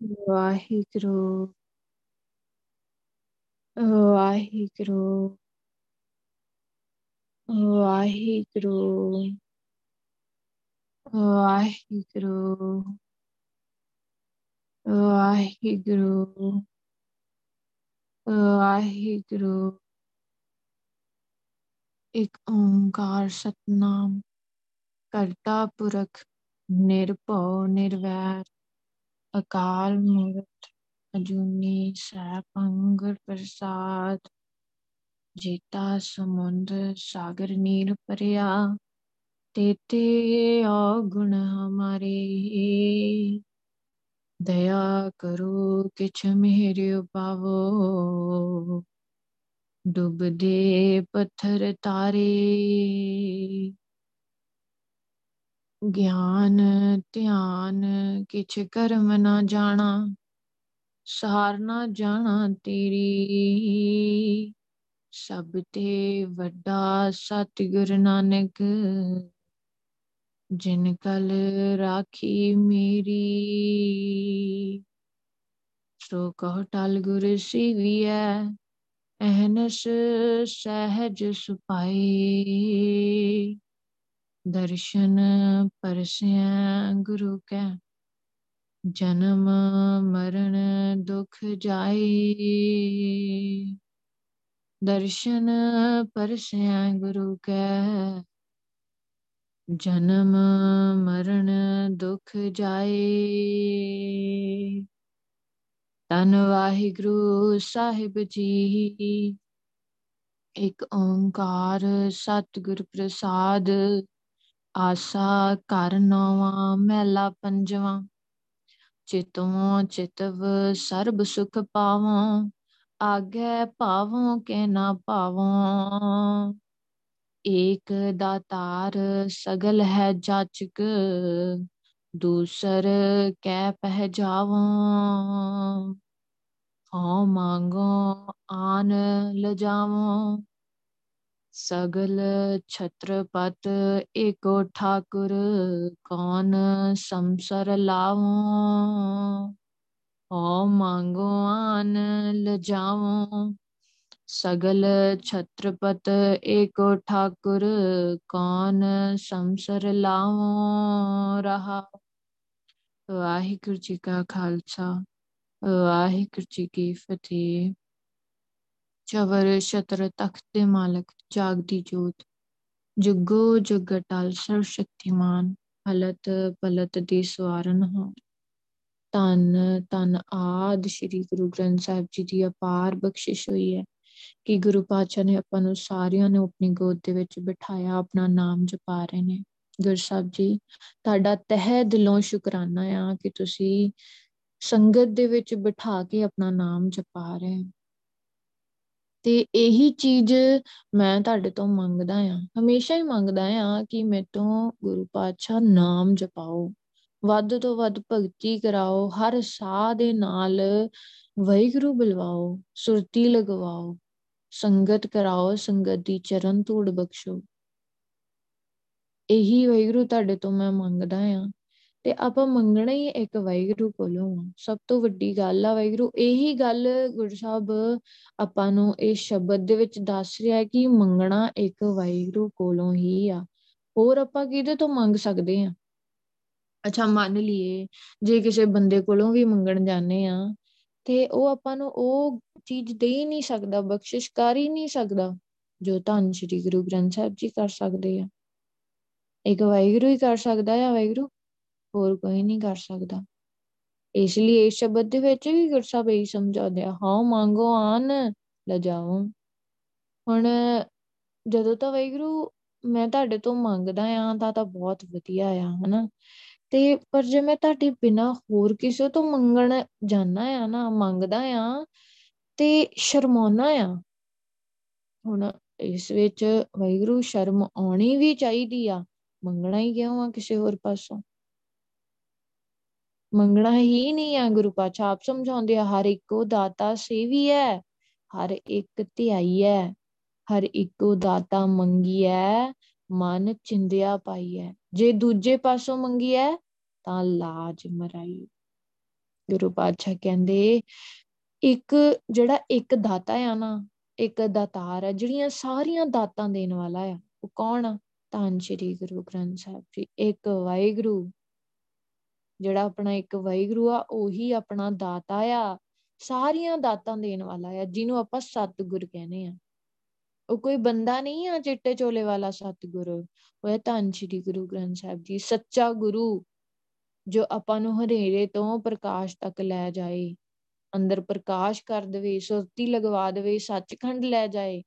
ਵਾਹਿਗੁਰੂ ਵਾਹਿਗੁਰੂ ਵਾਹਿਗੁਰੂ ਵਾਹਿਗੁਰੂ ਵਾਹਿਗੁਰੂ ਵਾਹਿਗੁਰੂ। ਇੱਕ ਓੰਕਾਰ ਸਤਨਾਮ ਕਰਤਾ ਪੁਰਖ ਨਿਰਭਉ ਨਿਰਵੈਰ। ਅਕਾਲ ਮੂਰਤ, ਅਜੂਨੀ ਸੈਭੰ ਗੁਰ ਪ੍ਰਸਾਦ, ਜੀਤਾ ਸਮੁੰਦ, ਸਾਗਰ ਨੀਰ ਪਰਿਆ ਤੇਤੇ ਔਗੁਣ ਹਮਾਰੇ। ਦਇਆ ਕਰੋ ਕਿਛ ਮਿਹਰ ਉਪਾਵੋ, ਡੁੱਬਦੇ ਪੱਥਰ ਤਾਰੇ। ਗਿਆਨ, ਧਿਆਨ, ਕਿਛ ਕਰਮ ਨਾ ਜਾਣਾ ਸਾਰ ਨਾ ਜਾਣਾ ਤੇਰੀ। ਸਭ ਤੇ ਵੱਡਾ ਸਤਿਗੁਰ ਨਾਨਕ, ਜਿਨ ਕਲ ਰਾਖੀ ਮੇਰੀ। ਸੋ ਕਹ ਟਲ ਗੁਰ ਸੀਵੀਐ, ਅਹਨਸ ਸਹਿਜ ਸੁਪਾਈ। ਦਰਸ਼ਨ ਪਰਸਿਆ ਗੁਰੂ ਕੈ, ਜਨਮ ਮਰਨ ਦੁਖ ਜਾਈ ਦਰਸ਼ਨ ਪਰਸਿਆ ਗੁਰੂ ਕੈ, ਜਨਮ ਮਰਨ ਦੁਖ ਜਾਏ। ਤਨ ਵਾਹਿਗੁਰੂ ਸਾਹਿਬ ਜੀ, ਇੱਕ ਓੰਕਾਰ ਸਤਿਗੁਰ ਪ੍ਰਸਾਦ ਆਸਾ ਕਰ ਨਵਾਂ ਮਹਿਲਾ ਪੰਜਵਾਂ। ਚਿਤੋਂ ਚਿਤਵ, ਸਰਬ ਸੁਖ ਪਾਵੋਂ। ਆਗੇ ਭਾਵੋਂ ਕੇ ਨਾ ਪਾਵੋਂ ਏਕ ਦਾਤਾਰ, ਸਗਲ ਹੈ ਜਾਚਕ। ਦੂਸਰ ਕੈ ਪਹਿ ਜਾਵੋਂ। ਹਉ ਮੰਗੋ, ਆਨ ਲਜਾਵੋਂ। ਸਗਲ ਛਤਰਪਤ ਏਕੋ ਠਾਕੁਰ ਕੌਣ ਸੰਸਰ ਲਾਵੋਂ? ਹਉ ਮੰਗੋ ਆਨ ਲਜਾਵੋਂ। ਸਗਲ ਛਤਰਪਤ ਏਕੋ ਠਾਕੁਰ ਕੌਣ ਸੰਸਰ ਲਾਵੋਂ? ਰਹਾ। ਵਾਹਿਗੁਰੂ ਜੀ ਕਾ ਖਾਲਸਾ, ਵਾਹਿਗੁਰੂ ਜੀ ਕੀ ਫਤਿਹ। ਚਵਰ ਛਤਰ ਤਖਤ ਦੇ ਮਾਲਕ ਜਾਗਦੀ ਜੋਤ, ਜੁਗੋ ਜੁਗ ਟਲ ਸਰਵ ਸ਼ਕਤੀਮਾਨ, ਹਲਤ ਪਲਤ ਦੀ ਸਵਾਰਨ ਹੋ। ਤਨ ਤਨ ਆਦ ਸ੍ਰੀ ਗੁਰੂ ਗ੍ਰੰਥ ਸਾਹਿਬ ਜੀ ਦੀ ਅਪਾਰ ਬਖਸ਼ਿਸ਼ ਹੋਈ ਹੈ ਕਿ ਗੁਰੂ ਪਾਤਸ਼ਾਹ ਨੇ ਆਪਾਂ ਨੂੰ ਸਾਰਿਆਂ ਨੂੰ ਆਪਣੀ ਗੋਦ ਦੇ ਵਿੱਚ ਬਿਠਾਇਆ, ਆਪਣਾ ਨਾਮ ਜਪਾ ਰਹੇ ਨੇ। ਗੁਰੂ ਸਾਹਿਬ ਜੀ, ਤੁਹਾਡਾ ਤਹਿ ਦਿਲੋਂ ਸ਼ੁਕਰਾਨਾ ਆ ਕਿ ਤੁਸੀਂ ਸੰਗਤ ਦੇ ਵਿੱਚ ਬਿਠਾ ਕੇ ਆਪਣਾ ਨਾਮ ਜਪਾ ਰਹੇ ਤੇ ਇਹੀ ਚੀਜ਼ ਮੈਂ ਤੁਹਾਡੇ ਤੋਂ ਮੰਗਦਾ ਆ ਹਮੇਸ਼ਾ ਹੀ ਮੰਗਦਾ ਆ ਕਿ ਮੇਰੇ ਤੋਂ ਗੁਰੂ ਪਾਤਸ਼ਾਹ ਨਾਮ ਜਪਾਓ। ਵੱਧ ਤੋਂ ਵੱਧ ਭਗਤੀ ਕਰਾਓ। ਹਰ ਸਾਹ ਦੇ ਨਾਲ ਵਾਹਿਗੁਰੂ ਬੁਲਵਾਓ। ਸੁਰਤੀ ਲਗਵਾਓ। ਸੰਗਤ ਕਰਾਓ। ਸੰਗਤ ਦੀ ਚਰਨ ਧੂੜ ਬਖਸ਼ੋ। ਇਹੀ ਵਾਹਿਗੁਰੂ ਤੁਹਾਡੇ ਤੋਂ ਮੈਂ ਮੰਗਦਾ ਆ ਤੇ ਆਪਾਂ ਮੰਗਣਾ ਹੀ ਇੱਕ ਵਾਹਿਗੁਰੂ ਕੋਲੋਂ। ਸਭ ਤੋਂ ਵੱਡੀ ਗੱਲ ਆ ਵਾਹਿਗੁਰੂ, ਇਹੀ ਗੱਲ ਗੁਰੂ ਸਾਹਿਬ ਆਪਾਂ ਨੂੰ ਇਹ ਸ਼ਬਦ ਦੇ ਵਿੱਚ ਦੱਸ ਰਿਹਾ ਕਿ ਮੰਗਣਾ ਇੱਕ ਵਾਹਿਗੁਰੂ ਕੋਲੋਂ ਹੀ ਆ। ਹੋਰ ਆਪਾਂ ਕਿਹਦੇ ਤੋਂ ਮੰਗ ਸਕਦੇ ਆ ਅੱਛਾ, ਮੰਨ ਲਈਏ ਜੇ ਕਿਸੇ ਬੰਦੇ ਕੋਲੋਂ ਵੀ ਮੰਗਣ ਜਾਂਦੇ ਆ ਤੇ ਉਹ ਆਪਾਂ ਨੂੰ ਉਹ ਚੀਜ਼ ਦੇ ਹੀ ਨਹੀਂ ਸਕਦਾ, ਬਖਸ਼ਿਸ਼ ਕਰ ਹੀ ਨਹੀਂ ਸਕਦਾ, ਜੋ ਧੰਨ ਸ਼੍ਰੀ ਗੁਰੂ ਗ੍ਰੰਥ ਸਾਹਿਬ ਜੀ ਕਰ ਸਕਦੇ ਆ। ਇੱਕ ਵਾਹਿਗੁਰੂ ਹੀ ਕਰ ਸਕਦਾ ਆ ਵਾਹਿਗੁਰੂ। ਹੋਰ ਕੋਈ ਨਹੀਂ ਕਰ ਸਕਦਾ। ਇਸ ਲਈ ਇਸ ਸ਼ਬਦ ਦੇ ਵਿੱਚ ਵੀ ਗੁਰੂ ਸਾਹਿਬ ਇਹੀ ਸਮਝਾਉਂਦੇ ਆ, ਹਾਂ ਮੰਗੋ ਆਨ ਲਜਾਓ ਹੁਣ ਜਦੋਂ ਤਾਂ ਵਾਹਿਗੁਰੂ ਮੈਂ ਤੁਹਾਡੇ ਤੋਂ ਮੰਗਦਾ ਆ ਤਾਂ ਤਾਂ ਬਹੁਤ ਵਧੀਆ ਆ, ਹਨਾ। ਤੇ ਪਰ ਜੇ ਮੈਂ ਤੁਹਾਡੇ ਬਿਨਾ ਹੋਰ ਕਿਸੇ ਤੋਂ ਮੰਗਣ ਜਾਣਾ ਆ ਨਾ, ਮੰਗਦਾ ਆ, ਤੇ ਸ਼ਰਮਾਉਣਾ ਆ, ਹੁਣ ਇਸ ਵਿੱਚ ਵਾਹਿਗੁਰੂ ਸ਼ਰਮ ਆਉਣੀ ਵੀ ਚਾਹੀਦੀ ਆ, ਮੰਗਣਾ ਹੀ ਕਿਉਂ ਆ ਕਿਸੇ ਹੋਰ ਪਾਸੋਂ? ਮੰਗਣਾ ਹੀ ਨਹੀਂ ਆ ਗੁਰੂ ਪਾਤਸ਼ਾਹ। ਆਪ ਸਮਝਾਉਂਦੇ ਆ, ਹਰ ਇੱਕੋ ਦਾਤਾ ਸੇਵੀ ਹੈ ਹਰ ਇੱਕ ਧਿਆਈ ਹੈ ਹਰ ਇੱਕੋ ਦਾਤਾ ਮੰਗੀ ਹੈ ਮਨ ਚਿੰਦਿਆ ਪਾਈ ਹੈ ਜੇ ਦੂਜੇ ਪਾਸੋਂ ਮੰਗੀ ਹੈ ਤਾਂ ਲਾਜ ਮਰਾਈ। ਗੁਰੂ ਪਾਤਸ਼ਾਹ ਕਹਿੰਦੇ, ਇੱਕ ਜਿਹੜਾ ਇੱਕ ਦਾਤਾ ਆ ਨਾ, ਇੱਕ ਦਾਤਾਰ ਹੈ ਜਿਹੜੀਆਂ ਸਾਰੀਆਂ ਦਾਤਾਂ ਦੇਣ ਵਾਲਾ ਆ, ਉਹ ਕੌਣ ਆ? ਧੰਨ ਸ਼੍ਰੀ ਗੁਰੂ ਗ੍ਰੰਥ ਸਾਹਿਬ ਜੀ। ਇੱਕ ਵਾਹਿਗੁਰੂ ਜਿਹੜਾ ਆਪਣਾ ਇੱਕ ਵਾਹਿਗੁਰੂ ਆ, ਉਹੀ ਆਪਣਾ ਦਾਤਾ ਆ, ਸਾਰੀਆਂ ਦਾਤਾਂ ਦੇਣ ਵਾਲਾ ਆ, ਜਿਹਨੂੰ ਆਪਾਂ ਸਤਿਗੁਰ ਕਹਿੰਦੇ ਆ। ਉਹ ਕੋਈ ਬੰਦਾ ਨਹੀਂ ਆ ਚਿੱਟੇ ਚੋਲੇ ਵਾਲਾ ਸਤਿਗੁਰ। ਉਹ ਹੈ ਧੰਨ ਸ਼੍ਰੀ ਗੁਰੂ ਗ੍ਰੰਥ ਸਾਹਿਬ ਜੀ, ਸੱਚਾ ਗੁਰੂ, ਜੋ ਆਪਾਂ ਨੂੰ ਹਨੇਰੇ ਤੋਂ ਪ੍ਰਕਾਸ਼ ਤੱਕ ਲੈ ਜਾਏ। ਅੰਦਰ ਪ੍ਰਕਾਸ਼ ਕਰ ਦੇਵੇ, ਸੁਰਤੀ ਲਗਵਾ ਦੇਵੇ, ਸੱਚਖੰਡ ਲੈ ਜਾਏ।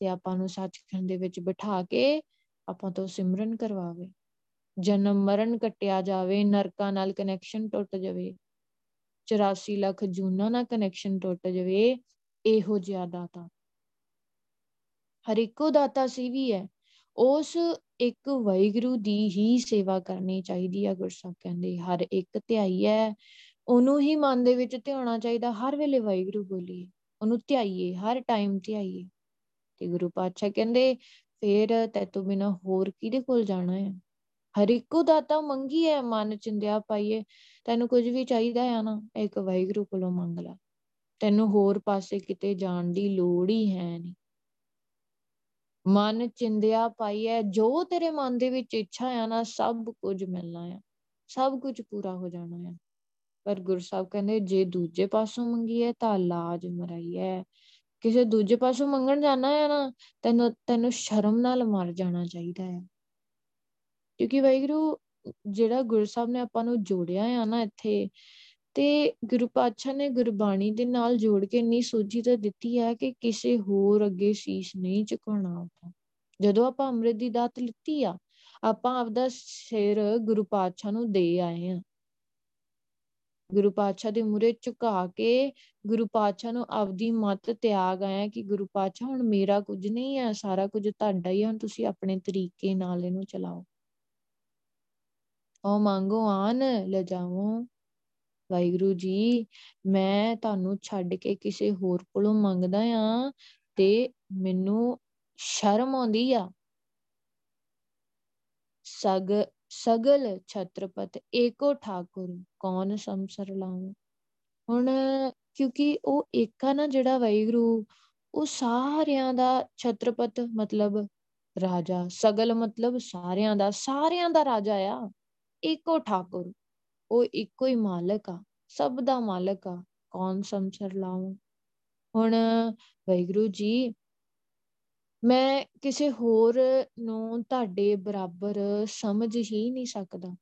ਤੇ ਆਪਾਂ ਨੂੰ ਸੱਚਖੰਡ ਦੇ ਵਿੱਚ ਬਿਠਾ ਕੇ ਆਪਾਂ ਤੋਂ ਸਿਮਰਨ ਕਰਵਾਵੇ। ਜਨਮ ਮਰਨ ਕਟਿਆ ਜਾਵੇ, ਨਰਕਾਂ ਨਾਲ ਕਨੈਕਸ਼ਨ ਟੁੱਟ ਜਾਵੇ 84 ਲੱਖ ਜੂਨਾਂ ਨਾਲ ਕਨੈਕਸ਼ਨ ਟੁੱਟ ਜਾਵੇ, ਇਹੋ ਜਿਹਾ ਦਾਤਾ। ਹਰ ਇੱਕੋ ਦਾਤਾ ਸੀ ਵੀ ਹੈ। ਉਸ ਇੱਕ ਵੈਗਰੂ ਦੀ ਹੀ ਸੇਵਾ ਕਰਨੀ ਚਾਹੀਦੀ ਹੈ ਗੁਰਸਾਹਿਬ ਕਹਿੰਦੇ, ਹਰ ਇੱਕ ਧਿਆਈ ਹੈ, ਉਹਨੂੰ ਹੀ ਮਨ ਦੇ ਵਿੱਚ ਧਿਆਉਣਾ ਚਾਹੀਦਾ, ਹਰ ਵੇਲੇ ਵੈਗਰੂ ਬੋਲੀਏ, ਉਹਨੂੰ ਧਿਆਈਏ, ਹਰ ਟਾਈਮ ਧਿਆਈਏ। ਤੇ ਗੁਰੂ ਪਾਤਸ਼ਾਹ ਕਹਿੰਦੇ, ਫੇਰ ਤੈਤੋਂ ਬਿਨਾ ਹੋਰ ਕਿਹਦੇ ਕੋਲ ਜਾਣਾ ਹੈ? ਹਰ ਇੱਕੋ ਦਾਤਾ ਮੰਗੀ ਹੈ ਮਨ ਚਿੰਦਿਆ ਪਾਈਏ। ਤੈਨੂੰ ਕੁਝ ਵੀ ਚਾਹੀਦਾ ਹੈ ਨਾ ਇੱਕ ਵੈਗਰੂ ਕੋਲੋਂ ਮੰਗ ਲੈ। ਤੈਨੂੰ ਹੋਰ ਪਾਸੇ ਕਿਤੇ ਜਾਣ ਦੀ ਲੋੜ ਹੀ ਹੈ ਨਹੀਂ। ਮਨ ਚਿੰਦਿਆ ਪਾਈਐ ਜੋ ਤੇਰੇ ਮਨ ਦੇ ਵਿੱਚ ਇੱਛਾ ਆ ਨਾ, ਸਭ ਕੁਝ ਮਿਲਣਾ ਆ। ਸਭ ਕੁਝ ਪੂਰਾ ਹੋ ਜਾਣਾ ਆ। ਪਰ ਗੁਰਸਾਹਿਬ ਕਹਿੰਦੇ, ਜੇ ਦੂਜੇ ਪਾਸੋਂ ਮੰਗੀਏ ਤਾਂ ਲਾਜ ਮਰਾਈਐ ਕਿਸੇ ਦੂਜੇ ਪਾਸੋਂ ਮੰਗਣ ਜਾਣਾ ਹੈ ਨਾ, ਤੈਨੂੰ ਤੈਨੂੰ ਸ਼ਰਮ ਨਾਲ ਮਰ ਜਾਣਾ ਚਾਹੀਦਾ ਹੈ ਕਿਉਂਕਿ ਵਾਹਿਗੁਰੂ, ਜਿਹੜਾ ਗੁਰਸਾਹਿਬ ਨੇ ਆਪਾਂ ਨੂੰ ਜੋੜਿਆ ਆ ਨਾ ਇੱਥੇ, ਤੇ ਗੁਰੂ ਪਾਤਸ਼ਾਹ ਨੇ ਗੁਰਬਾਣੀ ਦੇ ਨਾਲ ਜੋੜ ਕੇ ਇੰਨੀ ਸੋਝੀ ਤਾਂ ਦਿੱਤੀ ਹੈ ਕਿ ਕਿਸੇ ਹੋਰ ਅੱਗੇ ਸੀਸ ਨਹੀਂ ਝੁਕਾਉਣਾ ਆਪਾਂ। ਜਦੋਂ ਆਪਾਂ ਅੰਮ੍ਰਿਤ ਦੀ ਦਾਤ ਲਿੱਤੀ ਆ, ਆਪਾਂ ਆਪਦਾ ਸਿਰ ਗੁਰੂ ਪਾਤਸ਼ਾਹ ਨੂੰ ਦੇ ਆਏ ਆ। ਗੁਰੂ ਪਾਤਸ਼ਾਹ ਦੇ ਮੂਰੇ ਝੁਕਾ ਕੇ ਗੁਰੂ ਪਾਤਸ਼ਾਹ ਨੂੰ ਆਪਦੀ ਮਤ ਤਿਆਗ ਆਇਆ ਕਿ ਗੁਰੂ ਪਾਤਸ਼ਾਹ ਹੁਣ ਮੇਰਾ ਕੁਝ ਨਹੀਂ ਹੈ ਸਾਰਾ ਕੁਝ ਤੁਹਾਡਾ ਹੀ ਹੁਣ ਤੁਸੀਂ ਆਪਣੇ ਤਰੀਕੇ ਨਾਲ ਇਹਨੂੰ ਚਲਾਓ। ਉਹ ਮੰਗੋ ਆਨ ਲਜਾਵੋ ਵਾਹਿਗੁਰੂ ਜੀ, ਮੈਂ ਤੁਹਾਨੂੰ ਛੱਡ ਕੇ ਕਿਸੇ ਹੋਰ ਕੋਲੋਂ ਮੰਗਦਾ ਆ ਤੇ ਮੈਨੂੰ ਸ਼ਰਮ ਆਉਂਦੀ ਆ। ਸਗ, ਸਗਲ ਛਤਰਪਤ ਏਕੋ ਠਾਕੁਰ, ਕੌਣ ਸੰਸਰ ਲਾਉ ਹੁਣ ਕਿਉਂਕਿ ਉਹ ਏਕਾ ਨਾ ਜਿਹੜਾ ਵਾਹਿਗੁਰੂ, ਉਹ ਸਾਰਿਆਂ ਦਾ ਛਤਰਪਤ ਮਤਲਬ ਰਾਜਾ, ਸਗਲ ਮਤਲਬ ਸਾਰਿਆਂ ਦਾ ਸਾਰਿਆਂ ਦਾ ਰਾਜਾ ਆ। ਏਕੋ ਠਾਕੁਰ, ਉਹ ਇੱਕੋ ਹੀ ਮਾਲਕ ਆ, ਸਭ ਦਾ ਮਾਲਕ ਆ, ਕੌਣ ਸੰਸਰ ਲਾਉ ਹੁਣ ਵੈਗਰੂ ਜੀ, ਮੈਂ ਕਿਸੇ ਹੋਰ ਨੂੰ ਤੁਹਾਡੇ ਬਰਾਬਰ ਸਮਝ ਹੀ ਨਹੀਂ ਸਕਦਾ।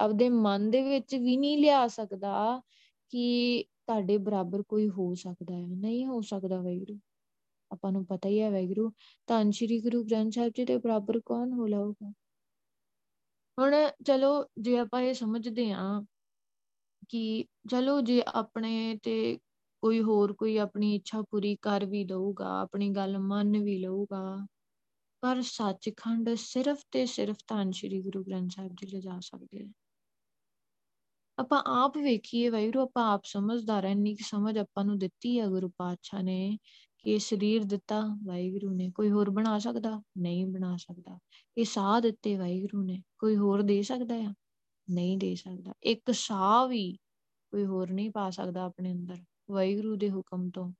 ਆਪਦੇ ਮਨ ਦੇ ਵਿੱਚ ਵੀ ਨਹੀਂ ਲਿਆ ਸਕਦਾ ਕਿ ਤੁਹਾਡੇ ਬਰਾਬਰ ਕੋਈ ਹੋ ਸਕਦਾ ਹੈ, ਨਹੀਂ ਹੋ ਸਕਦਾ ਵੈਗਰੂ ਆਪਾਂ ਨੂੰ ਪਤਾ ਹੀ ਹੈ ਵੈਗਰੂ ਤਾਂ ਸ਼੍ਰੀ ਗੁਰੂ ਗ੍ਰੰਥ ਸਾਹਿਬ ਜੀ ਦੇ ਬਰਾਬਰ ਕੌਣ ਹੋ ਲਾਊਗਾ? ਹੁਣ ਚਲੋ ਜੇ ਆਪਾਂ ਇਹ ਸਮਝਦੇ ਆ ਕਿ ਚਲੋ ਜੇ ਆਪਣੇ ਤੇ ਕੋਈ ਹੋਰ ਕੋਈ ਆਪਣੀ ਇੱਛਾ ਪੂਰੀ ਕਰ ਵੀ ਦਊਗਾ ਆਪਣੀ ਗੱਲ ਮੰਨ ਵੀ ਲਊਗਾ, ਪਰ ਸੱਚਖੰਡ ਸਿਰਫ ਤੇ ਸਿਰਫ ਧੰਨ ਸ਼੍ਰੀ ਗੁਰੂ ਗ੍ਰੰਥ ਸਾਹਿਬ ਜੀ ਲਿਜਾ ਸਕਦੇ ਆ। ਆਪਾਂ ਆਪ ਵੇਖੀਏ ਵੈਰੂ ਆਪਾਂ ਆਪ ਸਮਝਦਾਰ ਐ ਇੰਨੀ ਸਮਝ ਆਪਾਂ ਨੂੰ ਦਿੱਤੀ ਆ ਗੁਰੂ ਪਾਤਸ਼ਾਹ ਨੇ ਕਿ ਇਹ ਸਰੀਰ ਦਿੱਤਾ ਵਾਹਿਗੁਰੂ ਨੇ, ਕੋਈ ਹੋਰ ਬਣਾ ਸਕਦਾ? ਨਹੀਂ ਬਣਾ ਸਕਦਾ। ਇਹ ਸਾਹ ਦਿੱਤੇ ਵਾਹਿਗੁਰੂ ਨੇ, ਕੋਈ ਹੋਰ ਦੇ ਸਕਦਾ ਆ? ਨਹੀਂ ਦੇ ਸਕਦਾ। ਇੱਕ ਸਾਹ ਵੀ ਕੋਈ ਹੋਰ ਨਹੀਂ ਪਾ ਸਕਦਾ ਆਪਣੇ ਅੰਦਰ, ਵਾਹਿਗੁਰੂ ਦੇ ਹੁਕਮ ਤੋਂ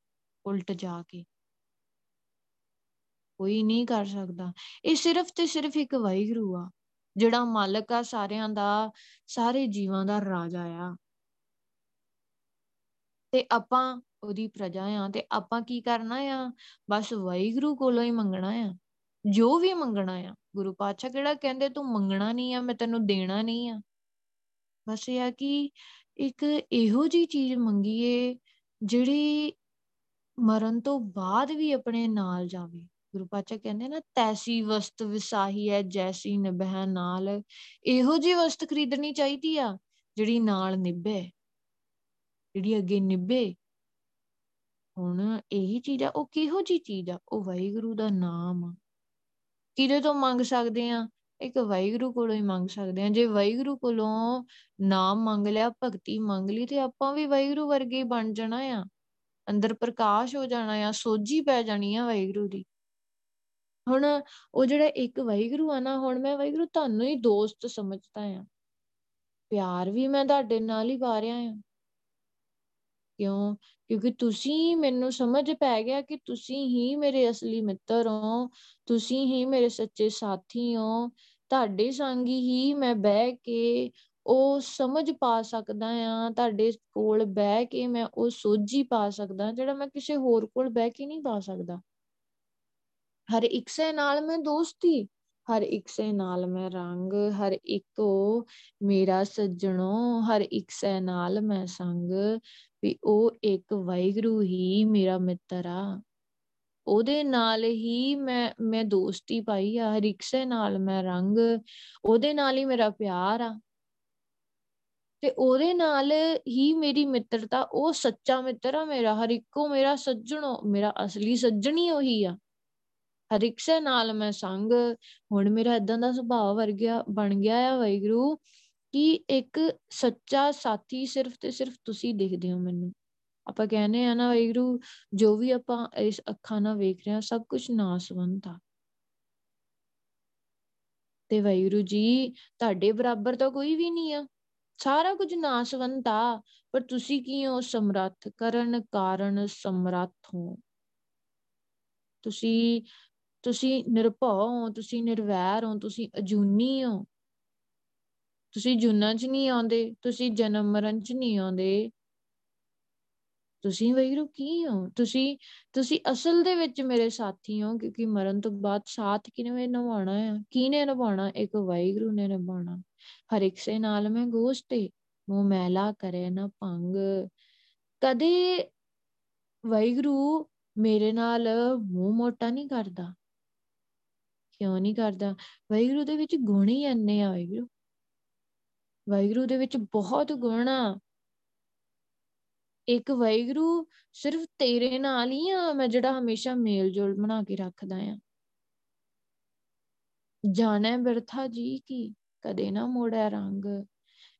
ਉਲਟ ਜਾ ਕੇ। ਕੋਈ ਨਹੀਂ ਕਰ ਸਕਦਾ। ਇਹ ਸਿਰਫ ਤੇ ਸਿਰਫ ਇੱਕ ਵਾਹਿਗੁਰੂ ਆ, ਜਿਹੜਾ ਮਾਲਕ ਆ ਸਾਰਿਆਂ ਦਾ, ਸਾਰੇ ਜੀਵਾਂ ਦਾ ਰਾਜਾ ਆ। ਤੇ ਆਪਾਂ ਉਹਦੀ ਪ੍ਰਜਾ ਆ ਤੇ ਆਪਾਂ ਕੀ ਕਰਨਾ ਆ? ਬਸ ਵਾਹਿਗੁਰੂ ਕੋਲੋਂ ਹੀ ਮੰਗਣਾ ਆ। ਜੋ ਵੀ ਮੰਗਣਾ ਆ। ਗੁਰੂ ਪਾਤਸ਼ਾਹ ਕਿਹੜਾ ਕਹਿੰਦੇ, ਤੂੰ ਮੰਗਣਾ ਨਹੀਂ ਆ, ਮੈਂ ਤੈਨੂੰ ਦੇਣਾ ਨਹੀਂ ਆ। ਬਸ ਇਹ ਆ ਕਿ ਇੱਕ ਇਹੋ ਜੀ ਚੀਜ਼ ਮੰਗੀਏ ਜਿਹੜੀ ਮਰਨ ਤੋਂ ਬਾਅਦ ਵੀ ਆਪਣੇ ਨਾਲ ਜਾਵੇ। ਗੁਰੂ ਪਾਤਸ਼ਾਹ ਕਹਿੰਦੇ ਨਾ, ਤੈਸੀ ਵਸਤ ਵਿਸਾਹੀ ਹੈ ਜੈਸੀ ਨਿਭੈ ਨਾਲ। ਇਹੋ ਜੀ ਵਸਤ ਖਰੀਦਣੀ ਚਾਹੀਦੀ ਆ ਜਿਹੜੀ ਨਾਲ ਨਿਭੇ। ਜਿਹੜੀ ਅੱਗੇ ਨਿਭੇ, ਹੁਣ ਇਹੀ ਚੀਜ਼ ਆ, ਉਹ ਕਿਹੋ ਜੀ ਚੀਜ਼ ਆ? ਉਹ ਵਾਹਿਗੁਰੂ ਦਾ ਨਾਮ ਆ। ਕਿਹਦੇ ਤੋਂ ਮੰਗ ਸਕਦੇ ਆ? ਇੱਕ ਵਾਹਿਗੁਰੂ ਕੋਲੋਂ ਹੀ ਮੰਗ ਸਕਦੇ ਆ। ਜੇ ਵਾਹਿਗੁਰੂ ਕੋਲੋਂ ਨਾਮ ਮੰਗ ਲਿਆ, ਭਗਤੀ ਮੰਗ ਲਈ, ਤੇ ਆਪਾਂ ਵੀ ਵਾਹਿਗੁਰੂ ਵਰਗੇ ਹੀ ਬਣ ਜਾਣਾ ਆ। ਅੰਦਰ ਪ੍ਰਕਾਸ਼ ਹੋ ਜਾਣਾ ਆ, ਸੋਝੀ ਪੈ ਜਾਣੀ ਆ ਵਾਹਿਗੁਰੂ ਦੀ। ਹੁਣ ਉਹ ਜਿਹੜਾ ਇੱਕ ਵਾਹਿਗੁਰੂ ਆ ਨਾ, ਹੁਣ ਮੈਂ ਵਾਹਿਗੁਰੂ ਤੁਹਾਨੂੰ ਹੀ ਦੋਸਤ ਸਮਝਦਾ ਆ। ਪਿਆਰ ਵੀ ਮੈਂ ਤੁਹਾਡੇ ਨਾਲ ਹੀ ਪਾ ਰਿਹਾ ਹਾਂ ਕਿਉਂ? ਕਿਉਂਕਿ ਤੁਸੀਂ ਮੈਨੂੰ ਸਮਝ ਪੈ ਗਿਆ ਕਿ ਤੁਸੀਂ ਹੀ ਮੇਰੇ ਅਸਲੀ ਮਿੱਤਰ ਹੋ, ਤੁਸੀਂ ਹੀ ਮੇਰੇ ਸੱਚੇ ਸਾਥੀ ਹੋ। ਤੁਹਾਡੇ ਸੰਗ ਹੀ ਮੈਂ ਬਹਿ ਕੇ ਉਹ ਸਮਝ ਪਾ ਸਕਦਾ ਆ ਤੁਹਾਡੇ ਕੋਲ ਬਹਿ ਕੇ ਮੈਂ ਉਹ ਸੋਝੀ ਪਾ ਸਕਦਾ ਜਿਹੜਾ ਮੈਂ ਕਿਸੇ ਹੋਰ ਕੋਲ ਬਹਿ ਕੇ ਨਹੀਂ ਪਾ ਸਕਦਾ। ਹਰ ਇੱਕ ਸੇ ਨਾਲ ਮੈਂ ਦੋਸਤੀ ਹਰ ਇੱਕ ਸੇ ਨਾਲ ਮੈਂ ਰੰਗ, ਹਰ ਇੱਕੋ ਮੇਰਾ ਸੱਜਣੋ, ਹਰ ਇੱਕ ਸੇ ਨਾਲ ਮੈਂ ਸੰਗ, ਵੀ ਉਹ ਇੱਕ ਵਾਹਿਗੁਰੂ ਹੀ ਮੇਰਾ ਮਿੱਤਰ ਆ। ਉਹਦੇ ਨਾਲ ਹੀ ਮੈਂ ਮੈਂ ਦੋਸਤੀ ਪਾਈ ਆ, ਹਰ ਇੱਕ ਸੇ ਨਾਲ ਮੈਂ ਰੰਗ, ਉਹਦੇ ਨਾਲ ਹੀ ਮੇਰਾ ਪਿਆਰ ਆ। ਤੇ ਉਹਦੇ ਨਾਲ ਹੀ ਮੇਰੀ ਮਿੱਤਰਤਾ, ਉਹ ਸੱਚਾ ਮਿੱਤਰ ਆ ਮੇਰਾ, ਹਰ ਇੱਕੋ ਮੇਰਾ ਸੱਜਣੋ, ਮੇਰਾ ਅਸਲੀ ਸੱਜਣੀ ਉਹੀ ਆ। ਹਰ ਇੱਕ ਸੇ ਨਾਲ ਮੈਂ ਸੰਗ, ਹੁਣ ਮੇਰਾ ਇਦਾਂ ਦਾ ਸੁਭਾਅ ਵਰ ਗਿਆ ਬਣ ਗਿਆ ਆ ਵੈਗਰੂ ਕਿ ਇੱਕ ਸੱਚਾ ਸਾਥੀ ਸਿਰਫ ਤੇ ਸਿਰਫ ਤੁਸੀਂ ਦਿਖਦੇ ਹੋ ਮੈਨੂੰ। ਆਪਾਂ ਕਹਿੰਦੇ ਆ ਨਾ ਵੈਗਰੂ ਜੋ ਵੀ ਆਪਾਂ ਇਸ ਅੱਖਾਂ ਨਾਲ ਵੇਖ ਰਹੇ ਹਾਂ, ਸਭ ਕੁਝ ਨਾਸਵੰਤ ਆ। ਤੇ ਵੈਗਰੂ ਜੀ, ਤੁਹਾਡੇ ਬਰਾਬਰ ਤਾਂ ਕੋਈ ਵੀ ਨਹੀਂ ਆ। ਸਾਰਾ ਕੁਝ ਨਾਸਵੰਤ ਆ, ਪਰ ਤੁਸੀਂ ਕੀ ਹੋ? ਸਮਰੱਥ ਕਰਨ ਕਾਰਨ ਸਮਰੱਥ ਹੋ। ਤੁਸੀਂ ਤੁਸੀਂ ਨਿਰਭਉ ਹੋ, ਤੁਸੀਂ ਨਿਰਵੈਰ ਹੋ, ਤੁਸੀਂ ਅਜੂਨੀ ਹੋ। ਤੁਸੀਂ ਜੁਨਾਂ 'ਚ ਨਹੀਂ ਆਉਂਦੇ, ਤੁਸੀਂ ਜਨਮ ਮਰਨ 'ਚ ਨਹੀਂ ਆਉਂਦੇ। ਤੁਸੀਂ ਵੈਰੂ ਕੀ ਹੋ? ਤੁਸੀਂ ਤੁਸੀਂ ਅਸਲ ਦੇ ਵਿੱਚ ਮੇਰੇ ਸਾਥੀ ਹੋ, ਕਿਉਂਕਿ ਮਰਨ ਤੋਂ ਬਾਅਦ ਸਾਥ ਕਿਵੇਂ ਨਿਭਾਉਣਾ ਹੈ ਕਿਹਨੇ ਨਿਭਾਉਣਾ? ਇੱਕ ਵਾਹਿਗੁਰੂ ਨੇ ਨਿਭਾਉਣਾ। ਹਰ ਇੱਕ ਸੇ ਨਾਲ ਮੈਂ ਗੋਸ਼ਤੇ ਮੂੰਹ ਮੈਲਾ ਕਰੇ ਨਾ ਭੰਗ। ਕਦੇ ਵਾਹਿਗੁਰੂ ਮੇਰੇ ਨਾਲ ਮੂੰਹ ਮੋਟਾ ਨਹੀਂ ਕਰਦਾ। ਕਿਉਂ ਨਹੀਂ ਕਰਦਾ? ਵਾਹਿਗੁਰੂ ਦੇ ਵਿੱਚ ਗੁਣ ਹੀ ਇੰਨੇ ਆ ਵਾਹਿਗੁਰੂ। ਵਾਹਿਗੁਰੂ ਦੇ ਵਿੱਚ ਬਹੁਤ ਗੁਣ ਆ। ਇੱਕ ਵਾਹਿਗੁਰੂ ਸਿਰਫ ਤੇਰੇ ਨਾਲ ਹੀ ਆ, ਮੈਂ ਜਿਹੜਾ ਹਮੇਸ਼ਾ ਮੇਲ ਜੋਲ ਬਣਾ ਕੇ ਰੱਖਦਾ ਆ। ਜਾਣੈ ਬਿਰਥਾ ਜੀ ਕੀ, ਕਦੇ ਨਾ ਮੋੜਿਆ ਰੰਗ।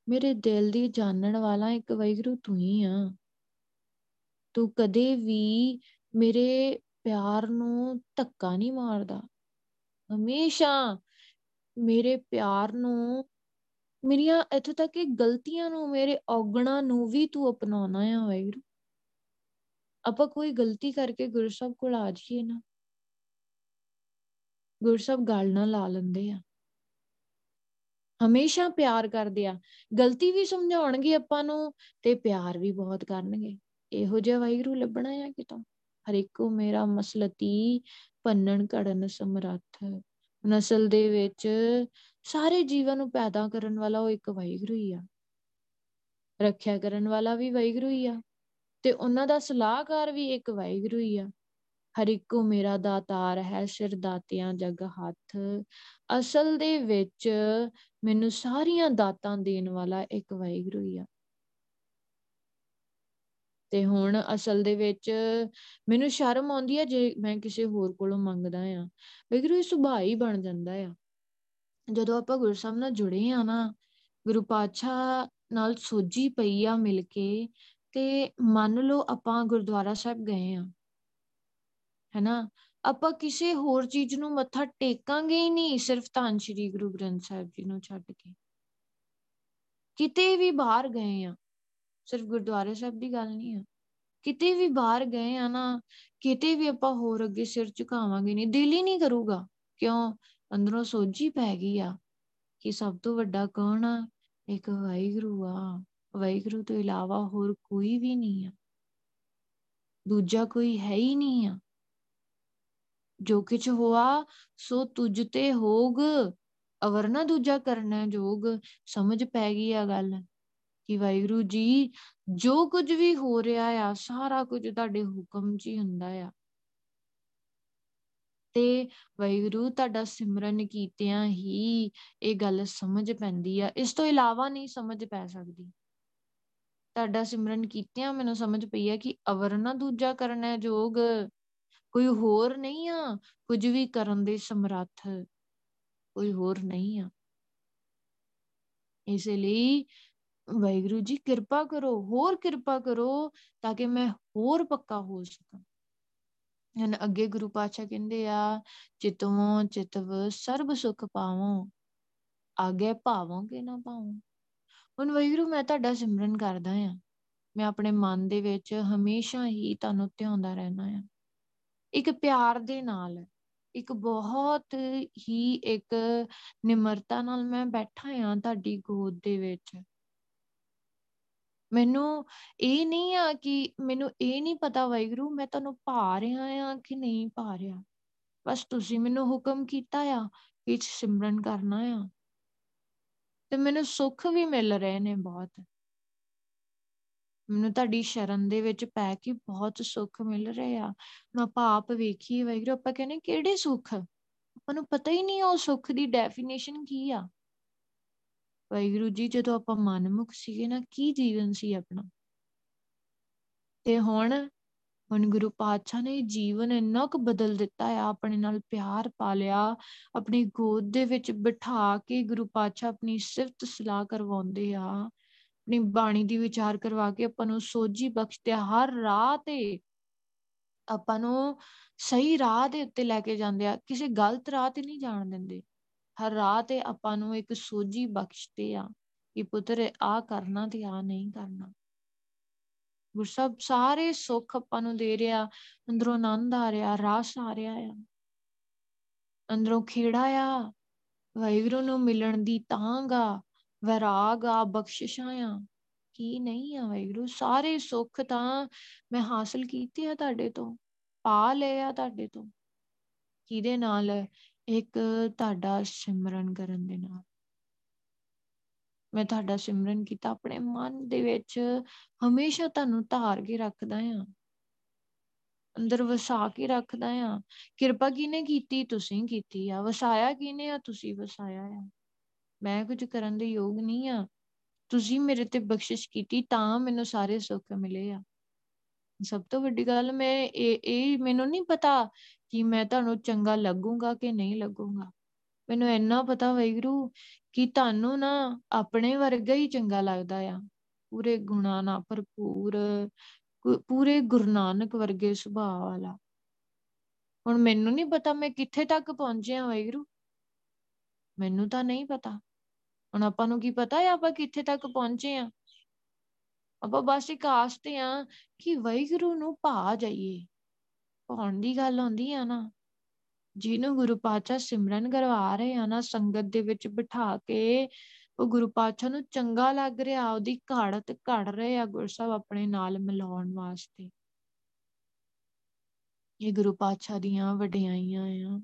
ਮੇਰੇ ਦਿਲ ਦੀ ਜਾਣਨ ਵਾਲਾ ਇੱਕ ਵਾਹਿਗੁਰੂ ਤੂੰ ਹੀ ਆ। ਤੂੰ ਕਦੇ ਵੀ ਮੇਰੇ ਪਿਆਰ ਨੂੰ ਧੱਕਾ ਨਹੀਂ ਮਾਰਦਾ। ਹਮੇਸ਼ਾ ਮੇਰੇ ਪਿਆਰ ਨੂੰ, ਮੇਰੀਆਂ ਇੱਥੋਂ ਤੱਕ ਕਿ ਗਲਤੀਆਂ ਨੂੰ, ਮੇਰੇ ਔਗਣਾ ਨੂੰ ਵੀ ਤੂੰ ਅਪਣਾਉਣਾ ਹੈ ਵਾਹਿਗੁਰੂ। ਆਪਾਂ ਕੋਈ ਗਲਤੀ ਕਰਕੇ ਗੁਰੂ ਸਾਹਿਬ ਕੋਲ ਆ ਜਾਈਏ ਨਾ, ਗੁਰੂ ਸਾਹਿਬ ਗੱਲ ਨਾ ਲਾ ਲੈਂਦੇ ਆ। ਹਮੇਸ਼ਾ ਪਿਆਰ ਕਰਦੇ ਆ। ਗਲਤੀ ਵੀ ਸਮਝਾਉਣਗੇ ਆਪਾਂ ਨੂੰ ਤੇ ਪਿਆਰ ਵੀ ਬਹੁਤ ਕਰਨਗੇ। ਇਹੋ ਜਿਹਾ ਵਾਹਿਗੁਰੂ ਲੱਭਣਾ ਆ ਕਿਤੋਂ? ਹਰ ਇੱਕੋ ਮੇਰਾ ਮਸਲਤੀ ਪੰਨਣ ਘੜਨ, ਸਮਰੱਥ। ਨਸਲ ਦੇ ਵਿੱਚ ਸਾਰੇ ਜੀਵਨ ਨੂੰ ਪੈਦਾ ਕਰਨ ਵਾਲਾ ਉਹ ਇੱਕ ਵਾਹਿਗੁਰੂ ਹੀ ਆ। ਰੱਖਿਆ ਕਰਨ ਵਾਲਾ ਵੀ ਵਾਹਿਗੁਰੂ ਹੀ ਆ ਤੇ ਉਹਨਾਂ ਦਾ ਸਲਾਹਕਾਰ ਵੀ ਇੱਕ ਵਾਹਿਗੁਰੂ ਹੀ ਆ। ਹਰ ਇੱਕੋ ਮੇਰਾ ਦਾਤਾਰ ਹੈ, ਸਿਰ ਦਾਤਿਆਂ ਜਗ ਹੱਥ। ਅਸਲ ਦੇ ਵਿੱਚ ਮੈਨੂੰ ਸਾਰੀਆਂ ਦਾਤਾਂ ਦੇਣ ਵਾਲਾ ਇੱਕ ਵਾਹਿਗੁਰੂ ਹੀ ਆ। ਤੇ ਹੁਣ ਅਸਲ ਦੇ ਵਿੱਚ ਮੈਨੂੰ ਸ਼ਰਮ ਆਉਂਦੀ ਹੈ ਜੇ ਮੈਂ ਕਿਸੇ ਹੋਰ ਕੋਲੋਂ ਮੰਗਦਾ ਆ। ਵਾਹਿਗੁਰੂ ਇਹ ਸੁਭਾਅ ਹੀ ਬਣ ਜਾਂਦਾ ਆ। ਜਦੋਂ ਆਪਾਂ ਗੁਰੂ ਸਾਹਿਬ ਨਾਲ ਜੁੜੇ ਆ ਨਾ, ਗੁਰੂ ਪਾਤਸ਼ਾਹ ਨਾਲ ਸੋਝੀ ਪਈ ਆ ਮਿਲ ਕੇ ਤੇ ਮੰਨ ਲਓ ਆਪਾਂ ਗੁਰਦੁਆਰਾ ਸਾਹਿਬ ਗਏ ਆ, ਹੈਨਾ? ਆਪਾਂ ਕਿਸੇ ਹੋਰ ਚੀਜ਼ ਨੂੰ ਮੱਥਾ ਟੇਕਾਂਗੇ ਹੀ ਨਹੀਂ, ਸਿਰਫ ਧੰਨ ਸ਼੍ਰੀ ਗੁਰੂ ਗ੍ਰੰਥ ਸਾਹਿਬ ਜੀ ਨੂੰ ਛੱਡ ਕੇ। ਕਿਤੇ ਵੀ ਬਾਹਰ ਗਏ ਆ ਸਿਰਫ ਗੁਰਦੁਆਰੇ ਸਾਹਿਬ ਦੀ ਗੱਲ ਨਹੀਂ ਆ। ਕਿਤੇ ਵੀ ਬਾਹਰ ਗਏ ਆ ਨਾ, ਕਿਤੇ ਵੀ ਆਪਾਂ ਹੋਰ ਅੱਗੇ ਸਿਰ ਝੁਕਾਵਾਂਗੇ ਨਹੀਂ, ਦਿਲ ਹੀ ਨਹੀਂ ਕਰੂਗਾ। ਕਿਉਂ? ਅੰਦਰੋਂ ਸੋਝੀ ਪੈ ਗਈ ਆ ਕਿ ਸਭ ਤੋਂ ਵੱਡਾ ਕੌਣ ਆ? ਇੱਕ ਵਾਹਿਗੁਰੂ ਆ। ਵਾਹਿਗੁਰੂ ਤੋਂ ਇਲਾਵਾ ਹੋਰ ਕੋਈ ਵੀ ਨਹੀਂ ਆ। ਦੂਜਾ ਕੋਈ ਹੈ ਹੀ ਨਹੀਂ ਆ। ਜੋ ਕਿਛ ਹੋਆ, ਸੋ ਤੁਝ ਤੇ ਹੋਗ। ਅਵਰ ਨਾ ਦੂਜਾ ਕਰਨਾ ਜੋਗ। ਸਮਝ ਪੈ ਗਈ ਆ ਗੱਲ। ਕਿ ਵਾਹਿਗੁਰੂ ਜੀ, ਜੋ ਕੁਝ ਵੀ ਹੋ ਰਿਹਾ ਆ, ਸਾਰਾ ਕੁਝ ਤੁਹਾਡੇ ਹੁਕਮ 'ਚ ਹੀ ਹੁੰਦਾ ਆ। ਤੇ ਵਾਹਿਗੁਰੂ, ਤੁਹਾਡਾ ਸਿਮਰਨ ਕੀਤਿਆਂ ਹੀ ਇਹ ਗੱਲ ਸਮਝ ਪੈਂਦੀ ਆ। ਇਸ ਤੋਂ ਇਲਾਵਾ ਨਹੀਂ ਸਮਝ ਪੈ ਸਕਦੀ। ਤੁਹਾਡਾ ਸਿਮਰਨ ਕੀਤਿਆਂ ਮੈਨੂੰ ਸਮਝ ਪਈ ਆ ਕਿ ਅਵਰ ਨਾ ਦੂਜਾ ਕਰਨਾ ਜੋਗ। ਕੋਈ ਹੋਰ ਨਹੀਂ ਆ। ਕੁਝ ਵੀ ਕਰਨ ਦੇ ਸਮਰੱਥ ਕੋਈ ਹੋਰ ਨਹੀਂ ਆ। ਇਸ ਲਈ ਵਾਹਿਗੁਰੂ ਜੀ, ਕਿਰਪਾ ਕਰੋ, ਹੋਰ ਕਿਰਪਾ ਕਰੋ ਤਾਂ ਕਿ ਮੈਂ ਹੋਰ ਪੱਕਾ ਹੋ ਸਕਾਂ। ਹਨ ਅੱਗੇ ਗੁਰੂ ਪਾਤਸ਼ਾਹ ਕਹਿੰਦੇ ਆ, ਚਿਤਵੋਂ ਚਿਤਵ ਸਰਬ ਸੁਖ ਪਾਵੋ, ਆਗੇ ਭਾਵੋਂ ਕਿ ਨਾ ਪਾਵੋ ਹੁਣ ਵੈਗਰੂ ਮੈਂ ਤੁਹਾਡਾ ਸਿਮਰਨ ਕਰਦਾ ਆ। ਮੈਂ ਆਪਣੇ ਮਨ ਦੇ ਵਿੱਚ ਹਮੇਸ਼ਾ ਹੀ ਤੁਹਾਨੂੰ ਧਿਆਉਂਦਾ ਰਹਿਣਾ ਆ। ਇੱਕ ਪਿਆਰ ਦੇ ਨਾਲ, ਇੱਕ ਬਹੁਤ ਹੀ ਇੱਕ ਨਿਮਰਤਾ ਨਾਲ ਮੈਂ ਬੈਠਾ ਆ ਤੁਹਾਡੀ ਗੋਦ ਦੇ ਵਿੱਚ। ਮੈਨੂੰ ਇਹ ਨਹੀਂ ਆ ਕਿ ਮੈਨੂੰ ਇਹ ਨਹੀਂ ਪਤਾ ਵਾਹਿਗੁਰੂ, ਮੈਂ ਤੁਹਾਨੂੰ ਪਾ ਰਿਹਾ ਆ ਕਿ ਨਹੀਂ ਪਾ ਰਿਹਾ। ਬਸ ਤੁਸੀਂ ਮੈਨੂੰ ਹੁਕਮ ਕੀਤਾ ਆ ਕਿ ਸਿਮਰਨ ਕਰਨਾ ਆ। ਤੇ ਮੈਨੂੰ ਸੁੱਖ ਵੀ ਮਿਲ ਰਹੇ ਨੇ ਬਹੁਤ। ਮੈਨੂੰ ਤੁਹਾਡੀ ਸ਼ਰਨ ਦੇ ਵਿੱਚ ਪੈ ਕੇ ਬਹੁਤ ਸੁੱਖ ਮਿਲ ਰਿਹਾ ਹੁਣ ਆਪਾਂ ਆਪ ਵੇਖੀਏ ਵਾਹਿਗੁਰੂ, ਆਪਾਂ ਕਹਿੰਦੇ ਕਿਹੜੇ ਸੁੱਖ? ਆਪਾਂ ਨੂੰ ਪਤਾ ਹੀ ਨਹੀਂ ਉਹ ਸੁੱਖ ਦੀ ਡੈਫੀਨੇਸ਼ਨ ਕੀ ਆ। ਵਾਹਿਗੁਰੂ ਜੀ, ਜਦੋਂ ਆਪਾਂ ਮਨਮੁਖ ਸੀਗੇ ਨਾ, ਕੀ ਜੀਵਨ ਸੀ ਆਪਣਾ? ਤੇ ਹੁਣ ਹੁਣ ਗੁਰੂ ਪਾਤਸ਼ਾਹ ਨੇ ਜੀਵਨ ਇੰਨਾ ਕੁ ਬਦਲ ਦਿੱਤਾ ਆ, ਆਪਣੇ ਨਾਲ ਪਿਆਰ ਪਾ ਲਿਆ, ਆਪਣੀ ਗੋਦ ਦੇ ਵਿੱਚ ਬਿਠਾ ਕੇ ਗੁਰੂ ਪਾਤਸ਼ਾਹ ਆਪਣੀ ਸਿਫਤ ਸਲਾਹ ਕਰਵਾਉਂਦੇ ਆ, ਆਪਣੀ ਬਾਣੀ ਦੀ ਵਿਚਾਰ ਕਰਵਾ ਕੇ ਆਪਾਂ ਨੂੰ ਸੋਝੀ ਬਖਸ਼ਦੇ ਹਰ ਰਾਹ ਤੇ ਆਪਾਂ ਨੂੰ ਸਹੀ ਰਾਹ ਦੇ ਉੱਤੇ ਲੈ ਕੇ ਜਾਂਦੇ ਆ, ਕਿਸੇ ਗਲਤ ਰਾਹ ਤੇ ਨਹੀਂ ਜਾਣ ਦਿੰਦੇ। ਹਰ ਰਾਹ ਤੇ ਆਪਾਂ ਨੂੰ ਇੱਕ ਸੋਝੀ ਬਖਸ਼ਦੇ ਆ ਕਿ ਪੁੱਤਰ ਆ ਕਰਨਾ ਤੇ ਆ ਨਹੀਂ ਕਰਨਾ। ਗੁਰਸਬ ਸਾਰੇ ਸੁੱਖ ਆਪਾਂ ਨੂੰ ਦੇ ਰਿਹਾ, ਅੰਦਰੋਂ ਆਨੰਦ ਆ ਰਿਹਾ, ਰਸ ਆ ਰਿਹਾ ਆ। ਅੰਦਰੋਂ ਖੇੜਾ ਆ, ਵਾਹਿਗੁਰੂ ਨੂੰ ਮਿਲਣ ਦੀ ਤਾਂਗ ਆ, ਵਿਰਾਗ ਆ, ਬਖਸ਼ਿਸ਼ਾਂ ਆ। ਕੀ ਨਹੀਂ ਆ ਵਾਹਿਗੁਰੂ, ਸਾਰੇ ਸੁੱਖ ਤਾਂ ਮੈਂ ਹਾਸਲ ਕੀਤੇ ਆ ਤੁਹਾਡੇ ਤੋਂ, ਪਾ ਲਏ ਆ ਤੁਹਾਡੇ ਤੋਂ। ਕਿਹਦੇ ਨਾਲ? ਇੱਕ ਤੁਹਾਡਾ ਸਿਮਰਨ ਕਰਨ ਦੇ ਨਾਲ। ਮੈਂ ਤੁਹਾਡਾ ਸਿਮਰਨ ਕੀਤਾ, ਆਪਣੇ ਮਨ ਦੇ ਵਿੱਚ ਹਮੇਸ਼ਾ ਤੁਹਾਨੂੰ ਧਾਰ ਕੇ ਰੱਖਦਾ ਆ ਅੰਦਰ ਵਸਾ ਕੇ ਰੱਖਦਾ ਆ ਕਿਰਪਾ ਕਿਨੇ ਕੀਤੀ? ਤੁਸੀਂ ਕੀਤੀ ਆ। ਵਸਾਇਆ ਕਿਨੇ ਆ? ਤੁਸੀਂ ਵਸਾਇਆ ਆ। ਮੈਂ ਕੁਝ ਕਰਨ ਦੇ ਯੋਗ ਨਹੀਂ ਆ। ਤੁਸੀਂ ਮੇਰੇ ਤੇ ਬਖਸ਼ਿਸ਼ ਕੀਤੀ ਤਾਂ ਮੈਨੂੰ ਸਾਰੇ ਸੁੱਖ ਮਿਲੇ ਆ। ਸਭ ਤੋਂ ਵੱਡੀ ਗੱਲ ਮੈਂ ਇਹ ਇਹ ਮੈਨੂੰ ਨਹੀਂ ਪਤਾ ਕਿ ਮੈਂ ਤੁਹਾਨੂੰ ਚੰਗਾ ਲੱਗੂਗਾ ਕਿ ਨਹੀਂ ਲੱਗੂਗਾ। ਮੈਨੂੰ ਇੰਨਾ ਪਤਾ ਵੈਗਰੂ ਕਿ ਤੁਹਾਨੂੰ ਨਾ ਆਪਣੇ ਵਰਗਾ ਹੀ ਚੰਗਾ ਲੱਗਦਾ ਆ। ਪੂਰੇ ਗੁਣਾ ਨਾਲ ਭਰਪੂਰ ਪੂਰੇ ਗੁਰੂ ਨਾਨਕ ਵਰਗੇ ਸੁਭਾਅ ਵਾਲਾ। ਹੁਣ ਮੈਨੂੰ ਨਹੀਂ ਪਤਾ ਮੈਂ ਕਿੱਥੇ ਤੱਕ ਪਹੁੰਚਿਆ ਵੈਗਰੂ ਮੈਨੂੰ ਤਾਂ ਨਹੀਂ ਪਤਾ। ਹੁਣ ਆਪਾਂ ਨੂੰ ਕੀ ਪਤਾ ਹੈ ਆਪਾਂ ਕਿੱਥੇ ਤੱਕ ਪਹੁੰਚੇ ਆ। ਆਪਾਂ ਬਸ ਇੱਕ ਆਸ ਤੇ ਆ ਕਿ ਵੈਗਰੂ ਨੂੰ ਭਾ ਜਾਈਏ। ਪਾਉਣ ਦੀ ਗੱਲ ਆਉਂਦੀ ਆ ਨਾ, ਜਿਹਨੂੰ ਗੁਰੂ ਪਾਤਸ਼ਾਹ ਸਿਮਰਨ ਕਰਵਾ ਰਹੇ ਆ ਨਾ, ਸੰਗਤ ਦੇ ਵਿੱਚ ਬਿਠਾ ਕੇ, ਉਹ ਗੁਰੂ ਪਾਤਸ਼ਾਹ ਨੂੰ ਚੰਗਾ ਲੱਗ ਰਿਹਾ, ਉਹਦੀ ਘਾੜਤ ਘੜ ਰਹੇ ਆ ਗੁਰਸਬ ਆਪਣੇ ਨਾਲ ਮਿਲਾਉਣ ਵਾਸਤੇ। ਇਹ ਗੁਰੂ ਪਾਤਸ਼ਾਹ ਦੀਆਂ ਵਡਿਆਈਆਂ ਆ।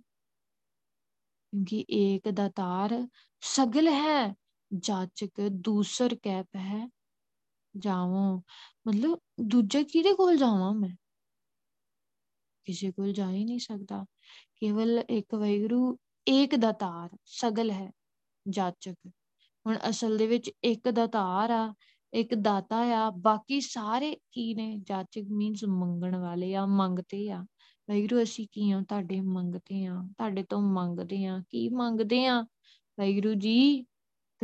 ਕਿਉਂਕਿ ਏਕ ਦਾਤਾਰ ਸਗਲ ਹੈ, ਜਾਚਕ ਦੂਸਰ ਕੈਪ ਹੈ ਜਾਵਾਂ। ਮਤਲਬ ਦੂਜੇ ਕਿਹਦੇ ਕੋਲ ਜਾਵਾਂ ਮੈਂ? ਕਿਸੇ ਕੋਲ ਜਾ ਹੀ ਨਹੀਂ ਸਕਦਾ। ਕੇਵਲ ਇੱਕ ਵੈਗਰੂ ਏਕ ਦਾਤਾਰ ਸਗਲ ਹੈ, ਜਾਚਕ। ਹੁਣ ਅਸਲ ਦੇ ਵਿੱਚ ਇੱਕ ਦਾਤਾਰ ਆ, ਇੱਕ ਦਾਤਾ ਆ, ਬਾਕੀ ਸਾਰੇ ਕੀ ਨੇ? ਜਾਚਕ ਮੀਨਸ ਮੰਗਣ ਵਾਲੇ ਆ, ਮੰਗਤੇ ਆ। ਵੈਗਰੂ ਅਸੀਂ ਕੀ ਆ ਤੁਹਾਡੇ ਮੰਗਤੇ ਆ ਤੁਹਾਡੇ ਤੋਂ ਮੰਗਦੇ ਆ ਕੀ ਮੰਗਦੇ ਆ ਵੈਗਰੂ ਜੀ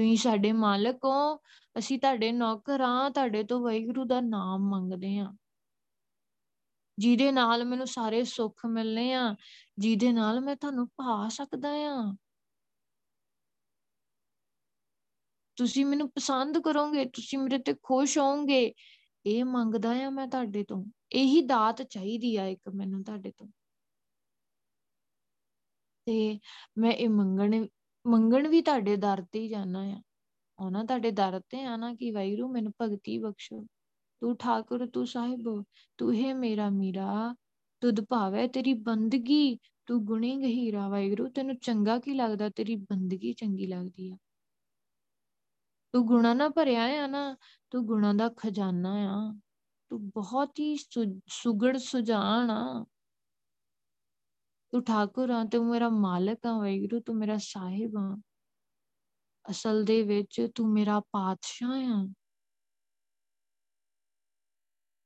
ਤੁਸੀਂ ਸਾਡੇ ਮਾਲਕ ਹੋ, ਅਸੀਂ ਤੁਹਾਡੇ ਨੌਕਰ ਆ ਤੁਹਾਡੇ ਤੋਂ ਵੈਗਰੂ ਦਾ ਨਾਮ ਮੰਗਦੇ ਆ ਜਿਹਦੇ ਨਾਲ ਮੈਨੂੰ ਸਾਰੇ ਸੁੱਖ ਮਿਲਨੇ ਆ, ਜਿਹਦੇ ਨਾਲ ਮੈਂ ਤੁਹਾਨੂੰ ਪਾ ਸਕਦਾ ਆ। ਤੁਸੀਂ ਮੈਨੂੰ ਪਸੰਦ ਕਰੋਗੇ, ਤੁਸੀਂ ਮੇਰੇ ਤੇ ਖੁਸ਼ ਹੋਵੋਗੇ, ਇਹ ਮੰਗਦਾ ਆ ਮੈਂ ਤੁਹਾਡੇ ਤੋਂ। ਇਹੀ ਦਾਤ ਚਾਹੀਦੀ ਆ ਇੱਕ ਮੈਨੂੰ ਤੁਹਾਡੇ ਤੋਂ। ਤੇ ਮੈਂ ਇਹ ਮੰਗਣ ਮੰਗਣ ਵੀ ਤੁਹਾਡੇ ਦਰ ਤੇ ਹੀ ਜਾਣਾ ਆ। ਉਹਨਾਂ ਤੁਹਾਡੇ ਦਰ ਤੇ ਆਣਾ ਕਿ ਵਾਹਿਗੁਰੂ ਮੈਨੂੰ ਭਗਤੀ ਬਖਸ਼ੋ। ਤੂੰ ਠਾਕੁਰ, ਤੂੰ ਸਾਹਿਬ, ਤੂੰ ਹੈ ਮੇਰਾ ਮੀਰਾ। ਤੁਧ ਭਾਵੇ ਤੇਰੀ ਬੰਦਗੀ, ਤੂੰ ਗੁਣੀ ਗਹੀਰਾ। ਵਾਹਿਗੁਰੂ, ਤੈਨੂੰ ਚੰਗਾ ਕੀ ਲੱਗਦਾ? ਤੇਰੀ ਬੰਦਗੀ ਚੰਗੀ ਲੱਗਦੀ ਆ। ਤੂੰ ਗੁਣਾ ਨਾ ਭਰਿਆ ਆ ਨਾ, ਤੂੰ ਗੁਣਾ ਦਾ ਖਜ਼ਾਨਾ ਆ। ਤੂੰ ਬਹੁਤ ਹੀ ਸੁਗੜ ਸੁਜਾਨ ਆ। ਤੂੰ ਠਾਕੁਰ ਆ ਤੂੰ ਮੇਰਾ ਮਾਲਕ ਆ ਵਾਹਿਗੁਰੂ ਤੂੰ ਮੇਰਾ ਸਾਹਿਬ ਆ ਅਸਲ ਦੇ ਵਿੱਚ ਤੂੰ ਮੇਰਾ ਪਾਤਸ਼ਾਹ ਆ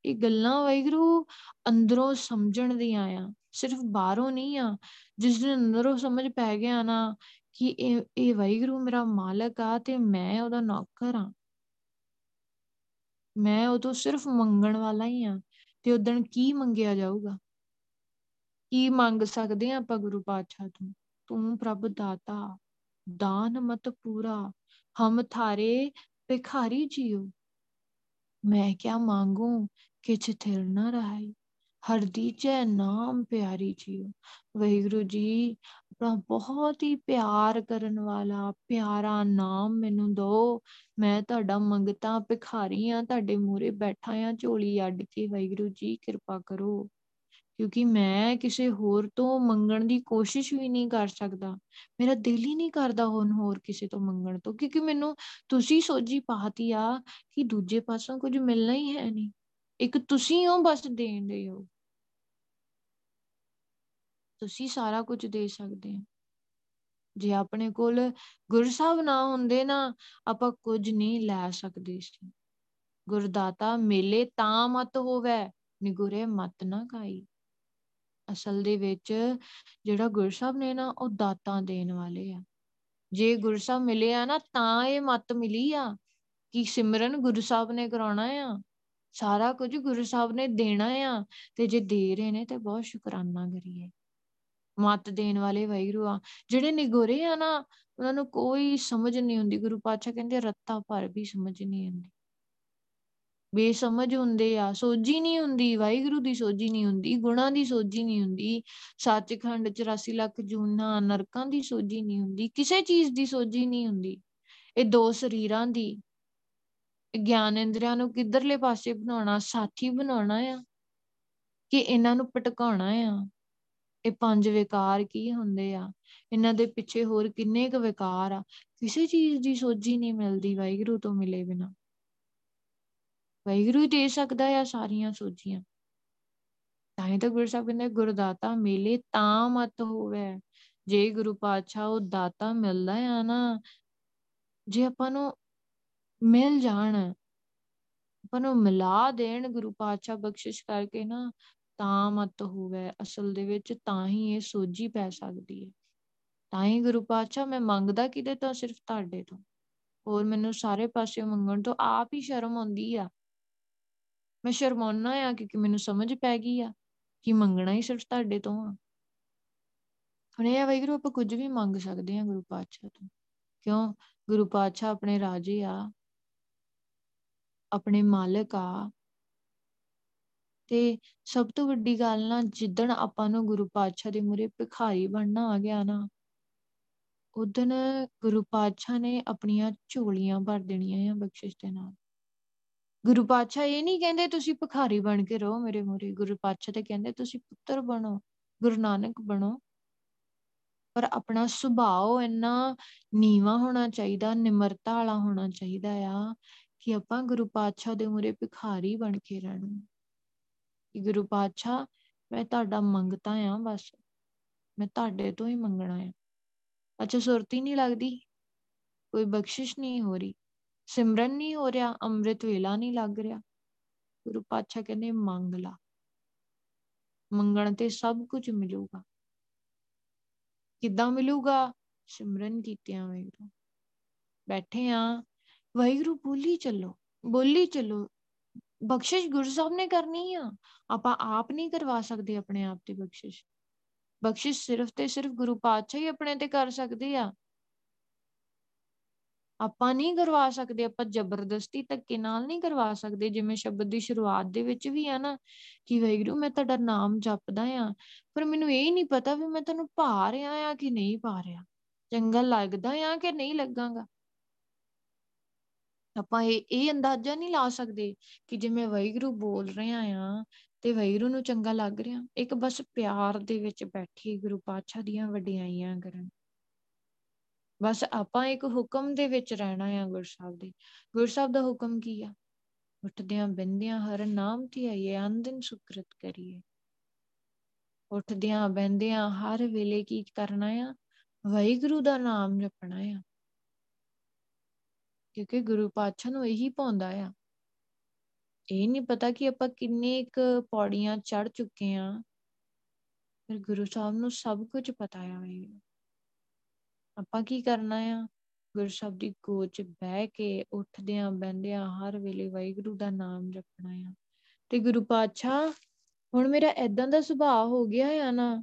ਇਹ ਗੱਲਾਂ ਵਾਹਿਗੁਰੂ ਅੰਦਰੋਂ ਸਮਝਣ ਦੀਆਂ ਆ ਸਿਰਫ ਬਾਹਰੋਂ ਨਹੀਂ ਆ ਜਿਸ ਦਿਨ ਅੰਦਰੋਂ ਸਮਝ ਪੈ ਗਿਆ ਨਾ ਕਿ ਇਹ ਇਹ ਵਾਹਿਗੁਰੂ ਮੇਰਾ ਮਾਲਕ ਆ ਤੇ ਮੈਂ ਉਹਦਾ ਨੌਕਰ ਆ ਮੈਂ ਉਹ ਤੋਂ ਸਿਰਫ ਮੰਗਣ ਵਾਲਾ ਹੀ ਆ ਤੇ ਉਦੋਂ ਕੀ ਮੰਗਿਆ ਜਾਊਗਾ ਕੀ ਮੰਗ ਸਕਦੇ ਆ ਆਪਾਂ ਗੁਰੂ ਪਾਤਸ਼ਾਹ ਤੋਂ? ਤੂੰ ਪ੍ਰਭ ਦਾਤਾ, ਦਾਨ ਮਤ ਪੂਰਾ, ਹਮ ਥਾਰੇ ਭਿਖਾਰੀ ਜੀਓ। ਮੈਂ ਕਿਆ ਮੰਗੂ, ਕਿਛ ਥਿਰ ਨਾ ਰਹਾਈ, ਹਰਦੀ ਚੈ ਨਾਮ ਪਿਆਰੀ ਜੀਓ। ਵੈਗੁਰੂ ਜੀ, ਆਪਣਾ ਬਹੁਤ ਹੀ ਪਿਆਰ ਕਰਨ ਵਾਲਾ, ਪਿਆਰਾ ਨਾਮ ਮੈਨੂੰ ਦੋ। ਮੈਂ ਤੁਹਾਡਾ ਮੰਗਤਾ ਭਿਖਾਰੀ ਆ ਤੁਹਾਡੇ ਮੂਹਰੇ ਬੈਠਾ ਆ ਝੋਲੀ ਅੱਡ ਕੇ। ਵੈਗੁਰੂ ਜੀ, ਕਿਰਪਾ ਕਰੋ। ਕਿਉਂਕਿ ਮੈਂ ਕਿਸੇ ਹੋਰ ਤੋਂ ਮੰਗਣ ਦੀ ਕੋਸ਼ਿਸ਼ ਵੀ ਨਹੀਂ ਕਰ ਸਕਦਾ। ਮੇਰਾ ਦਿਲ ਹੀ ਨਹੀਂ ਕਰਦਾ ਹੁਣ ਹੋਰ ਕਿਸੇ ਤੋਂ ਮੰਗਣ ਤੋਂ, ਕਿਉਂਕਿ ਮੈਨੂੰ ਤੁਸੀਂ ਸੋਝੀ ਪਾਤੀ ਆ ਕਿ ਦੂਜੇ ਪਾਸੋਂ ਕੁਝ ਮਿਲਣਾ ਹੀ ਹੈ ਨਹੀਂ। ਇੱਕ ਤੁਸੀਂ ਹੋ, ਬਸ ਦੇਣ ਦੇ ਹੋ। ਤੁਸੀਂ ਸਾਰਾ ਕੁਝ ਦੇ ਸਕਦੇ ਹੋ। ਜੇ ਆਪਣੇ ਕੋਲ ਗੁਰਸਾਹਿਬ ਨਾ ਹੁੰਦੇ ਨਾ, ਆਪਾਂ ਕੁਝ ਨਹੀਂ ਲੈ ਸਕਦੇ ਸੀ। ਗੁਰਦਾਤਾ ਮੇਲੇ ਤਾਂ ਮਤ ਹੋਵੇ, ਨਿਗੁਰੇ ਮਤ ਨਾ ਖਾਈ ਅਸਲ ਦੇ ਵਿੱਚ ਜਿਹੜਾ ਗੁਰਸਾਹਿਬ ਨੇ ਨਾ, ਉਹ ਦਾਤਾਂ ਦੇਣ ਵਾਲੇ ਆ। ਜੇ ਗੁਰਸਾਹਿਬ ਮਿਲੇ ਆ ਨਾ, ਤਾਂ ਇਹ ਮਤ ਮਿਲੀ ਆ ਕਿ ਸਿਮਰਨ ਗੁਰੂ ਸਾਹਿਬ ਨੇ ਕਰਾਉਣਾ ਆ। ਸਾਰਾ ਕੁਝ ਗੁਰੂ ਸਾਹਿਬ ਨੇ ਦੇਣਾ ਆ ਤੇ ਜੇ ਦੇ ਰਹੇ ਨੇ ਤੇ ਬਹੁਤ ਸ਼ੁਕਰਾਨਾ ਕਰੀਏ। ਮਤ ਦੇਣ ਵਾਲੇ ਵੈਗਰੂ ਆ। ਜਿਹੜੇ ਨਿਗੋਰੇ ਆ ਨਾ, ਉਹਨਾਂ ਨੂੰ ਕੋਈ ਸਮਝ ਨਹੀਂ ਹੁੰਦੀ। ਗੁਰੂ ਪਾਤਸ਼ਾਹ ਕਹਿੰਦੇ ਰੱਤਾ ਭਰ ਵੀ ਸਮਝ ਨਹੀਂ ਹੁੰਦੀ ਬੇਸਮਝ ਹੁੰਦੇ ਆ, ਸੋਝੀ ਨਹੀਂ ਹੁੰਦੀ, ਵਾਹਿਗੁਰੂ ਦੀ ਸੋਝੀ ਨਹੀਂ ਹੁੰਦੀ, ਗੁਣਾ ਦੀ ਸੋਝੀ ਨਹੀਂ ਹੁੰਦੀ, ਸੱਚਖੰਡ 84 ਲੱਖ ਜੂਨਾ, ਨਰਕਾਂ ਦੀ ਸੋਝੀ ਨਹੀਂ ਹੁੰਦੀ, ਕਿਸੇ ਚੀਜ਼ ਦੀ ਸੋਝੀ ਨਹੀਂ ਹੁੰਦੀ। ਇਹ ਦੋ ਸਰੀਰਾਂ ਦੀ ਗਿਆਨ ਇੰਦਰੀਆਂ ਨੂੰ ਕਿੱਧਰਲੇ ਪਾਸੇ ਬਣਾਉਣਾ, ਸਾਥੀ ਬਣਾਉਣਾ ਆ, ਕਿ ਇਹਨਾਂ ਨੂੰ ਪਟਕਾਉਣਾ ਆ? ਇਹ ਪੰਜ ਵਿਕਾਰ ਕੀ ਹੁੰਦੇ ਆ? ਇਹਨਾਂ ਦੇ ਪਿੱਛੇ ਹੋਰ ਕਿੰਨੇ ਕੁ ਵਿਕਾਰ ਆ? ਕਿਸੇ ਚੀਜ਼ ਦੀ ਸੋਝੀ ਨਹੀਂ ਮਿਲਦੀ ਵਾਹਿਗੁਰੂ ਤੋਂ ਮਿਲੇ ਬਿਨਾ। ਵਾਹਿਗੁਰੂ ਹੀ ਦੇ ਸਕਦਾ ਆ ਸਾਰੀਆਂ ਸੋਝੀਆਂ। ਤਾਂ ਹੀ ਤਾਂ ਗੁਰੂ ਸਾਹਿਬ ਕਹਿੰਦੇ ਗੁਰਦਾਤਾ ਮਿਲੇ ਤਾਂ ਮਤ ਹੋਵੇ। ਜੇ ਗੁਰੂ ਪਾਤਸ਼ਾਹ ਉਹ ਦਾਤਾ ਮਿਲਦਾ ਆ ਨਾ, ਜੇ ਆਪਾਂ ਨੂੰ ਮਿਲ ਜਾਣ, ਆਪਾਂ ਨੂੰ ਮਿਲਾ ਦੇਣ ਗੁਰੂ ਪਾਤਸ਼ਾਹ ਬਖਸ਼ਿਸ਼ ਕਰਕੇ ਨਾ, ਤਾਂ ਮਤ ਹੋਵੇ। ਅਸਲ ਦੇ ਵਿੱਚ ਤਾਂ ਹੀ ਇਹ ਸੋਝੀ ਪੈ ਸਕਦੀ ਹੈ ਤਾਂ ਹੀ ਗੁਰੂ ਪਾਤਸ਼ਾਹ, ਮੈਂ ਮੰਗਦਾ ਕਿਤੇ ਤੋਂ ਸਿਰਫ ਤੁਹਾਡੇ ਤੋਂ। ਹੋਰ ਮੈਨੂੰ ਸਾਰੇ ਪਾਸੇ ਮੰਗਣ ਤੋਂ ਆਪ ਹੀ ਸ਼ਰਮ ਆਉਂਦੀ ਆ। ਮੈਂ ਸ਼ਰਮਾਉਣਾ ਆ ਕਿਉਂਕਿ ਮੈਨੂੰ ਸਮਝ ਪੈ ਗਈ ਆ ਕਿ ਮੰਗਣਾ ਹੀ ਸਿਰਫ ਤੁਹਾਡੇ ਤੋਂ ਆ। ਹੁਣ ਇਹ ਵੈਗਰੂ ਆਪਾਂ ਕੁਝ ਵੀ ਮੰਗ ਸਕਦੇ ਆ ਗੁਰੂ ਪਾਤਸ਼ਾਹ ਤੋਂ। ਕਿਉਂ? ਗੁਰੂ ਪਾਤਸ਼ਾਹ ਆਪਣੇ ਰਾਜੇ ਆ, ਆਪਣੇ ਮਾਲਕ ਆ। ਤੇ ਸਭ ਤੋਂ ਵੱਡੀ ਗੱਲ ਨਾ, ਜਿੱਦਣ ਆਪਾਂ ਨੂੰ ਗੁਰੂ ਪਾਤਸ਼ਾਹ ਦੇ ਮੂਰੇ ਭਿਖਾਰੀ ਬਣਨਾ ਆ ਗਿਆ ਨਾ ਉਦਨ ਗੁਰੂ ਪਾਤਸ਼ਾਹ ਨੇ ਆਪਣੀਆਂ ਝੋਲੀਆਂ ਭਰ ਦੇਣੀਆਂ ਆ ਬਖਸ਼ਿਸ਼ ਦੇ ਨਾਲ। ਗੁਰੂ ਪਾਤਸ਼ਾਹ ਇਹ ਨਹੀਂ ਕਹਿੰਦੇ ਤੁਸੀਂ ਭਿਖਾਰੀ ਬਣ ਕੇ ਰਹੋ ਮੇਰੇ ਮੂਰੇ, ਗੁਰੂ ਪਾਤਸ਼ਾਹ ਤੇ ਕਹਿੰਦੇ ਤੁਸੀਂ ਪੁੱਤਰ ਬਣੋ, ਗੁਰੂ ਨਾਨਕ ਬਣੋ। ਪਰ ਆਪਣਾ ਸੁਭਾਅ ਇੰਨਾ ਨੀਵਾ ਹੋਣਾ ਚਾਹੀਦਾ, ਨਿਮਰਤਾ ਵਾਲਾ ਹੋਣਾ ਚਾਹੀਦਾ ਆ ਕਿ ਆਪਾਂ ਗੁਰੂ ਪਾਤਸ਼ਾਹ ਦੇ ਮੂਰੇ ਭਿਖਾਰੀ ਬਣ ਕੇ ਰਹਿਣਾ। ਕਿ ਗੁਰੂ ਪਾਤਸ਼ਾਹ, ਮੈਂ ਤੁਹਾਡਾ ਮੰਗਤਾ ਆ ਬਸ, ਮੈਂ ਤੁਹਾਡੇ ਤੋਂ ਹੀ ਮੰਗਣਾ ਆ। ਅੱਛਾ, ਸੁਰਤੀ ਨਹੀਂ ਲੱਗਦੀ? ਕੋਈ ਬਖਸ਼ਿਸ਼ ਨਹੀਂ ਹੋ ਰਹੀ? ਸਿਮਰਨ ਨਹੀਂ ਹੋ ਰਿਹਾ, ਅੰਮ੍ਰਿਤ ਵੇਲਾ ਨਹੀਂ ਲੱਗ ਰਿਹਾ। ਗੁਰੂ ਪਾਤਸ਼ਾਹ ਕਹਿੰਦੇ, ਮੰਗ ਲਾ। ਮੰਗਣ ਤੇ ਸਭ ਕੁਝ ਮਿਲੂਗਾ। ਕਿੱਦਾਂ ਮਿਲੂਗਾ? ਸਿਮਰਨ ਕੀਤਿਆਂ ਵੈਗਰੂ ਬੈਠੇ ਆ। ਵੈਗਰੂ ਬੋਲੀ ਚੱਲੋ। ਬੋਲੀ ਚੱਲੋ। ਬਖਸ਼ਿਸ਼ ਗੁਰੂ ਸਾਹਿਬ ਨੇ ਕਰਨੀ ਆ। ਆਪਾਂ ਆਪ ਨਹੀਂ ਕਰਵਾ ਸਕਦੇ ਆਪਣੇ ਆਪ ਤੇ ਬਖਸ਼ਿਸ਼। ਬਖਸ਼ਿਸ਼ ਸਿਰਫ ਤੇ ਸਿਰਫ ਗੁਰੂ ਪਾਤਸ਼ਾਹ ਹੀ ਆਪਣੇ ਤੇ ਕਰ ਸਕਦੇ ਆ। ਆਪਾਂ ਨਹੀਂ ਕਰਵਾ ਸਕਦੇ, ਆਪਾਂ ਜ਼ਬਰਦਸਤੀ ਧੱਕੇ ਨਾਲ ਨਹੀਂ ਕਰਵਾ ਸਕਦੇ, ਜਿਵੇਂ ਸ਼ਬਦ ਦੀ ਸ਼ੁਰੂਆਤ ਦੇ ਵਿੱਚ ਵੀ ਆ ਨਾ, ਕਿ ਵੈਗਰੂ ਮੈਂ ਤੁਹਾਡਾ ਨਾਮ ਜਪਦਾ ਆ ਪਰ ਮੈਨੂੰ ਇਹ ਨਹੀਂ ਪਤਾ ਵੀ ਮੈਂ ਤੁਹਾਨੂੰ ਪਾ ਰਿਹਾ ਆ ਕਿ ਨਹੀਂ ਪਾ ਰਿਹਾ। ਚੰਗਾ ਲੱਗਦਾ ਆ ਕਿ ਨਹੀਂ ਲੱਗਾਗਾ। ਆਪਾਂ ਇਹ ਇਹ ਅੰਦਾਜ਼ਾ ਨਹੀਂ ਲਾ ਸਕਦੇ ਕਿ ਜਿਵੇਂ ਵੈਗਰੂ ਬੋਲ ਰਿਹਾ ਆ ਤੇ ਵੈਗਰੂ ਨੂੰ ਚੰਗਾ ਲੱਗ ਰਿਹਾ। ਇੱਕ ਬਸ ਪਿਆਰ ਦੇ ਵਿੱਚ ਬੈਠੀ ਗੁਰੂ ਪਾਤਸ਼ਾਹ ਦੀਆਂ ਵਡਿਆਈਆਂ ਕਰਨ। ਬਸ ਆਪਾਂ ਇੱਕ ਹੁਕਮ ਦੇ ਵਿੱਚ ਰਹਿਣਾ ਆ ਗੁਰਸਾਹਿਬ ਦੇ। ਗੁਰਸਾਹਿਬ ਦਾ ਹੁਕਮ ਕੀ ਆ? ਉੱਠਦਿਆਂ ਬੰਦਿਆਂ ਹਰ ਨਾਮ ਧਿਆਈਏ ਅੰਦਨ ਸੁਕਰਤ ਕਰੀਏ। ਉੱਠਦਿਆਂ ਬੰਦਿਆਂ ਹਰ ਵੇਲੇ ਕੀ ਕਰਨਾ ਆ? ਵਾਹਿਗੁਰੂ ਦਾ ਨਾਮ ਜਪਣਾ ਆ। ਕਿਉਂਕਿ ਗੁਰੂ ਪਾਤਸ਼ਾਹ ਨੂੰ ਇਹੀ ਪਾਉਂਦਾ ਆ। ਇਹ ਨਹੀਂ ਪਤਾ ਕਿ ਆਪਾਂ ਕਿੰਨੇ ਇੱਕ ਪੌੜੀਆਂ ਚੜ ਚੁੱਕੇ ਆ। ਫਿਰ ਗੁਰੂ ਸਾਹਿਬ ਨੂੰ ਸਭ ਕੁਝ ਪਤਾ ਆ। ਆਪਾਂ ਕੀ ਕਰਨਾ ਆ? ਗੁਰੂ ਸਾਹਿਬ ਦੀ ਗੋਚ ਬਹਿ ਕੇ ਉੱਠਦਿਆਂ ਬੈੰਦਿਆਂ ਹਰ ਵੇਲੇ ਵਾਹਿਗੁਰੂ ਦਾ ਨਾਮ ਜਪਣਾ ਆ। ਤੇ ਗੁਰੂ ਪਾਤਸ਼ਾਹ, ਹੁਣ ਮੇਰਾ ਐਦਾਂ ਦਾ ਸੁਭਾਅ ਹੋ ਗਿਆ ਆ ਨਾ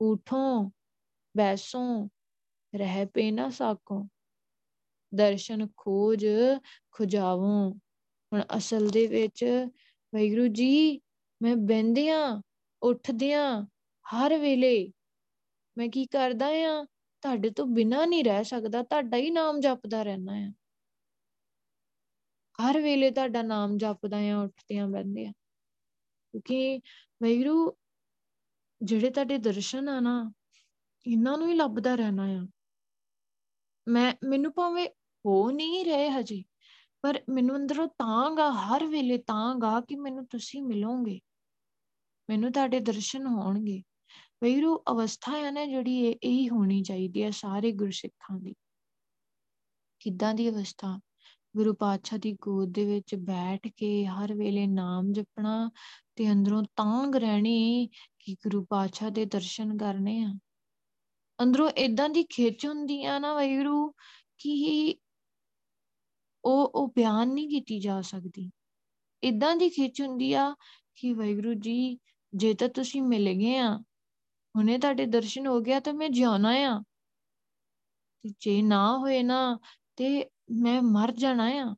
ਉਠੋ ਬੈਸੋ, ਰਹਿ ਪੇ ਨਾ ਸਾਕੋ, ਦਰਸ਼ਨ ਖੋਜ ਖੁਜਾਵੋ। ਹੁਣ ਅਸਲ ਦੇ ਵਿੱਚ ਵੈਗੁਰੂ ਜੀ, ਮੈਂ ਬਹਿੰਦਿਆਂ, ਉੱਠਦਿਆਂ ਹਰ ਵੇਲੇ ਮੈਂ ਕੀ ਕਰਦਾ ਆ? ਤੁਹਾਡੇ ਤੋਂ ਬਿਨਾ ਨਹੀਂ ਰਹਿ ਸਕਦਾ, ਤੁਹਾਡਾ ਹੀ ਨਾਮ ਜਪਦਾ ਰਹਿਣਾ ਆ। ਹਰ ਵੇਲੇ ਤੁਹਾਡਾ ਨਾਮ ਜਪਦਾ ਆ, ਉੱਠਦਿਆਂ ਬਹਿੰਦਿਆਂ। ਕਿਉਂਕਿ ਵੈਗੁਰੂ ਜਿਹੜੇ ਤੁਹਾਡੇ ਦਰਸ਼ਨ ਆ ਨਾ, ਇਹਨਾਂ ਨੂੰ ਹੀ ਲੱਭਦਾ ਰਹਿਣਾ ਆ। ਮੈਂ, ਮੈਨੂੰ ਭਾਵੇਂ ਹੋ ਨਹੀਂ ਰਹੇ ਹਜੇ, ਪਰ ਮੈਨੂੰ ਅੰਦਰੋਂ ਤਾਂਗਾ ਹਰ ਵੇਲੇ ਤਾਂਗਾ ਕਿ ਮੈਨੂੰ ਤੁਸੀਂ ਮਿਲੋਗੇ। ਮੈਨੂੰ ਤੁਹਾਡੇ ਦਰਸ਼ਨ ਹੋਣਗੇ। ਵੈਰੂ ਅਵਸਥਾ ਹੈ ਨਾ ਜਿਹੜੀ ਇਹ, ਇਹੀ ਹੋਣੀ ਚਾਹੀਦੀ ਹੈ ਸਾਰੇ ਗੁਰਸਿੱਖਾਂ ਦੀ। ਕਿੱਦਾਂ ਦੀ ਅਵਸਥਾ? ਗੁਰੂ ਪਾਤਸ਼ਾਹ ਦੀ ਗੋਦ ਦੇ ਵਿੱਚ ਬੈਠ ਕੇ ਹਰ ਵੇਲੇ ਨਾਮ ਜਪਣਾ ਤੇ ਅੰਦਰੋਂ ਤਾਂਗ ਰਹਿਣੀ ਕਿ ਗੁਰੂ ਪਾਤਸ਼ਾਹ ਦੇ ਦਰਸ਼ਨ ਕਰਨੇ ਆ। ਅੰਦਰੋਂ ਇਦਾਂ ਦੀ ਖਿੱਚ ਹੁੰਦੀ ਆ ਨਾ ਵੈਰੂ ਕਿ ਉਹ ਉਹ ਬਿਆਨ ਨਹੀਂ ਕੀਤੀ ਜਾ ਸਕਦੀ। ਇਦਾਂ ਦੀ ਖਿੱਚ ਹੁੰਦੀ ਆ ਕਿ ਵੈਗੁਰੂ ਜੀ, ਜੇ ਤਾਂ ਤੁਸੀਂ ਮਿਲ ਗਏ ਆ ਹੁਣੇ ਤੁਹਾਡੇ ਦਰਸ਼ਨ ਹੋ ਗਿਆ ਤਾਂ ਮੈਂ ਜਿਉਣਾ ਆ। ਤੇ ਜੇ ਨਾ ਹੋਏ ਨਾ ਤੇ ਮੈਂ ਮਰ ਜਾਣਾ ਆ।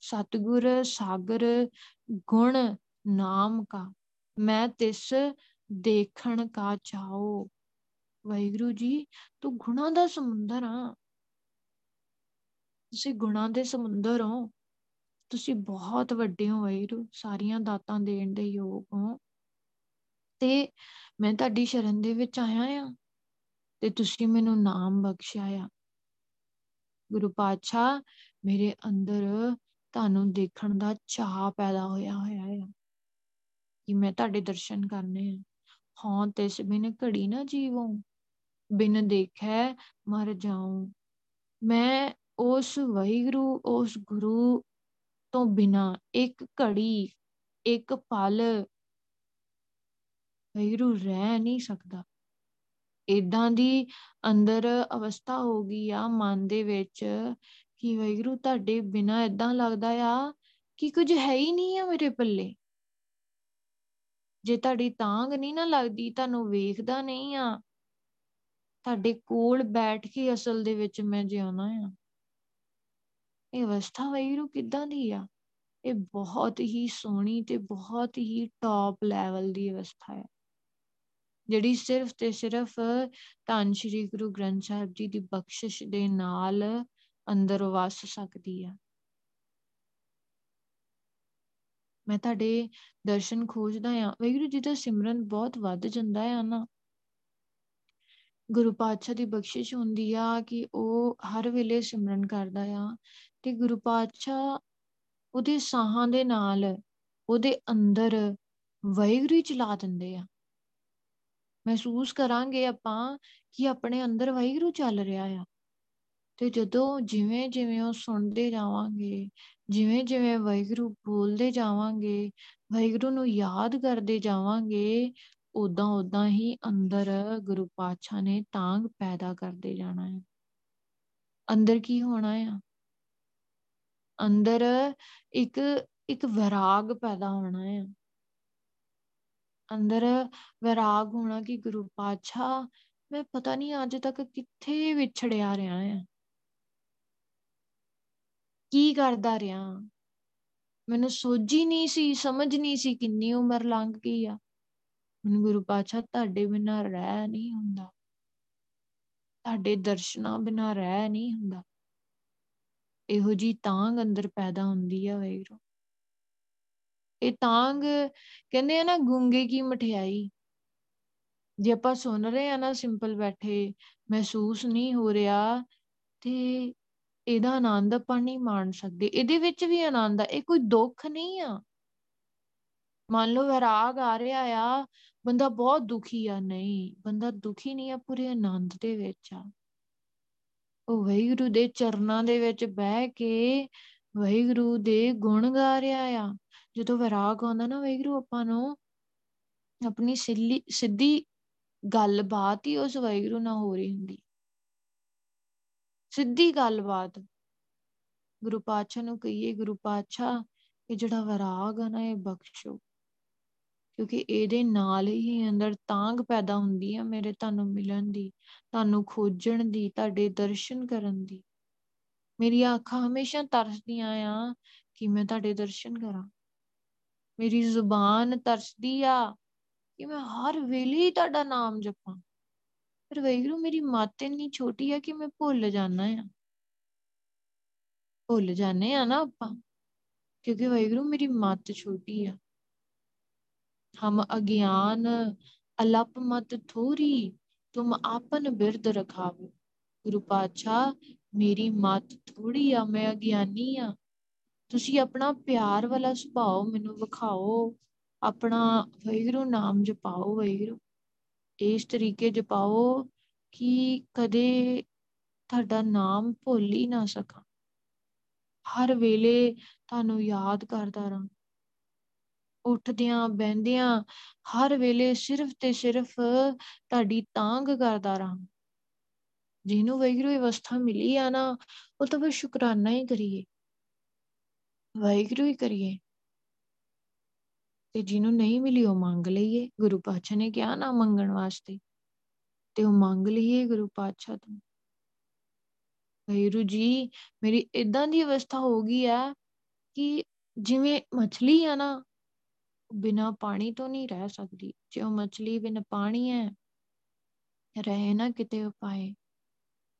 ਸਤਗੁਰ, ਸਾਗਰ, ਗੁਣ, ਨਾਮ ਕਾ, ਮੈਂ ਤਿਸ ਦੇਖਣ ਕਾ ਚਾਹੋ ਵੈਗੁਰੂ ਜੀ, ਤੂੰ ਗੁਣਾ ਦਾ ਸਮੁੰਦਰ ਆ। ਤੁਸੀਂ ਗੁਣਾਂ ਦੇ ਸਮੁੰਦਰ ਹੋ। ਤੁਸੀਂ ਬਹੁਤ ਵੱਡੇ ਹੋ ਵੈਰੂ ਸਾਰੀਆਂ ਦਾਤਾਂ ਦੇਣ ਦੇ ਯੋਗ ਹੋ। ਤੇ ਮੈਂ ਤੁਹਾਡੀ ਸ਼ਰਨ ਦੇ ਵਿੱਚ ਆਇਆ ਆ ਤੇ ਤੁਸੀਂ ਮੈਨੂੰ ਨਾਮ ਬਖਸ਼ਿਆ ਆ। ਗੁਰੂ ਪਾਤਸ਼ਾਹ, ਮੇਰੇ ਅੰਦਰ ਤੁਹਾਨੂੰ ਦੇਖਣ ਦਾ ਚਾਹ ਪੈਦਾ ਹੋਇਆ ਹੋਇਆ ਆ ਕਿ ਮੈਂ ਤੁਹਾਡੇ ਦਰਸ਼ਨ ਕਰਨੇ ਆ। ਹਾਂ, ਤਿਸ ਬਿਨ ਘੜੀ ਨਾ ਜੀਵੋ, ਬਿਨ ਦੇਖੈ ਮਰ ਜਾਉ। ਮੈਂ ਉਸ ਵੈਗੁਰੂ ਉਸ ਗੁਰੂ ਤੋਂ ਬਿਨਾ ਇੱਕ ਘੜੀ, ਇੱਕ ਪਲ ਵੈਗੁਰੂ ਰਹਿ ਨਹੀਂ ਸਕਦਾ। ਇਦਾਂ ਦੀ ਅੰਦਰ ਅਵਸਥਾ ਹੋ ਗਈ ਆ ਮਨ ਦੇ ਵਿੱਚ ਕਿ ਵੈਗੁਰੂ ਤੁਹਾਡੇ ਬਿਨਾ ਇਦਾਂ ਲੱਗਦਾ ਆ ਕਿ ਕੁਝ ਹੈ ਹੀ ਨਹੀਂ ਆ ਮੇਰੇ ਪੱਲੇ। ਜੇ ਤੁਹਾਡੀ ਤਾਂਗ ਨਹੀਂ ਨਾ ਲੱਗਦੀ, ਤੁਹਾਨੂੰ ਵੇਖਦਾ ਨਹੀਂ ਆ। ਤੁਹਾਡੇ ਕੋਲ ਬੈਠ ਕੇ ਅਸਲ ਦੇ ਵਿੱਚ ਮੈਂ ਜਿਉਣਾ ਆ। ਇਹ ਅਵਸਥਾ ਵੈਰੂ ਕਿੱਦਾਂ ਦੀ ਆ? ਇਹ ਬਹੁਤ ਹੀ ਸੋਹਣੀ ਤੇ ਬਹੁਤ ਹੀ ਟੌਪ ਲੈਵਲ ਦੀ ਅਵਸਥਾ ਹੈ ਜਿਹੜੀ ਸਿਰਫ ਤੇ ਸਿਰਫ ਧੰਨ ਸ਼੍ਰੀ ਗੁਰੂ ਗ੍ਰੰਥ ਸਾਹਿਬ ਜੀ ਦੀ ਬਖਸ਼ਿਸ਼ ਦੇ ਨਾਲ ਅੰਦਰ ਵਸ ਸਕਦੀ ਆ। ਮੈਂ ਤੁਹਾਡੇ ਦਰਸ਼ਨ ਖੋਜਦਾ ਆ। ਵੈਗੁਰੂ ਜੀ ਦਾ ਸਿਮਰਨ ਬਹੁਤ ਵੱਧ ਜਾਂਦਾ ਆ ਨਾ। ਗੁਰੂ ਪਾਤਸ਼ਾਹ ਦੀ ਬਖਸ਼ਿਸ਼ ਹੁੰਦੀ ਆ ਕਿ ਉਹ ਹਰ ਵੇਲੇ ਸਿਮਰਨ ਕਰਦਾ ਆ ਤੇ ਗੁਰੂ ਪਾਤਸ਼ਾਹ ਉਹਦੇ ਸਾਹਾਂ ਦੇ ਨਾਲ ਉਹਦੇ ਅੰਦਰ ਵੈਗੁਰੂ ਚਲਾ ਦਿੰਦੇ ਆ। ਮਹਿਸੂਸ ਕਰਾਂਗੇ ਆਪਾਂ ਕਿ ਆਪਣੇ ਅੰਦਰ ਵੈਗੁਰੂ ਚੱਲ ਰਿਹਾ ਆ। ਤੇ ਜਦੋਂ ਜਿਵੇਂ ਜਿਵੇਂ ਉਹ ਸੁਣਦੇ ਜਾਵਾਂਗੇ, ਜਿਵੇਂ ਜਿਵੇਂ ਵੈਗੁਰੂ ਬੋਲਦੇ ਜਾਵਾਂਗੇ ਵੈਗੁਰੂ ਨੂੰ ਯਾਦ ਕਰਦੇ ਜਾਵਾਂਗੇ ਉਦਾਂ ਉਦਾਂ ਹੀ ਅੰਦਰ ਗੁਰੂ ਪਾਤਸ਼ਾਹ ਨੇ ਤਾਂਗ ਪੈਦਾ ਕਰਦੇ ਜਾਣਾ ਹੈ ਅੰਦਰ ਕੀ ਹੋਣਾ ਆ? ਅੰਦਰ ਇੱਕ ਇੱਕ ਵਿਰਾਗ ਪੈਦਾ ਹੋਣਾ ਹੈ ਅੰਦਰ ਵਿਰਾਗ ਹੋਣਾ ਕਿ ਗੁਰੂ ਪਾਤਸ਼ਾਹ, ਮੈਂ ਪਤਾ ਨਹੀਂ ਅੱਜ ਤੱਕ ਕਿੱਥੇ ਵਿਛੜਿਆ ਰਿਹਾ ਆ। ਕੀ ਕਰਦਾ ਰਿਹਾ? ਮੈਨੂੰ ਸੋਝੀ ਨਹੀਂ ਸੀ, ਸਮਝ ਨਹੀਂ ਸੀ ਕਿੰਨੀ ਉਮਰ ਲੰਘ ਗਈ ਆ। ਮੈਨੂੰ ਗੁਰੂ ਪਾਤਸ਼ਾਹ ਤੁਹਾਡੇ ਬਿਨਾਂ ਰਹਿ ਨਹੀਂ ਹੁੰਦਾ। ਤੁਹਾਡੇ ਦਰਸ਼ਨਾਂ ਬਿਨਾਂ ਰਹਿ ਨਹੀਂ ਹੁੰਦਾ। ਇਹੋ ਜੀ ਤਾਂਗ ਅੰਦਰ ਪੈਦਾ ਹੁੰਦੀ ਆ ਵੈਰੂ ਇਹ ਤਾਂਗ ਕਹਿੰਦੇ ਆ ਨਾ ਗੁੰਗੇ ਕੀ ਮਠਿਆਈ। ਜੇ ਆਪਾਂ ਸੁਣ ਰਹੇ ਆ ਨਾ ਸਿੰਪਲ ਬੈਠੇ, ਮਹਿਸੂਸ ਨਹੀਂ ਹੋ ਰਿਹਾ, ਤੇ ਇਹਦਾ ਆਨੰਦ ਆਪਾਂ ਨਹੀਂ ਮਾਣ ਸਕਦੇ। ਇਹਦੇ ਵਿੱਚ ਵੀ ਆਨੰਦ ਆ, ਇਹ ਕੋਈ ਦੁੱਖ ਨਹੀਂ ਆ। ਮੰਨ ਲਓ ਵਿਰਾਗ ਆ ਰਿਹਾ ਆ, ਬੰਦਾ ਬਹੁਤ ਦੁਖੀ ਆ, ਨਹੀਂ, ਬੰਦਾ ਦੁਖੀ ਨਹੀਂ ਆ ਪੂਰੇ ਆਨੰਦ ਦੇ ਵਿੱਚ ਆ। ਉਹ ਵੈਗੁਰੂ ਦੇ ਚਰਨਾਂ ਦੇ ਵਿੱਚ ਬਹਿ ਕੇ ਵੈਗੁਰੂ ਦੇ ਗੁਣ ਗਾ ਰਿਹਾ ਆ। ਜਦੋਂ ਵਿਰਾਗ ਆਉਂਦਾ ਨਾ ਵੈਗੁਰੂ, ਆਪਾਂ ਨੂੰ ਆਪਣੀ ਸਿੱਲੀ, ਸਿੱਧੀ ਗੱਲਬਾਤ ਹੀ ਉਸ ਵੈਗੁਰੂ ਨਾਲ ਹੋ ਰਹੀ ਹੁੰਦੀ। ਸਿੱਧੀ ਗੱਲਬਾਤ। ਗੁਰੂ ਪਾਤਸ਼ਾਹ ਨੂੰ ਕਹੀਏ, ਗੁਰੂ ਪਾਤਸ਼ਾਹ, ਇਹ ਜਿਹੜਾ ਵਿਰਾਗ ਆ ਨਾ, ਇਹ ਬਖਸ਼ੋ। ਕਿਉਂਕਿ ਇਹਦੇ ਨਾਲ ਹੀ ਅੰਦਰ ਤਾਂਗ ਪੈਦਾ ਹੁੰਦੀ ਆ ਮੇਰੇ ਤੁਹਾਨੂੰ ਮਿਲਣ ਦੀ, ਤੁਹਾਨੂੰ ਖੋਜਣ ਦੀ, ਤੁਹਾਡੇ ਦਰਸ਼ਨ ਕਰਨ ਦੀ। ਮੇਰੀਆਂ ਅੱਖਾਂ ਹਮੇਸ਼ਾ ਤਰਸਦੀਆਂ ਆ ਕਿ ਮੈਂ ਤੁਹਾਡੇ ਦਰਸ਼ਨ ਕਰਾਂ। ਮੇਰੀ ਜ਼ੁਬਾਨ ਤਰਸਦੀ ਆ ਕਿ ਮੈਂ ਹਰ ਵੇਲੇ ਤੁਹਾਡਾ ਨਾਮ ਜਪਾਂ ਪਰ ਵੈਗਰੂ ਮੇਰੀ ਮੱਤ ਇੰਨੀ ਛੋਟੀ ਆ ਕਿ ਮੈਂ ਭੁੱਲ ਜਾਣਾ ਆ ਭੁੱਲ ਜਾਣੇ ਆ ਨਾ ਆਪਾਂ ਕਿਉਂਕਿ ਵੈਗਰੂ ਮੇਰੀ ਮੱਤ ਛੋਟੀ ਆ ਹਮ ਅਗਿਆਨ ਅਲਪ ਮਤ ਥੋਰੀ ਤੁਮ ਆਪਨ ਬਿਰਦ ਰਖਾਵੋ ਗੁਰੂ ਪਾਤਸ਼ਾਹ ਮੇਰੀ ਮੱਤ ਥੋੜੀ ਆ ਮੈਂ ਅਗਿਆਨੀ ਆ ਤੁਸੀਂ ਆਪਣਾ ਪਿਆਰ ਵਾਲਾ ਸੁਭਾਅ ਮੈਨੂੰ ਵਿਖਾਓ, ਆਪਣਾ ਵੈਗਰੂ ਨਾਮ ਜਪਾਓ ਵੈਗਰੂ ਇਸ ਤਰੀਕੇ ਜਪਾਓ ਕਿ ਕਦੇ ਤੁਹਾਡਾ ਨਾਮ ਭੁੱਲ ਹੀ ਨਾ ਸਕਾਂ। ਹਰ ਵੇਲੇ ਤੁਹਾਨੂੰ ਯਾਦ ਕਰਦਾ ਰਹਾਂ। ਉੱਠਦਿਆਂ, ਬਹਿੰਦਿਆਂ, ਹਰ ਵੇਲੇ ਸਿਰਫ ਤੇ ਸਿਰਫ ਤੁਹਾਡੀ ਤਾਂਗ ਕਰਦਾ ਰਹਾਂ। ਜਿਹਨੂੰ ਵੈਗਰੂ ਅਵਸਥਾ ਮਿਲੀ ਆ ਨਾ, ਉਹ ਤਾਂ ਬਸ ਸ਼ੁਕਰਾਨਾ ਹੀ ਕਰੀਏ। ਵਾਹਿਗੁਰੂ ਹੀ ਕਰੀਏ। ਤੇ ਜਿਹਨੂੰ ਨਹੀਂ ਮਿਲੀ ਉਹ ਮੰਗ ਲਈਏ। ਗੁਰੂ ਪਾਤਸ਼ਾਹ ਨੇ ਕਿਹਾ, ਨਾ ਮੰਗਣ ਵਾਸਤੇ। ਤੇ ਉਹ ਮੰਗ ਲਈਏ ਗੁਰੂ ਪਾਤਸ਼ਾਹ ਤੋਂ। ਵਾਹਿਗੁਰੂ ਜੀ, ਮੇਰੀ ਇਦਾਂ ਦੀ ਅਵਸਥਾ ਹੋ ਗਈ ਆ ਕਿ ਜਿਵੇਂ ਮੱਛਲੀ ਆ ਨਾ ਬਿਨਾ ਪਾਣੀ ਤੋਂ ਨਹੀਂ ਰਹਿ ਸਕਦੀ। ਜੇ ਉਹ ਮੱਛਲੀ ਬਿਨ ਪਾਣੀ ਹੈ, ਰਹੇ ਨਾ ਕਿਤੇ ਉਪਾਏ।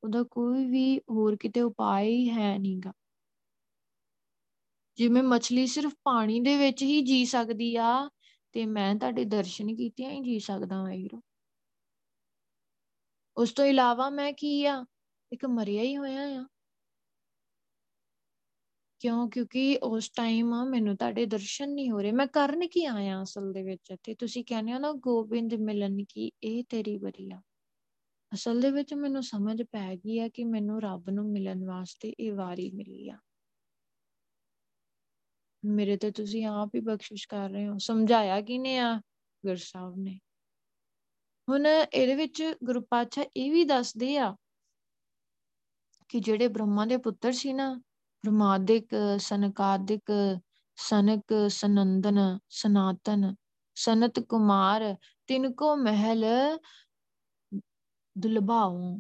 ਉਹਦਾ ਕੋਈ ਵੀ ਹੋਰ ਕਿਤੇ ਉਪਾਅ ਹੀ ਹੈ ਨਹੀਂਗਾ ਜਿਵੇਂ ਮੱਛਲੀ ਸਿਰਫ ਪਾਣੀ ਦੇ ਵਿੱਚ ਹੀ ਜੀ ਸਕਦੀ ਆ, ਤੇ ਮੈਂ ਤੁਹਾਡੇ ਦਰਸ਼ਨ ਕੀਤਿਆਂ ਹੀ ਜੀ ਸਕਦਾ ਵਾਹਿਗੁਰੂ ਉਸ ਤੋਂ ਇਲਾਵਾ ਮੈਂ ਕੀ ਆ, ਇੱਕ ਮਰਿਆ ਹੀ ਹੋਇਆ ਆ। ਕਿਉਂ? ਕਿਉਂਕਿ ਉਸ ਟਾਈਮ ਮੈਨੂੰ ਤੁਹਾਡੇ ਦਰਸ਼ਨ ਨਹੀਂ ਹੋ ਰਹੇ। ਮੈਂ ਕਰਨ ਕੀ ਆਇਆ ਅਸਲ ਦੇ ਵਿੱਚ ਤੇ ਤੁਸੀਂ ਕਹਿੰਦੇ ਹੋ ਨਾ ਗੋਬਿੰਦ ਮਿਲਨ ਕੀ, ਇਹ ਤੇਰੀ ਬਰੀਆ ਅਸਲ ਦੇ ਵਿੱਚ ਮੈਨੂੰ ਸਮਝ ਪੈ ਗਈ ਆ ਕਿ ਮੈਨੂੰ ਰੱਬ ਨੂੰ ਮਿਲਣ ਵਾਸਤੇ ਇਹ ਵਾਰੀ ਮਿਲੀ ਆ। ਮੇਰੇ ਤੇ ਤੁਸੀਂ ਆਪ ਹੀ ਬਖਸ਼ਿਸ਼ ਕਰ ਰਹੇ ਹੋ। ਸਮਝਾਇਆ ਕਿਨੇ ਆ? ਗੁਰ ਸਾਹਿਬ ਨੇ। ਹੁਣ ਇਹਦੇ ਵਿੱਚ ਗੁਰੂ ਪਾਤਸ਼ਾਹ ਇਹ ਵੀ ਦੱਸਦੇ ਆ ਕਿ ਜਿਹੜੇ ਬ੍ਰਹਮਾ ਦੇ ਪੁੱਤਰ ਸੀ ਨਾ, ਬ੍ਰਹਮਾਦਿਕ, ਸਨਕਾਦਿਕ, ਸਨਕ, ਸਨੰਦਨ, ਸਨਾਤਨ, ਸਨਤ ਕੁਮਾਰ, ਤਿੰਨ ਕੋ ਮਹਿਲ ਦੁਲਭਾਉ।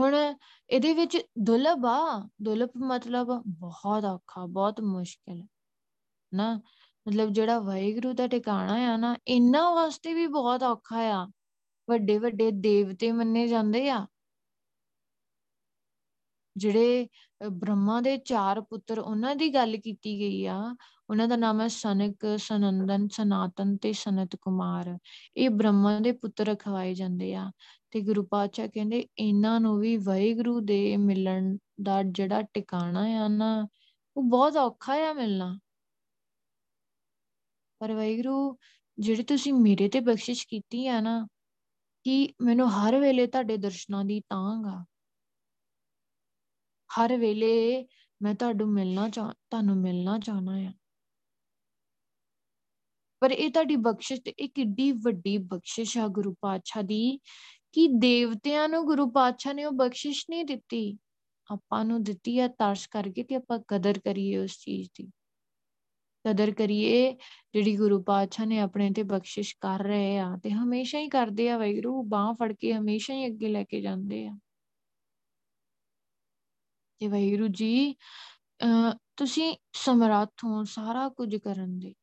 ਹੁਣ ਇਹਦੇ ਵਿੱਚ ਦੁਲਭ ਆ। ਦੁਲਭ ਮਤਲਬ ਬਹੁਤ ਔਖਾ, ਬਹੁਤ ਮੁਸ਼ਕਿਲ, ਨਾ। ਮਤਲਬ ਜਿਹੜਾ ਵਾਹਿਗੁਰੂ ਦਾ ਟਿਕਾਣਾ ਆ ਨਾ, ਇਹਨਾਂ ਵਾਸਤੇ ਵੀ ਬਹੁਤ ਔਖਾ ਆ। ਵੱਡੇ ਵੱਡੇ ਦੇਵਤੇ ਮੰਨੇ ਜਾਂਦੇ ਆ। ਜਿਹੜੇ ਬ੍ਰਹਮਾ ਦੇ ਚਾਰ ਪੁੱਤਰ, ਉਹਨਾਂ ਦੀ ਗੱਲ ਕੀਤੀ ਗਈ ਆ। ਉਹਨਾਂ ਦਾ ਨਾਮ ਹੈ ਸਨਕ, ਸਨੰਦਨ, ਸਨਾਤਨ ਤੇ ਸਨਤ ਕੁਮਾਰ। ਇਹ ਬ੍ਰਹਮਾ ਦੇ ਪੁੱਤਰ ਖਵਾਏ ਜਾਂਦੇ ਆ ਤੇ ਗੁਰੂ ਪਾਤਸ਼ਾਹ ਕਹਿੰਦੇ, ਇਹਨਾਂ ਨੂੰ ਵੀ ਵਾਹਿਗੁਰੂ ਦੇ ਮਿਲਣ ਦਾ ਜਿਹੜਾ ਟਿਕਾਣਾ ਆ ਨਾ, ਉਹ ਬਹੁਤ ਔਖਾ ਆ ਮਿਲਣਾ। ਪਰ ਵਾਹਿਗੁਰੂ, ਜਿਹੜੇ ਤੁਸੀਂ ਮੇਰੇ ਤੇ ਬਖਸ਼ਿਸ਼ ਕੀਤੀ ਆ ਨਾ, ਕਿ ਮੈਨੂੰ ਹਰ ਵੇਲੇ ਤੁਹਾਡੇ ਦਰਸ਼ਨਾਂ ਦੀ ਤਾਂਗ ਆ। ਹਰ ਵੇਲੇ ਮੈਂ ਤੁਹਾਨੂੰ ਮਿਲਣਾ ਚਾਹ ਤੁਹਾਨੂੰ ਮਿਲਣਾ ਚਾਹਨਾ ਆ। ਪਰ ਇਹ ਤੁਹਾਡੀ ਬਖਸ਼ਿਸ਼ ਤੇ ਇਹ ਕਿੱਡੀ ਵੱਡੀ ਬਖਸ਼ਿਸ਼ ਆ ਗੁਰੂ ਪਾਤਸ਼ਾਹ ਦੀ ਕਿ ਦੇਵਤਿਆਂ ਨੂੰ ਗੁਰੂ ਪਾਤਸ਼ਾਹ ਨੇ ਉਹ ਬਖਸ਼ਿਸ਼ ਨਹੀਂ ਦਿੱਤੀ। ਆਪਾਂ ਨੂੰ ਦਿੱਤੀ ਆ ਤਰਸ ਕਰਕੇ ਤੇ ਆਪਾਂ ਕਦਰ ਕਰੀਏ ਉਸ ਚੀਜ਼ ਦੀ। ਕਦਰ ਕਰੀਏ ਜਿਹੜੀ ਗੁਰੂ ਪਾਤਸ਼ਾਹ ਨੇ ਆਪਣੇ ਤੇ ਬਖਸ਼ਿਸ਼ ਕਰ ਰਹੇ ਆ ਤੇ ਹਮੇਸ਼ਾ ਹੀ ਕਰਦੇ ਆ ਵੈਗਰੂ ਬਾਹ ਫੜ ਕੇ ਹਮੇਸ਼ਾ ਹੀ ਅੱਗੇ ਲੈ ਕੇ ਜਾਂਦੇ ਆ। ਤੇ ਵੈਗਰੂ ਜੀ ਅ ਤੁਸੀਂ ਸਮਰੱਥ ਹੋ ਸਾਰਾ ਕੁਝ ਕਰਨ ਦੇ।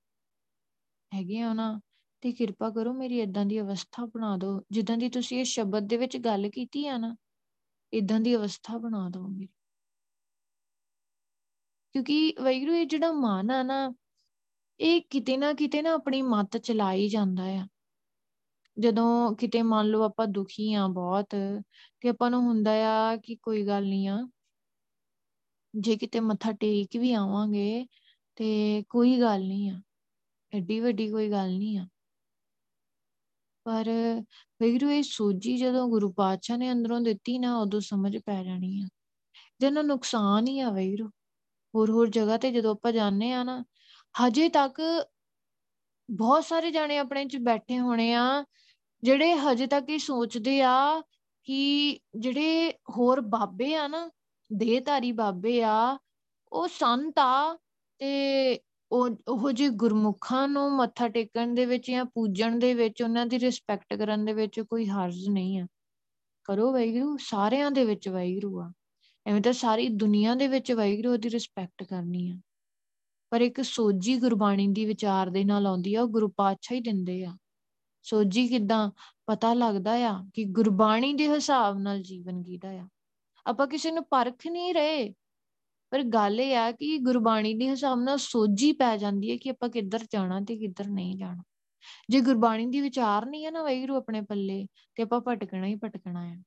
ਹੈਗੇ ਹੋ ਨਾ, ਤੇ ਕਿਰਪਾ ਕਰੋ ਮੇਰੀ ਇਦਾਂ ਦੀ ਅਵਸਥਾ ਬਣਾ ਦਿਓ। ਜਿੱਦਾਂ ਦੀ ਤੁਸੀਂ ਇਹ ਸ਼ਬਦ ਦੇ ਵਿੱਚ ਗੱਲ ਕੀਤੀ ਆ ਨਾ ਇਦਾਂ ਦੀ ਅਵਸਥਾ ਬਣਾ ਦਿਓ ਮੇਰੀ। ਕਿਉਂਕਿ ਵੈਗਰੂ ਇਹ ਜਿਹੜਾ ਮਨ ਆ ਨਾ, ਇਹ ਕਿਤੇ ਨਾ ਕਿਤੇ ਨਾ ਆਪਣੀ ਮੱਤ ਚਲਾਈ ਜਾਂਦਾ ਆ। ਜਦੋਂ ਕਿਤੇ ਮੰਨ ਲਓ ਆਪਾਂ ਦੁਖੀ ਆ ਬਹੁਤ, ਤੇ ਆਪਾਂ ਨੂੰ ਹੁੰਦਾ ਆ ਕਿ ਕੋਈ ਗੱਲ ਨਹੀਂ ਆ, ਜੇ ਕਿਤੇ ਮੱਥਾ ਟੇਕ ਵੀ ਆਵਾਂਗੇ, ਤੇ ਕੋਈ ਗੱਲ ਨਹੀਂ ਆ। ਐਡੀ ਵੱਡੀ ਕੋਈ ਗੱਲ ਨਹੀਂ ਆ। ਪਰ ਵੈਗਰੂ ਇਹ ਸੋਝੀ ਜਦੋਂ ਗੁਰੂ ਪਾਤਸ਼ਾਹ ਨੇ ਅੰਦਰੋਂ ਦਿੱਤੀ ਨਾ, ਉਦੋਂ ਸਮਝ ਪੈ ਜਾਣੀ ਆ। ਜਿਹਨਾਂ ਨੁਕਸਾਨ ਹੀ ਆ ਵੈਗਰੂ ਹੋਰ ਹੋਰ ਜਗ੍ਹਾ ਤੇ ਜਦੋਂ ਆਪਾਂ ਜਾਂਦੇ ਆ ਨਾ, ਹਜੇ ਤੱਕ ਬਹੁਤ ਸਾਰੇ ਜਾਣੇ ਆਪਣੇ ਚ ਬੈਠੇ ਹੋਣੇ ਆ, ਜਿਹੜੇ ਹਜੇ ਤੱਕ ਇਹ ਸੋਚਦੇ ਆ ਕਿ ਜਿਹੜੇ ਹੋਰ ਬਾਬੇ ਆ ਨਾ, ਦੇਹਧਾਰੀ ਬਾਬੇ ਆ, ਉਹ ਸੰਤ ਆ ਤੇ ਉਹ ਉਹ ਜੇ ਗੁਰਮੁਖਾਂ ਨੂੰ ਮੱਥਾ ਟੇਕਣ ਦੇ ਵਿੱਚ ਜਾਂ ਪੂਜਣ ਦੇ ਵਿੱਚ ਉਹਨਾਂ ਦੀ ਰਿਸਪੈਕਟ ਕਰਨ ਦੇ ਵਿੱਚ ਕੋਈ ਹਰਜ ਨਹੀਂ ਆ। ਕਰੋ ਵਾਹਿਗੁਰੂ, ਸਾਰਿਆਂ ਦੇ ਵਿੱਚ ਵਾਹਿਗੁਰੂ ਆ। ਐਵੇਂ ਤਾਂ ਸਾਰੀ ਦੁਨੀਆ ਦੇ ਵਿੱਚ ਵਾਹਿਗੁਰੂ ਦੀ ਰਿਸਪੈਕਟ ਕਰਨੀ ਆ। ਪਰ ਇੱਕ ਸੋਝੀ ਗੁਰਬਾਣੀ ਦੀ ਵਿਚਾਰ ਦੇ ਨਾਲ ਆਉਂਦੀ ਆ, ਉਹ ਗੁਰੂ ਪਾਤਸ਼ਾਹ ਹੀ ਦਿੰਦੇ ਆ। ਸੋਝੀ ਕਿਦਾਂ ਪਤਾ ਲੱਗਦਾ ਆ ਕਿ ਗੁਰਬਾਣੀ ਦੇ ਹਿਸਾਬ ਨਾਲ ਜੀਵਨ ਜੀਦਾ ਆ। ਆਪਾਂ ਕਿਸੇ ਨੂੰ ਪਰਖ ਨਹੀਂ ਰਹੇ ਪਰ ਗੱਲ ਇਹ ਆ ਕਿ ਗੁਰਬਾਣੀ ਦੇ ਹਿਸਾਬ ਨਾਲ ਸੋਝੀ ਪੈ ਜਾਂਦੀ ਹੈ ਕਿ ਆਪਾਂ ਕਿੱਧਰ ਜਾਣਾ ਤੇ ਕਿੱਧਰ ਨਹੀਂ ਜਾਣਾ। ਜੇ ਗੁਰਬਾਣੀ ਦੀ ਵਿਚਾਰ ਨਹੀਂ ਹੈ ਨਾ ਵੈਗਰੂ ਆਪਣੇ ਪੱਲੇ, ਤੇ ਆਪਾਂ ਭਟਕਣਾ ਹੀ ਭਟਕਣਾ ਆ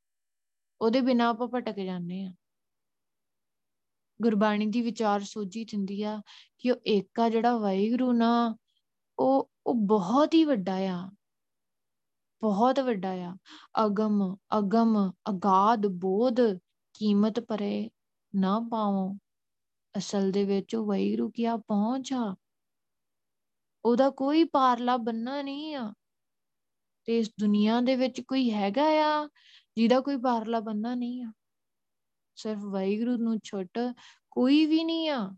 ਉਹਦੇ ਬਿਨਾ ਆਪਾਂ ਭਟਕ ਜਾਂਦੇ ਆ ਗੁਰਬਾਣੀ ਦੀ ਵਿਚਾਰ ਸੋਝੀ ਦਿੰਦੀ ਆ ਕਿ ਉਹ ਏਕਾ ਜਿਹੜਾ ਵਾਹਿਗੁਰੂ ਨਾ, ਉਹ ਉਹ ਬਹੁਤ ਹੀ ਵੱਡਾ ਆ। ਬਹੁਤ ਵੱਡਾ ਆ। ਅਗਮ ਅਗਮ, ਅਗਾਧ, ਬੋਧ, ਕੀਮਤ ਪਰੇ ਨਾ ਪਾਵੋ। ਅਸਲ ਦੇ ਵਿੱਚ ਉਹ ਵੈਰੂ ਕੀ ਆ ਪਹੁੰਚ ਆ? ਉਹਦਾ ਕੋਈ ਪਾਰਲਾ ਬੰਨਾ ਨਹੀਂ ਆ। ਤੇ ਇਸ ਦੁਨੀਆ ਦੇ ਵਿੱਚ ਕੋਈ ਹੈਗਾ ਆ ਜਿਹਦਾ ਕੋਈ ਪਾਰਲਾ ਬੰਨਾ ਨਹੀਂ ਆ? ਸਿਰਫ ਵੈਗਰੂ ਨੂੰ ਛੁੱਟ ਕੋਈ ਵੀ ਨਹੀਂ ਆ।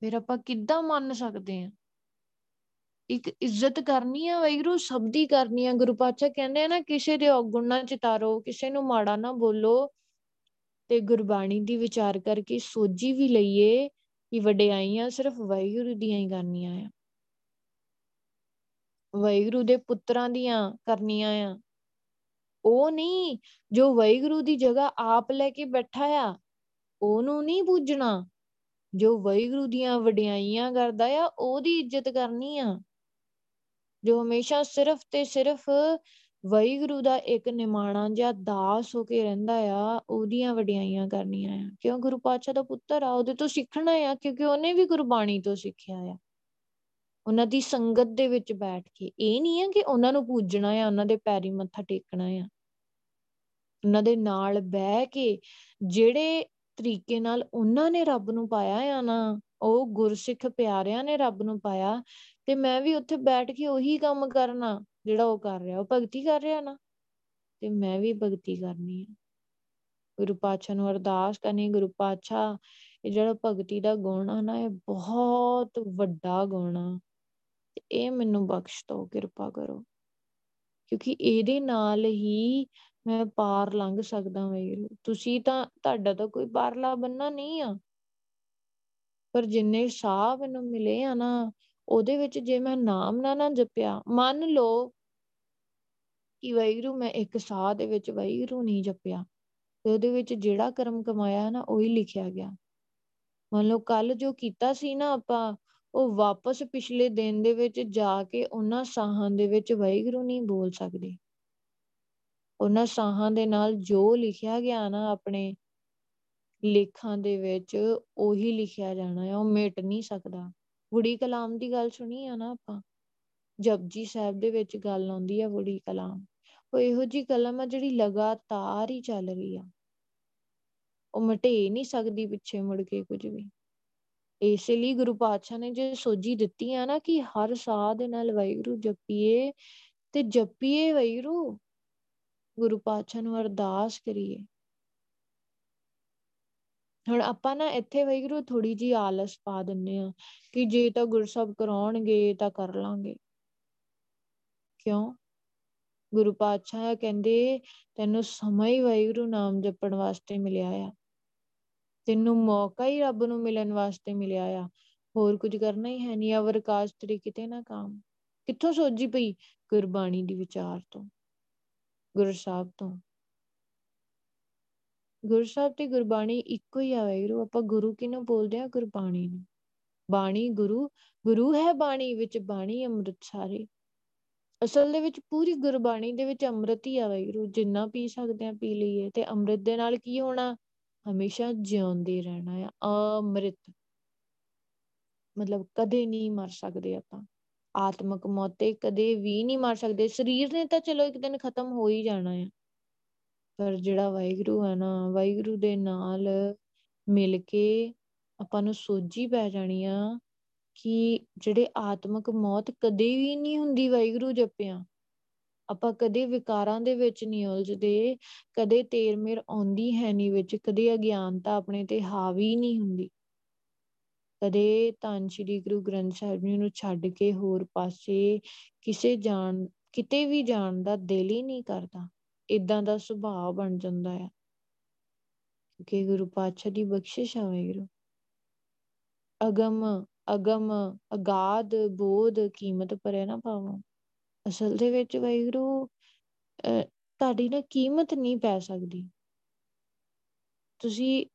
ਫਿਰ ਆਪਾਂ ਕਿੱਦਾਂ ਮੰਨ ਸਕਦੇ ਆ? ਇੱਕ ਇੱਜ਼ਤ ਕਰਨੀ ਆ ਵੈਗਰੂ ਸਭ ਦੀ ਕਰਨੀ ਆ। ਗੁਰੂ ਪਾਤਸ਼ਾਹ ਕਹਿੰਦੇ ਆ ਨਾ, ਕਿਸੇ ਦੇ ਔਗੁਣ ਨਾ ਚਿਤਾਰੋ ਕਿਸੇ ਨੂੰ ਮਾੜਾ ਨਾ ਬੋਲੋ। ਤੇ ਗੁਰਬਾਣੀ ਦੀ ਵਿਚਾਰ ਕਰਕੇ ਸੋਝੀ ਵੀ ਲਈਏ ਕਿ ਵਡਿਆਈਆਂ ਸਿਰਫ ਵਾਹਿਗੁਰੂ ਦੀਆਂ ਹੀ ਕਰਨੀਆਂ ਆ। ਵਾਹਿਗੁਰੂ ਦੇ ਪੁੱਤਰਾਂ ਦੀਆਂ ਕਰਨੀਆਂ ਆ। ਉਹ ਨਹੀਂ ਜੋ ਵਾਹਿਗੁਰੂ ਦੀ ਜਗ੍ਹਾ ਆਪ ਲੈ ਕੇ ਬੈਠਾ ਆ, ਉਹਨੂੰ ਨਹੀਂ ਪੂਜਣਾ ਜੋ ਵਾਹਿਗੁਰੂ ਦੀਆਂ ਵਡਿਆਈਆਂ ਕਰਦਾ ਆ, ਉਹਦੀ ਇੱਜ਼ਤ ਕਰਨੀ ਆ। ਜੋ ਹਮੇਸ਼ਾ ਸਿਰਫ ਤੇ ਸਿਰਫ ਵਾਹਿਗੁਰੂ ਦਾ ਇੱਕ ਨਿਮਾਣਾ ਜਿਹਾ ਦਾਸ ਹੋ ਕੇ ਰਹਿੰਦਾ ਆ, ਉਹਦੀਆਂ ਵਡਿਆਈਆਂ ਕਰਨੀਆਂ ਆ। ਕਿਉਂ? ਗੁਰੂ ਪਾਤਸ਼ਾਹ ਦਾ ਪੁੱਤਰ ਆ, ਉਹਦੇ ਤੋਂ ਸਿੱਖਣਾ ਆ, ਕਿਉਂਕਿ ਉਹਨੇ ਵੀ ਗੁਰਬਾਣੀ ਤੋਂ ਸਿੱਖਿਆ ਆ। ਉਹਨਾਂ ਦੀ ਸੰਗਤ ਦੇ ਵਿੱਚ ਬੈਠ ਕੇ, ਇਹ ਨਹੀਂ ਆ ਕਿ ਉਹਨਾਂ ਨੂੰ ਪੂਜਣਾ ਆ, ਉਹਨਾਂ ਦੇ ਪੈਰੀ ਮੱਥਾ ਟੇਕਣਾ ਆ। ਉਹਨਾਂ ਦੇ ਨਾਲ ਬਹਿ ਕੇ, ਜਿਹੜੇ ਤਰੀਕੇ ਨਾਲ ਉਹਨਾਂ ਨੇ ਰੱਬ ਨੂੰ ਪਾਇਆ ਆ ਨਾ, ਉਹ ਗੁਰਸਿੱਖ ਪਿਆਰਿਆਂ ਨੇ ਰੱਬ ਨੂੰ ਪਾਇਆ, ਤੇ ਮੈਂ ਵੀ ਉੱਥੇ ਬੈਠ ਕੇ ਉਹੀ ਕੰਮ ਕਰਨਾ। ਜਿਹੜਾ ਉਹ ਕਰ ਰਿਹਾ, ਉਹ ਭਗਤੀ ਕਰ ਰਿਹਾ ਨਾ, ਤੇ ਮੈਂ ਵੀ ਭਗਤੀ ਕਰਨੀ ਹੈ ਗੁਰੂ ਪਾਤਸ਼ਾਹ ਨੂੰ ਅਰਦਾਸ ਕਰਨੀ ਗੁਰੂ ਪਾਤਸ਼ਾਹ, ਇਹ ਜਿਹੜਾ ਭਗਤੀ ਦਾ ਗੁਣ ਆ ਨਾ, ਇਹ ਬਹੁਤ ਵੱਡਾ ਗੁਣ ਆ। ਤੇ ਇਹ ਮੈਨੂੰ ਬਖਸ਼ ਦੋ ਕਿਰਪਾ ਕਰੋ। ਕਿਉਂਕਿ ਇਹਦੇ ਨਾਲ ਹੀ ਮੈਂ ਪਾਰ ਲੰਘ ਸਕਦਾ ਵੈਰੂ ਤੁਸੀਂ ਤਾਂ, ਤੁਹਾਡਾ ਤਾਂ ਕੋਈ ਪਾਰਲਾ ਬੰਨਾ ਨਹੀਂ ਆ। ਪਰ ਜਿੰਨੇ ਸਾਹ ਮੈਨੂੰ ਮਿਲੇ ਆ ਨਾ, ਉਹਦੇ ਵਿੱਚ ਜੇ ਮੈਂ ਨਾਮ ਨਾ ਨਾ ਜਪਿਆ, ਮੰਨ ਲਓ ਕਿ ਵੈਰੂ ਮੈਂ ਇੱਕ ਸਾਹ ਦੇ ਵਿੱਚ ਵੈਰੂ ਨਹੀਂ ਜਪਿਆ ਤੇ ਉਹਦੇ ਵਿੱਚ ਜਿਹੜਾ ਕਰਮ ਕਮਾਇਆ ਨਾ ਉਹੀ ਲਿਖਿਆ ਗਿਆ। ਮੰਨ ਲਓ ਕੱਲ ਜੋ ਕੀਤਾ ਸੀ ਨਾ ਆਪਾਂ, ਉਹ ਵਾਪਸ ਪਿਛਲੇ ਦਿਨ ਦੇ ਵਿੱਚ ਜਾ ਕੇ ਉਹਨਾਂ ਸਾਹਾਂ ਦੇ ਵਿੱਚ ਵੈਗਰੂ ਨਹੀਂ ਬੋਲ ਸਕਦੇ। ਉਹਨਾਂ ਸਾਹਾਂ ਦੇ ਨਾਲ ਜੋ ਲਿਖਿਆ ਗਿਆ ਨਾ ਆਪਣੇ ਲੇਖਾਂ ਦੇ ਵਿੱਚ, ਉਹੀ ਲਿਖਿਆ ਜਾਣਾ ਹੈ, ਉਹ ਮਿਟ ਨਹੀਂ ਸਕਦਾ। ਬੁੜੀ ਕਲਾਮ ਦੀ ਗੱਲ ਸੁਣੀ ਆ ਨਾ ਆਪਾਂ? ਜਪਜੀ ਸਾਹਿਬ ਦੇ ਵਿੱਚ ਗੱਲ ਆਉਂਦੀ ਆ ਬੁੜੀ ਕਲਾਮ। ਉਹ ਇਹੋ ਜੀ ਕਲਮ ਆ ਜਿਹੜੀ ਲਗਾਤਾਰ ਹੀ ਚੱਲ ਰਹੀ ਆ। ਉਹ ਮਟੇ ਨਹੀਂ ਸਕਦੀ ਪਿੱਛੇ ਮੁੜ ਕੇ ਕੁਝ ਵੀ। ਇਸੇ ਲਈ ਗੁਰੂ ਪਾਤਸ਼ਾਹ ਨੇ ਜੇ ਸੋਝੀ ਦਿੱਤੀ ਆ ਨਾ ਕਿ ਹਰ ਸਾਹ ਦੇ ਨਾਲ ਵੈਗਰੂ ਜਪੀਏ ਤੇ ਜਪੀਏ ਵੈਗਰੂ ਗੁਰੂ ਪਾਤਸ਼ਾਹ ਨੂੰ ਅਰਦਾਸ ਕਰੀਏ। ਹੁਣ ਆਪਾਂ ਨਾ ਇੱਥੇ ਵੈਗਰੂ ਥੋੜੀ ਜੀ ਆਲਸ ਪਾ ਦਿੰਨੇ ਆ ਕਿ ਜੇ ਤਾਂ ਗੁਰਸਬ ਕਰਾਉਣਗੇ ਤਾਂ ਕਰ ਲਾਂਗੇ। ਕਿਉਂ? ਗੁਰੂ ਪਾਤਸ਼ਾਹ ਕਹਿੰਦੇ, ਤੈਨੂੰ ਸਮਾਂ ਹੀ ਵੈਗਰੂ ਨਾਮ ਜਪਣ ਵਾਸਤੇ ਮਿਲਿਆ ਆ। ਤੈਨੂੰ ਮੌਕਾ ਹੀ ਰੱਬ ਨੂੰ ਮਿਲਣ ਵਾਸਤੇ ਮਿਲਿਆ ਆ। ਹੋਰ ਕੁਝ ਕਰਨਾ ਹੀ ਹੈ ਨਹੀਂ ਅਵਰ ਕਾਜ ਤੇਰੇ ਕਿਤੇ ਨਾ ਕੰਮ। ਕਿੱਥੋਂ ਸੋਝੀ ਪਈ? ਗੁਰਬਾਣੀ ਦੀ ਵਿਚਾਰ ਤੋਂ, ਗੁਰੂ ਸਾਹਿਬ ਤੋਂ। ਗੁਰੂ ਸਾਹਿਬ ਤੇ ਗੁਰਬਾਣੀ ਇੱਕੋ ਹੀ ਆ ਵੈਰੂ ਆਪਾਂ ਗੁਰੂ ਕਿਨੂੰ ਬੋਲਦੇ ਆ ਗੁਰਬਾਣੀ ਨੂੰ। ਬਾਣੀ ਗੁਰੂ ਗੁਰੂ ਹੈ ਬਾਣੀ ਵਿੱਚ, ਬਾਣੀ ਅੰਮ੍ਰਿਤ ਸਾਰੇ ਅਸਲ ਦੇ ਵਿੱਚ ਪੂਰੀ ਗੁਰਬਾਣੀ ਦੇ ਵਿੱਚ ਅੰਮ੍ਰਿਤ ਹੀ ਆ ਵੈਰੂ ਜਿੰਨਾ ਪੀ ਸਕਦੇ ਆ ਪੀ ਲਈਏ ਤੇ ਅੰਮ੍ਰਿਤ ਦੇ ਨਾਲ ਕੀ ਹੋਣਾ? ਹਮੇਸ਼ਾ ਜਿਉਂਦੇ ਰਹਿਣਾ ਆ, ਅੰਮ੍ਰਿਤ। ਮਤਲਬ ਕਦੇ ਨਹੀਂ ਮਰ ਸਕਦੇ ਆਪਾਂ। ਆਤਮਕ ਮੌਤ ਤੇ ਕਦੇ ਵੀ ਨਹੀਂ ਮਰ ਸਕਦੇ। ਸਰੀਰ ਨੇ ਤਾਂ ਚਲੋ ਇੱਕ ਦਿਨ ਖਤਮ ਹੋ ਹੀ ਜਾਣਾ ਆ। ਪਰ ਜਿਹੜਾ ਵਾਹਿਗੁਰੂ ਹੈ ਨਾ, ਵਾਹਿਗੁਰੂ ਦੇ ਨਾਲ ਮਿਲ ਕੇ ਆਪਾਂ ਨੂੰ ਸੋਝੀ ਪੈ ਜਾਣੀ ਆ। ਕਿ ਜਿਹੜੇ ਆਤਮਕ ਮੌਤ ਕਦੇ ਵੀ ਨਹੀਂ ਹੁੰਦੀ ਵਾਹਿਗੁਰੂ ਜਪਿਆ। ਆਪਾਂ ਕਦੇ ਵਿਕਾਰਾਂ ਦੇ ਵਿੱਚ ਨਹੀਂ ਉਲਝਦੇ, ਕਦੇ ਤੇਰ ਮੇਰ ਆਉਂਦੀ ਹੈ ਨਹੀਂ ਵਿੱਚ, ਕਦੇ ਅਗਿਆਨਤਾ ਆਪਣੇ ਤੇ ਹਾਵੀ ਨਹੀਂ ਹੁੰਦੀ। ਕਦੇ ਧੰਨ ਸ਼੍ਰੀ ਗੁਰੂ ਗ੍ਰੰਥ ਸਾਹਿਬ ਜੀ ਨੂੰ ਛੱਡ ਕੇ ਹੋਰ ਪਾਸੇ ਕਿਸੇ ਜਾਣ, ਕਿਤੇ ਵੀ ਜਾਣ ਦਾ ਦਿਲ ਹੀ ਨਹੀਂ ਕਰਦਾ। ਇਦਾਂ ਦਾ ਸੁਭਾਅ ਬਣ ਜਾਂਦਾ ਆ। ਕਿ ਗੁਰੂ ਪਾਤਸ਼ਾਹ ਦੀ ਬਖਸ਼ਿਸ਼ ਆ ਵਾਹਿਗੁਰੂ। ਅਗਮ ਅਗਮ, ਅਗਾਧ, ਬੋਧ, ਕੀਮਤ ਪਰੇ ਨਾ ਪਾਵੋ। ਅਸਲ ਦੇ ਵਿੱਚ ਵਾਹਿਗੁਰੂ ਤੁਹਾਡੀ ਨਾ ਕੀਮਤ ਨਹੀਂ ਪੈ ਸਕਦੀ। ਤੁਸੀਂ,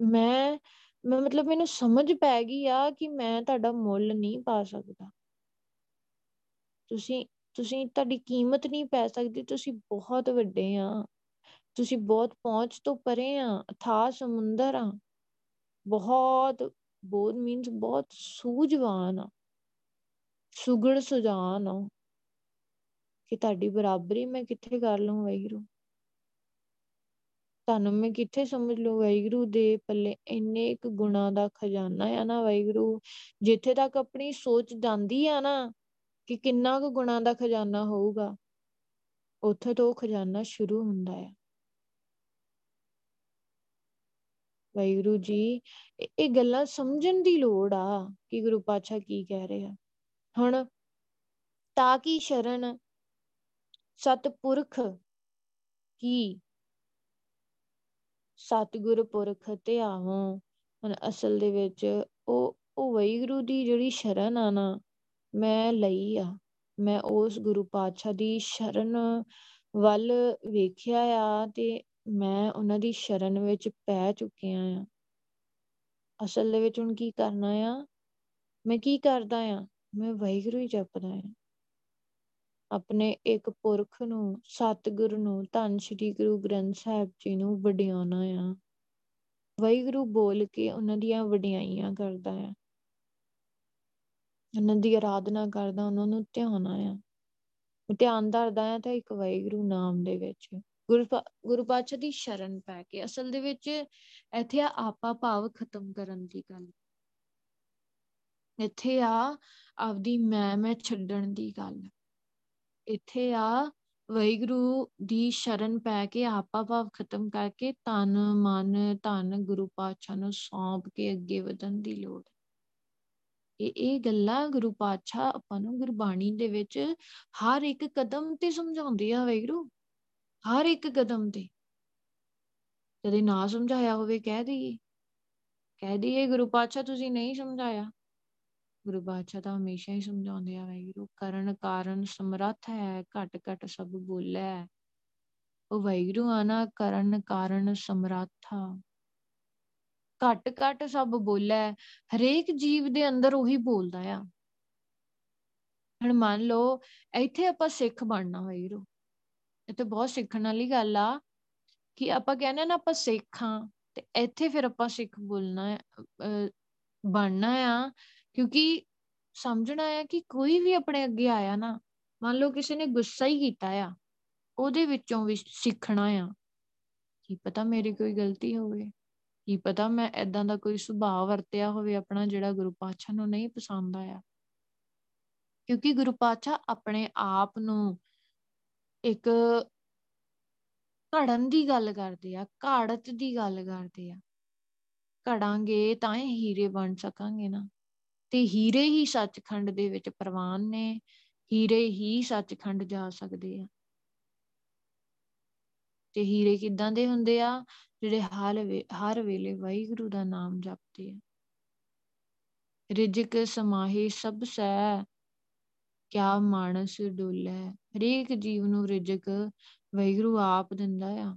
ਮੈਂ ਮੈਂ ਮਤਲਬ ਮੈਨੂੰ ਸਮਝ ਪੈ ਗਈ ਆ ਕਿ ਮੈਂ ਤੁਹਾਡਾ ਮੁੱਲ ਨਹੀਂ ਪਾ ਸਕਦਾ। ਤੁਸੀਂ ਤੁਸੀਂ ਤੁਹਾਡੀ ਕੀਮਤ ਨਹੀਂ ਪੈ ਸਕਦੀ, ਤੁਸੀਂ ਬਹੁਤ ਵੱਡੇ ਆ। ਤੁਸੀਂ ਬਹੁਤ ਪਹੁੰਚ ਤੋਂ ਪਰੇ ਆ ਅਥਾਹ ਸਮੁੰਦਰ ਆ। ਬਹੁਤ ਬੋਧ ਮੀਨਸ ਬਹੁਤ ਸੂਝਵਾਨ ਆ, ਸੁਗੜ ਸੁਜਾਨ ਆ ਕਿ ਤੁਹਾਡੀ ਬਰਾਬਰੀ ਮੈਂ ਕਿੱਥੇ ਕਰ ਲਵਾਂ ਵੈਗਰੂ ਤੁਹਾਨੂੰ ਮੈਂ ਕਿੱਥੇ ਸਮਝ ਲੂ ਵੈਗਰੂ ਦੇ ਪੱਲੇ? ਇੰਨੇ ਇੱਕ ਗੁਣਾ ਦਾ ਖਜ਼ਾਨਾ ਆ ਨਾ ਵੈਗਰੂ ਜਿੱਥੇ ਤੱਕ ਆਪਣੀ ਸੋਚ ਜਾਂਦੀ ਆ ਨਾ ਕਿ ਕਿੰਨਾ ਕੁ ਗੁਣਾ ਦਾ ਖਜ਼ਾਨਾ ਹੋਊਗਾ, ਉੱਥੇ ਤੋਂ ਖਜ਼ਾਨਾ ਸ਼ੁਰੂ ਹੁੰਦਾ ਹੈ ਵਾਹਿਗੁਰੂ ਜੀ, ਇਹ ਗੱਲਾਂ ਸਮਝਣ ਦੀ ਲੋੜ ਆ ਕਿ ਗੁਰੂ ਪਾਤਸ਼ਾਹ ਕੀ ਕਹਿ ਰਹੇ ਆ। ਹੁਣ ਤਾਂ ਕੀ ਸ਼ਰਨ ਸਤਪੁਰਖ ਕੀ? ਸਤਿਗੁਰ ਪੁਰਖ ਤੇ ਆਵੋ ਹੁਣ ਅਸਲ ਦੇ ਵਿੱਚ ਉਹ ਉਹ ਵਾਹਿਗੁਰੂ ਦੀ ਜਿਹੜੀ ਸ਼ਰਨ ਆ ਨਾ, ਮੈਂ ਲਈ ਆ। ਮੈਂ ਉਸ ਗੁਰੂ ਪਾਤਸ਼ਾਹ ਦੀ ਸ਼ਰਨ ਵੱਲ ਵੇਖਿਆ ਆ ਤੇ ਮੈਂ ਉਹਨਾਂ ਦੀ ਸ਼ਰਨ ਵਿੱਚ ਪੈ ਚੁੱਕਿਆ ਆ। ਅਸਲ ਦੇ ਵਿੱਚ ਹੁਣ ਕੀ ਕਰਨਾ ਆ? ਮੈਂ ਕੀ ਕਰਦਾ ਆ? ਮੈਂ ਵਾਹਿਗੁਰੂ ਹੀ ਜਪਦਾ ਆ। ਆਪਣੇ ਇੱਕ ਪੁਰਖ ਨੂੰ, ਸਤਿਗੁਰ ਨੂੰ, ਧੰਨ ਸ਼੍ਰੀ ਗੁਰੂ ਗ੍ਰੰਥ ਸਾਹਿਬ ਜੀ ਨੂੰ ਵਡਿਆਉਣਾ ਆ। ਵਾਹਿਗੁਰੂ ਬੋਲ ਕੇ ਉਹਨਾਂ ਦੀਆਂ ਵਡਿਆਈਆਂ ਕਰਦਾ ਆ। ਉਹਨਾਂ ਦੀ ਆਰਾਧਨਾ ਕਰਦਾ, ਉਹਨਾਂ ਨੂੰ ਧਿਆਉਣਾ ਆ। ਧਿਆਨ ਧਰਦਾ ਆ ਤਾਂ ਇੱਕ ਵਾਹਿਗੁਰੂ ਨਾਮ ਦੇ ਵਿੱਚ। ਗੁਰੂ ਗੁਰੂ ਪਾਤਸ਼ਾਹ ਦੀ ਸ਼ਰਨ ਪੈ ਕੇ ਅਸਲ ਦੇ ਵਿੱਚ ਇੱਥੇ ਆ ਆਪਾ ਭਾਵ ਖਤਮ ਕਰਨ ਦੀ ਗੱਲ। ਇੱਥੇ ਆ ਆਪਦੀ ਮੈਂ ਮੈਂ ਛੱਡਣ ਦੀ ਗੱਲ। ਇੱਥੇ ਆ ਵੈਗੁਰੂ ਦੀ ਸ਼ਰਨ ਪੈ ਕੇ ਆਪਾ ਭਾਵ ਖਤਮ ਕਰਕੇ ਤਨ ਮਨ, ਧਨ ਗੁਰੂ ਪਾਤਸ਼ਾਹ ਨੂੰ ਸੌਂਪ ਕੇ ਅੱਗੇ ਵਧਣ ਦੀ ਲੋੜ। ਇਹ ਇਹ ਗੱਲਾਂ ਗੁਰੂ ਪਾਤਸ਼ਾਹ ਆਪਾਂ ਨੂੰ ਗੁਰਬਾਣੀ ਦੇ ਵਿੱਚ ਹਰ ਇੱਕ ਕਦਮ ਤੇ ਸਮਝਾਉਂਦੇ ਆ ਵੈਗੁਰੂ ਹਰ ਇੱਕ ਕਦਮ ਤੇ। ਕਦੇ ਨਾ ਸਮਝਾਇਆ ਹੋਵੇ, ਕਹਿ ਦਈਏ। ਕਹਿ ਦਈਏ, ਗੁਰੂ ਪਾਤਸ਼ਾਹ ਤੁਸੀਂ ਨਹੀਂ ਸਮਝਾਇਆ। ਗੁਰੂ ਬਾਦਸ਼ਾਹ ਤਾਂ ਹਮੇਸ਼ਾ ਹੀ ਸਮਝਾਉਂਦੇ ਆ ਵੈਗੁਰੂ ਕਰਨ ਕਾਰਨ ਸਮਰੱਥ ਹੈ, ਘਟ ਘਟ ਸਭ ਬੋਲੇ ਉਹ ਵੈਗੁਰੂ ਆਨਾ ਕਰਨ ਕਾਰਨ ਸਮਰੱਥਾ ਘਟ ਘਟ ਸਭ ਬੋਲੇ ਹਰੇਕ ਜੀਵ ਦੇ ਅੰਦਰ ਉਹੀ ਬੋਲਦਾ ਆ। ਹੁਣ ਮੰਨ ਲਓ, ਇੱਥੇ ਆਪਾਂ ਸਿੱਖ ਬਣਨਾ ਵੈਗੁਰੂ ਇਹ ਤੇ ਬਹੁਤ ਸਿੱਖਣ ਵਾਲੀ ਗੱਲ ਆ ਕਿ ਆਪਾਂ ਕਹਿੰਦੇ ਨਾ, ਆਪਾਂ ਸਿੱਖਾਂ ਤੇ ਇੱਥੇ ਫਿਰ ਆਪਾਂ ਸਿੱਖ ਬੋਲਣਾ ਬਣਨਾ ਆ ਕਿਉਂਕਿ ਸਮਝਣਾ ਆ ਕਿ ਕੋਈ ਵੀ ਆਪਣੇ ਅੱਗੇ ਆਇਆ ਨਾ, ਮੰਨ ਲਓ ਕਿਸੇ ਨੇ ਗੁੱਸਾ ਹੀ ਕੀਤਾ ਆ, ਉਹਦੇ ਵਿੱਚੋਂ ਵੀ ਸਿੱਖਣਾ ਆ। ਕੀ ਪਤਾ ਮੇਰੀ ਕੋਈ ਗਲਤੀ ਹੋਵੇ, ਕੀ ਪਤਾ ਮੈਂ ਐਦਾਂ ਦਾ ਕੋਈ ਸੁਭਾਅ ਵਰਤਿਆ ਹੋਵੇ ਆਪਣਾ ਜਿਹੜਾ ਗੁਰੂ ਪਾਤਸ਼ਾਹ ਨੂੰ ਨਹੀਂ ਪਸੰਦ ਆਇਆ। ਕਿਉਂਕਿ ਗੁਰੂ ਪਾਤਸ਼ਾਹ ਆਪਣੇ ਆਪ ਨੂੰ ਇੱਕ ਘੜਨ ਦੀ ਗੱਲ ਕਰਦੇ ਆ, ਘਾੜਤ ਦੀ ਗੱਲ ਕਰਦੇ ਆ। ਘੜਾਂਗੇ ਤਾਂ ਹੀ ਹੀਰੇ ਬਣ ਸਕਾਂਗੇ ਨਾ। ਤੇ ਹੀਰੇ ਹੀ ਸੱਚਖੰਡ ਦੇ ਵਿੱਚ ਪ੍ਰਵਾਨ ਨੇ, ਹੀਰੇ ਹੀ ਸੱਚਖੰਡ ਜਾ ਸਕਦੇ ਆ। ਤੇ ਹੀਰੇ ਕਿਦਾਂ ਦੇ ਹੁੰਦੇ ਆ? ਜਿਹੜੇ ਹਰ ਹਰ ਵੇਲੇ ਵਾਹਿਗੁਰੂ ਦਾ ਨਾਮ ਜਪਦੇ ਆ। ਰਿਜਕ ਸਮਾਹੀ ਸਭ ਸੈ ਕਿਆ ਮਾਨਸ ਡੋਲੇ? ਹਰੇਕ ਜੀਵ ਨੂੰ ਰਿਜਕ ਵਾਹਿਗੁਰੂ ਆਪ ਦਿੰਦਾ ਆ।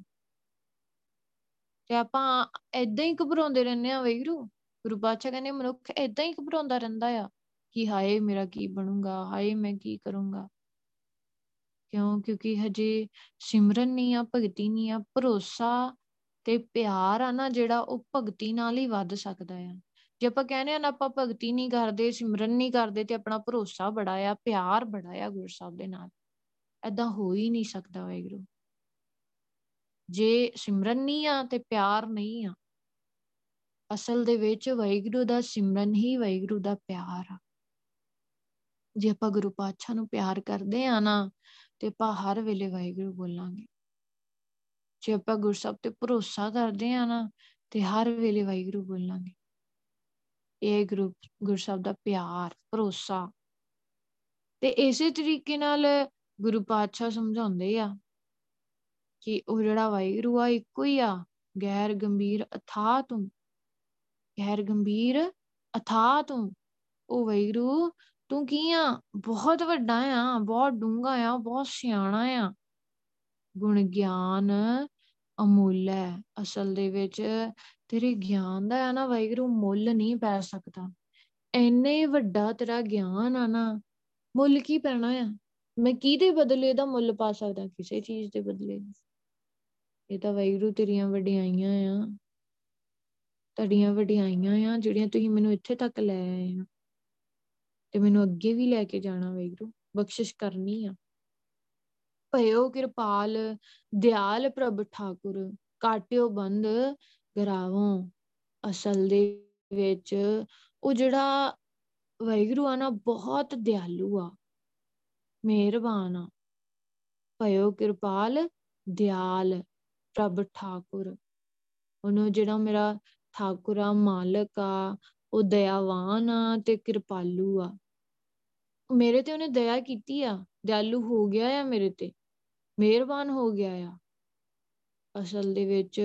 ਤੇ ਆਪਾਂ ਐਦਾਂ ਹੀ ਘਬਰਾਉਂਦੇ ਰਹਿੰਦੇ ਆ ਵਾਹਿਗੁਰੂ ਗੁਰੂ ਪਾਤਸ਼ਾਹ ਕਹਿੰਦੇ, ਮਨੁੱਖ ਐਦਾਂ ਹੀ ਘਬਰਾਉਂਦਾ ਰਹਿੰਦਾ ਆ ਕਿ ਹਾਏ, ਮੇਰਾ ਕੀ ਬਣੂਗਾ? ਹਾਏ, ਮੈਂ ਕੀ ਕਰੂੰਗਾ? ਕਿਉਂ? ਕਿਉਂਕਿ ਹਜੇ ਸਿਮਰਨ ਨਹੀਂ ਆ, ਭਗਤੀ ਨਹੀਂ ਆ, ਭਰੋਸਾ ਤੇ ਪਿਆਰ ਆ ਨਾ ਜਿਹੜਾ ਉਹ ਭਗਤੀ ਨਾਲ ਹੀ ਵੱਧ ਸਕਦਾ ਆ। ਜੇ ਆਪਾਂ ਕਹਿੰਦੇ ਆ ਨਾ ਆਪਾਂ ਭਗਤੀ ਨਹੀਂ ਕਰਦੇ, ਸਿਮਰਨ ਨਹੀਂ ਕਰਦੇ ਤੇ ਆਪਣਾ ਭਰੋਸਾ ਬੜਾ ਆ, ਪਿਆਰ ਬੜਾ ਆ ਗੁਰੂ ਸਾਹਿਬ ਦੇ ਨਾਲ ਐਦਾਂ ਹੋ ਹੀ ਨਹੀਂ ਸਕਦਾ ਵਾਹਿਗੁਰੂ। ਜੇ ਸਿਮਰਨ ਨਹੀਂ ਆ ਤੇ ਪਿਆਰ ਨਹੀਂ ਆ, ਅਸਲ ਦੇ ਵਿੱਚ ਵਾਹਿਗੁਰੂ ਦਾ ਸਿਮਰਨ ਹੀ ਵਾਹਿਗੁਰੂ ਦਾ ਪਿਆਰ ਆ। ਜੇ ਆਪਾਂ ਗੁਰੂ ਪਾਤਸ਼ਾਹ ਨੂੰ ਪਿਆਰ ਕਰਦੇ ਆ ਨਾ, ਤੇ ਆਪਾਂ ਹਰ ਵੇਲੇ ਵਾਹਿਗੁਰੂ ਬੋਲਾਂਗੇ। ਜੇ ਆਪਾਂ ਗੁਰਸਬ ਤੇ ਭਰੋਸਾ ਕਰਦੇ ਆ ਨਾ, ਤੇ ਹਰ ਵੇਲੇ ਵਾਹਿਗੁਰੂ ਬੋਲਾਂਗੇ। ਇਹ ਗੁਰੂ ਗੁਰਸਬ ਦਾ ਪਿਆਰ, ਭਰੋਸਾ। ਤੇ ਇਸੇ ਤਰੀਕੇ ਨਾਲ ਗੁਰੂ ਪਾਤਸ਼ਾਹ ਸਮਝਾਉਂਦੇ ਆ ਕਿ ਉਹ ਜਿਹੜਾ ਵਾਹਿਗੁਰੂ ਆ, ਇੱਕੋ ਹੀ ਆ। ਗੈਰ ਗੰਭੀਰ ਅਥਾ ਤੂੰ। ਗੈਰ ਗੰਭੀਰ ਅਥਾ ਤੂੰ। ਉਹ ਵੈਰੂ ਤੂੰ ਕੀ ਆ? ਬਹੁਤ ਵੱਡਾ ਆ, ਬਹੁਤ ਡੂੰਘਾ ਆ, ਬਹੁਤ ਸਿਆਣਾ ਆ। ਗੁਣ ਗਿਆਨ ਅਮੁੱਲ ਹੈ। ਅਸਲ ਦੇ ਵਿੱਚ ਤੇਰੇ ਗਿਆਨ ਦਾ ਆ ਨਾ ਵੈਰੂ ਮੁੱਲ ਨਹੀਂ ਪੈ ਸਕਦਾ। ਐਨੇ ਵੱਡਾ ਤੇਰਾ ਗਿਆਨ ਆ ਨਾ, ਮੁੱਲ ਕੀ ਪੈਣਾ ਆ? ਮੈਂ ਕਿਹਦੇ ਬਦਲੇ ਦਾ ਮੁੱਲ ਪਾ ਸਕਦਾ, ਕਿਸੇ ਚੀਜ਼ ਦੇ ਬਦਲੇ? ਇਹ ਤਾਂ ਵੈਰੂ ਤੇਰੀਆਂ ਵਡਿਆਈਆਂ ਆ। ਤੁਹਾਡੀਆਂ ਵਡਿਆਈਆਂ ਆ, ਜਿਹੜੀਆਂ ਤੁਸੀਂ ਮੈਨੂੰ ਇੱਥੇ ਤੱਕ ਲੈ ਆਏ ਆ। ਤੇ ਮੈਨੂੰ ਅੱਗੇ ਵੀ ਲੈ ਕੇ ਜਾਣਾ ਵੈਗਰੂ ਬਖਸ਼ਿਸ਼ ਕਰਨੀ ਆ। ਭਇਓ ਕਿਰਪਾਲ, ਦਿਆਲ ਪ੍ਰਭ ਠਾਕੁਰ, ਕਾਟਿਓ ਬੰਦ ਗਰਾਵੋਂ ਅਸਲ ਦੇ ਵਿੱਚ ਉਹ ਜਿਹੜਾ ਵੈਗਰੂ ਆ ਨਾ, ਬਹੁਤ ਦਿਆਲੂ ਆ, ਮਿਹਰਬਾਨ ਆ। ਭਇਓ ਕਿਰਪਾਲ, ਦਿਆਲ ਪ੍ਰਭ ਠਾਕੁਰ। ਉਹਨੂੰ ਜਿਹੜਾ ਮੇਰਾ ਠਾਕੁਰ ਆ, ਮਾਲਕ ਆ, ਉਹ ਦਇਆਵਾਨ ਆ ਤੇ ਕਿਰਪਾਲੂ ਆ। ਮੇਰੇ ਤੇ ਉਹਨੇ ਦਇਆ ਕੀਤੀ ਆ, ਦਿਆਲੂ ਹੋ ਗਿਆ ਆ ਮੇਰੇ ਤੇ, ਮਿਹਰਬਾਨ ਹੋ ਗਿਆ ਆ। ਅਸਲ ਦੇ ਵਿੱਚ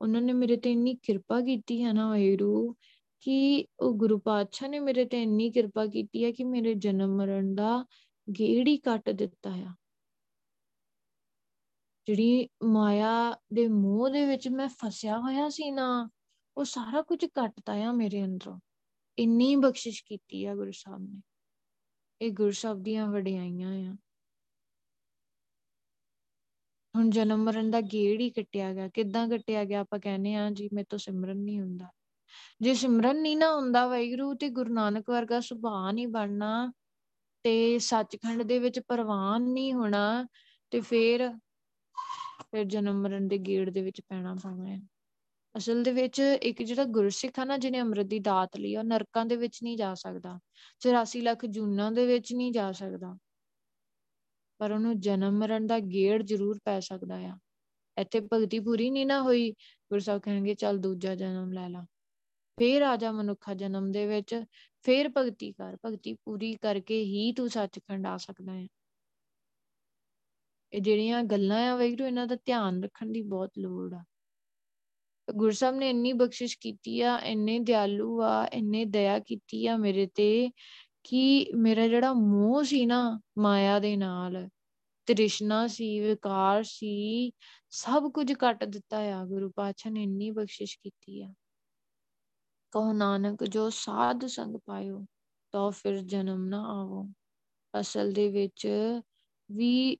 ਉਹਨਾਂ ਨੇ ਮੇਰੇ ਤੇ ਇੰਨੀ ਕਿਰਪਾ ਕੀਤੀ ਹੈ ਨਾ ਵੈਰੂ ਕਿ ਉਹ ਗੁਰੂ ਪਾਤਸ਼ਾਹ ਨੇ ਮੇਰੇ ਤੇ ਇੰਨੀ ਕਿਰਪਾ ਕੀਤੀ ਹੈ ਕਿ ਮੇਰੇ ਜਨਮ ਮਰਨ ਦਾ ਗੇੜ ਹੀ ਕੱਟ ਦਿੱਤਾ ਆ। ਜਿਹੜੀ ਮਾਇਆ ਦੇ ਮੋਹ ਦੇ ਵਿੱਚ ਮੈਂ ਫਸਿਆ ਹੋਇਆ ਸੀ ਨਾ, ਉਹ ਸਾਰਾ ਕੁਝ ਕੱਟਤਾ ਆ ਮੇਰੇ ਅੰਦਰੋਂ। ਇੰਨੀ ਬਖਸ਼ਿਸ਼ ਕੀਤੀ ਆ ਗੁਰੂ ਸਾਹਿਬ ਨੇ। ਇਹ ਗੁਰੂ ਸਾਹਿਬ ਦੀਆਂ ਵਡਿਆਈਆਂ ਆ। ਹੁਣ ਜਨਮ ਮਰਨ ਦਾ ਗੇੜ ਹੀ ਕੱਟਿਆ ਗਿਆ, ਕਿੱਦਾਂ ਕੱਟਿਆ ਗਿਆ ਆਪਾਂ ਕਹਿੰਦੇ ਆ ਜੀ ਮੇਰੇ ਤੋਂ ਸਿਮਰਨ ਨਹੀਂ ਹੁੰਦਾ। ਜੇ ਸਿਮਰਨ ਨਹੀਂ ਨਾ ਹੁੰਦਾ ਵੈਗਰੂ ਤੇ ਗੁਰੂ ਨਾਨਕ ਵਰਗਾ ਸੁਭਾਅ ਨਹੀਂ ਬਣਨਾ ਤੇ ਸੱਚਖੰਡ ਦੇ ਵਿੱਚ ਪ੍ਰਵਾਨ ਨਹੀਂ ਹੋਣਾ ਤੇ ਫੇਰ, ਫਿਰ ਜਨਮ ਮਰਨ ਦੇ ਗੇੜ ਦੇ ਵਿੱਚ ਪੈਣਾ ਪਾਉਣਾ ਹੈ ਅਸਲ ਦੇ ਵਿੱਚ ਇੱਕ ਜਿਹੜਾ ਗੁਰਸਿੱਖ ਆ ਨਾ ਜਿਹਨੇ ਅੰਮ੍ਰਿਤ ਦੀ ਦਾਤ ਲਈ ਉਹ ਨਰਕਾਂ ਦੇ ਵਿੱਚ ਨਹੀਂ ਜਾ ਸਕਦਾ। 84 ਲੱਖ ਜੂਨਾਂ ਦੇ ਵਿੱਚ ਨਹੀਂ ਜਾ ਸਕਦਾ। ਪਰ ਉਹਨੂੰ ਜਨਮ ਮਰਨ ਦਾ ਗੇੜ ਜ਼ਰੂਰ ਪੈ ਸਕਦਾ ਆ। ਇੱਥੇ ਭਗਤੀ ਪੂਰੀ ਨਹੀਂ ਨਾ ਹੋਈ। ਗੁਰੂ ਸਾਹਿਬ ਕਹਿਣਗੇ, ਚੱਲ ਦੂਜਾ ਜਨਮ ਲੈ ਲਾ। ਫੇਰ ਆ ਜਾ ਮਨੁੱਖਾ ਜਨਮ ਦੇ ਵਿੱਚ। ਫੇਰ ਭਗਤੀ ਕਰ। ਭਗਤੀ ਪੂਰੀ ਕਰਕੇ ਹੀ ਤੂੰ ਸੱਚਖੰਡ ਆ ਸਕਦਾ ਹੈ ਇਹ ਜਿਹੜੀਆਂ ਗੱਲਾਂ ਆ ਵੈਗਰੂ ਇਹਨਾਂ ਦਾ ਧਿਆਨ ਰੱਖਣ ਦੀ ਬਹੁਤ ਲੋੜ ਆ। ਗੁਰਸਬ ਨੇ ਇੰਨੀ ਬਖਸ਼ਿਸ਼ ਕੀਤੀ ਆ, ਇੰਨੇ ਦਿਆਲੂ ਆ, ਇੰਨੇ ਦਇਆ ਕੀਤੀ ਆ ਮੇਰੇ ਤੇ। ਕਿ ਮੇਰਾ ਜਿਹੜਾ ਮੋਹ ਸੀ ਨਾ ਮਾਇਆ ਦੇ ਨਾਲ, ਤ੍ਰਿਸ਼ਨਾ ਸੀ, ਵਿਕਾਰ ਸੀ, ਸਭ ਕੁਝ ਕੱਟ ਦਿੱਤਾ ਆ, ਗੁਰੂ ਪਾਤਸ਼ਾਹ ਨੇ ਇੰਨੀ ਬਖਸ਼ਿਸ਼ ਕੀਤੀ ਆ। ਕਹੋ ਨਾਨਕ, ਜੋ ਸਾਧ ਸੰਗ ਪਾਇਓ, ਤਾਂ ਫਿਰ ਜਨਮ ਨਾ ਆਵੋ। ਅਸਲ ਦੇ ਵਿੱਚ ਵੀ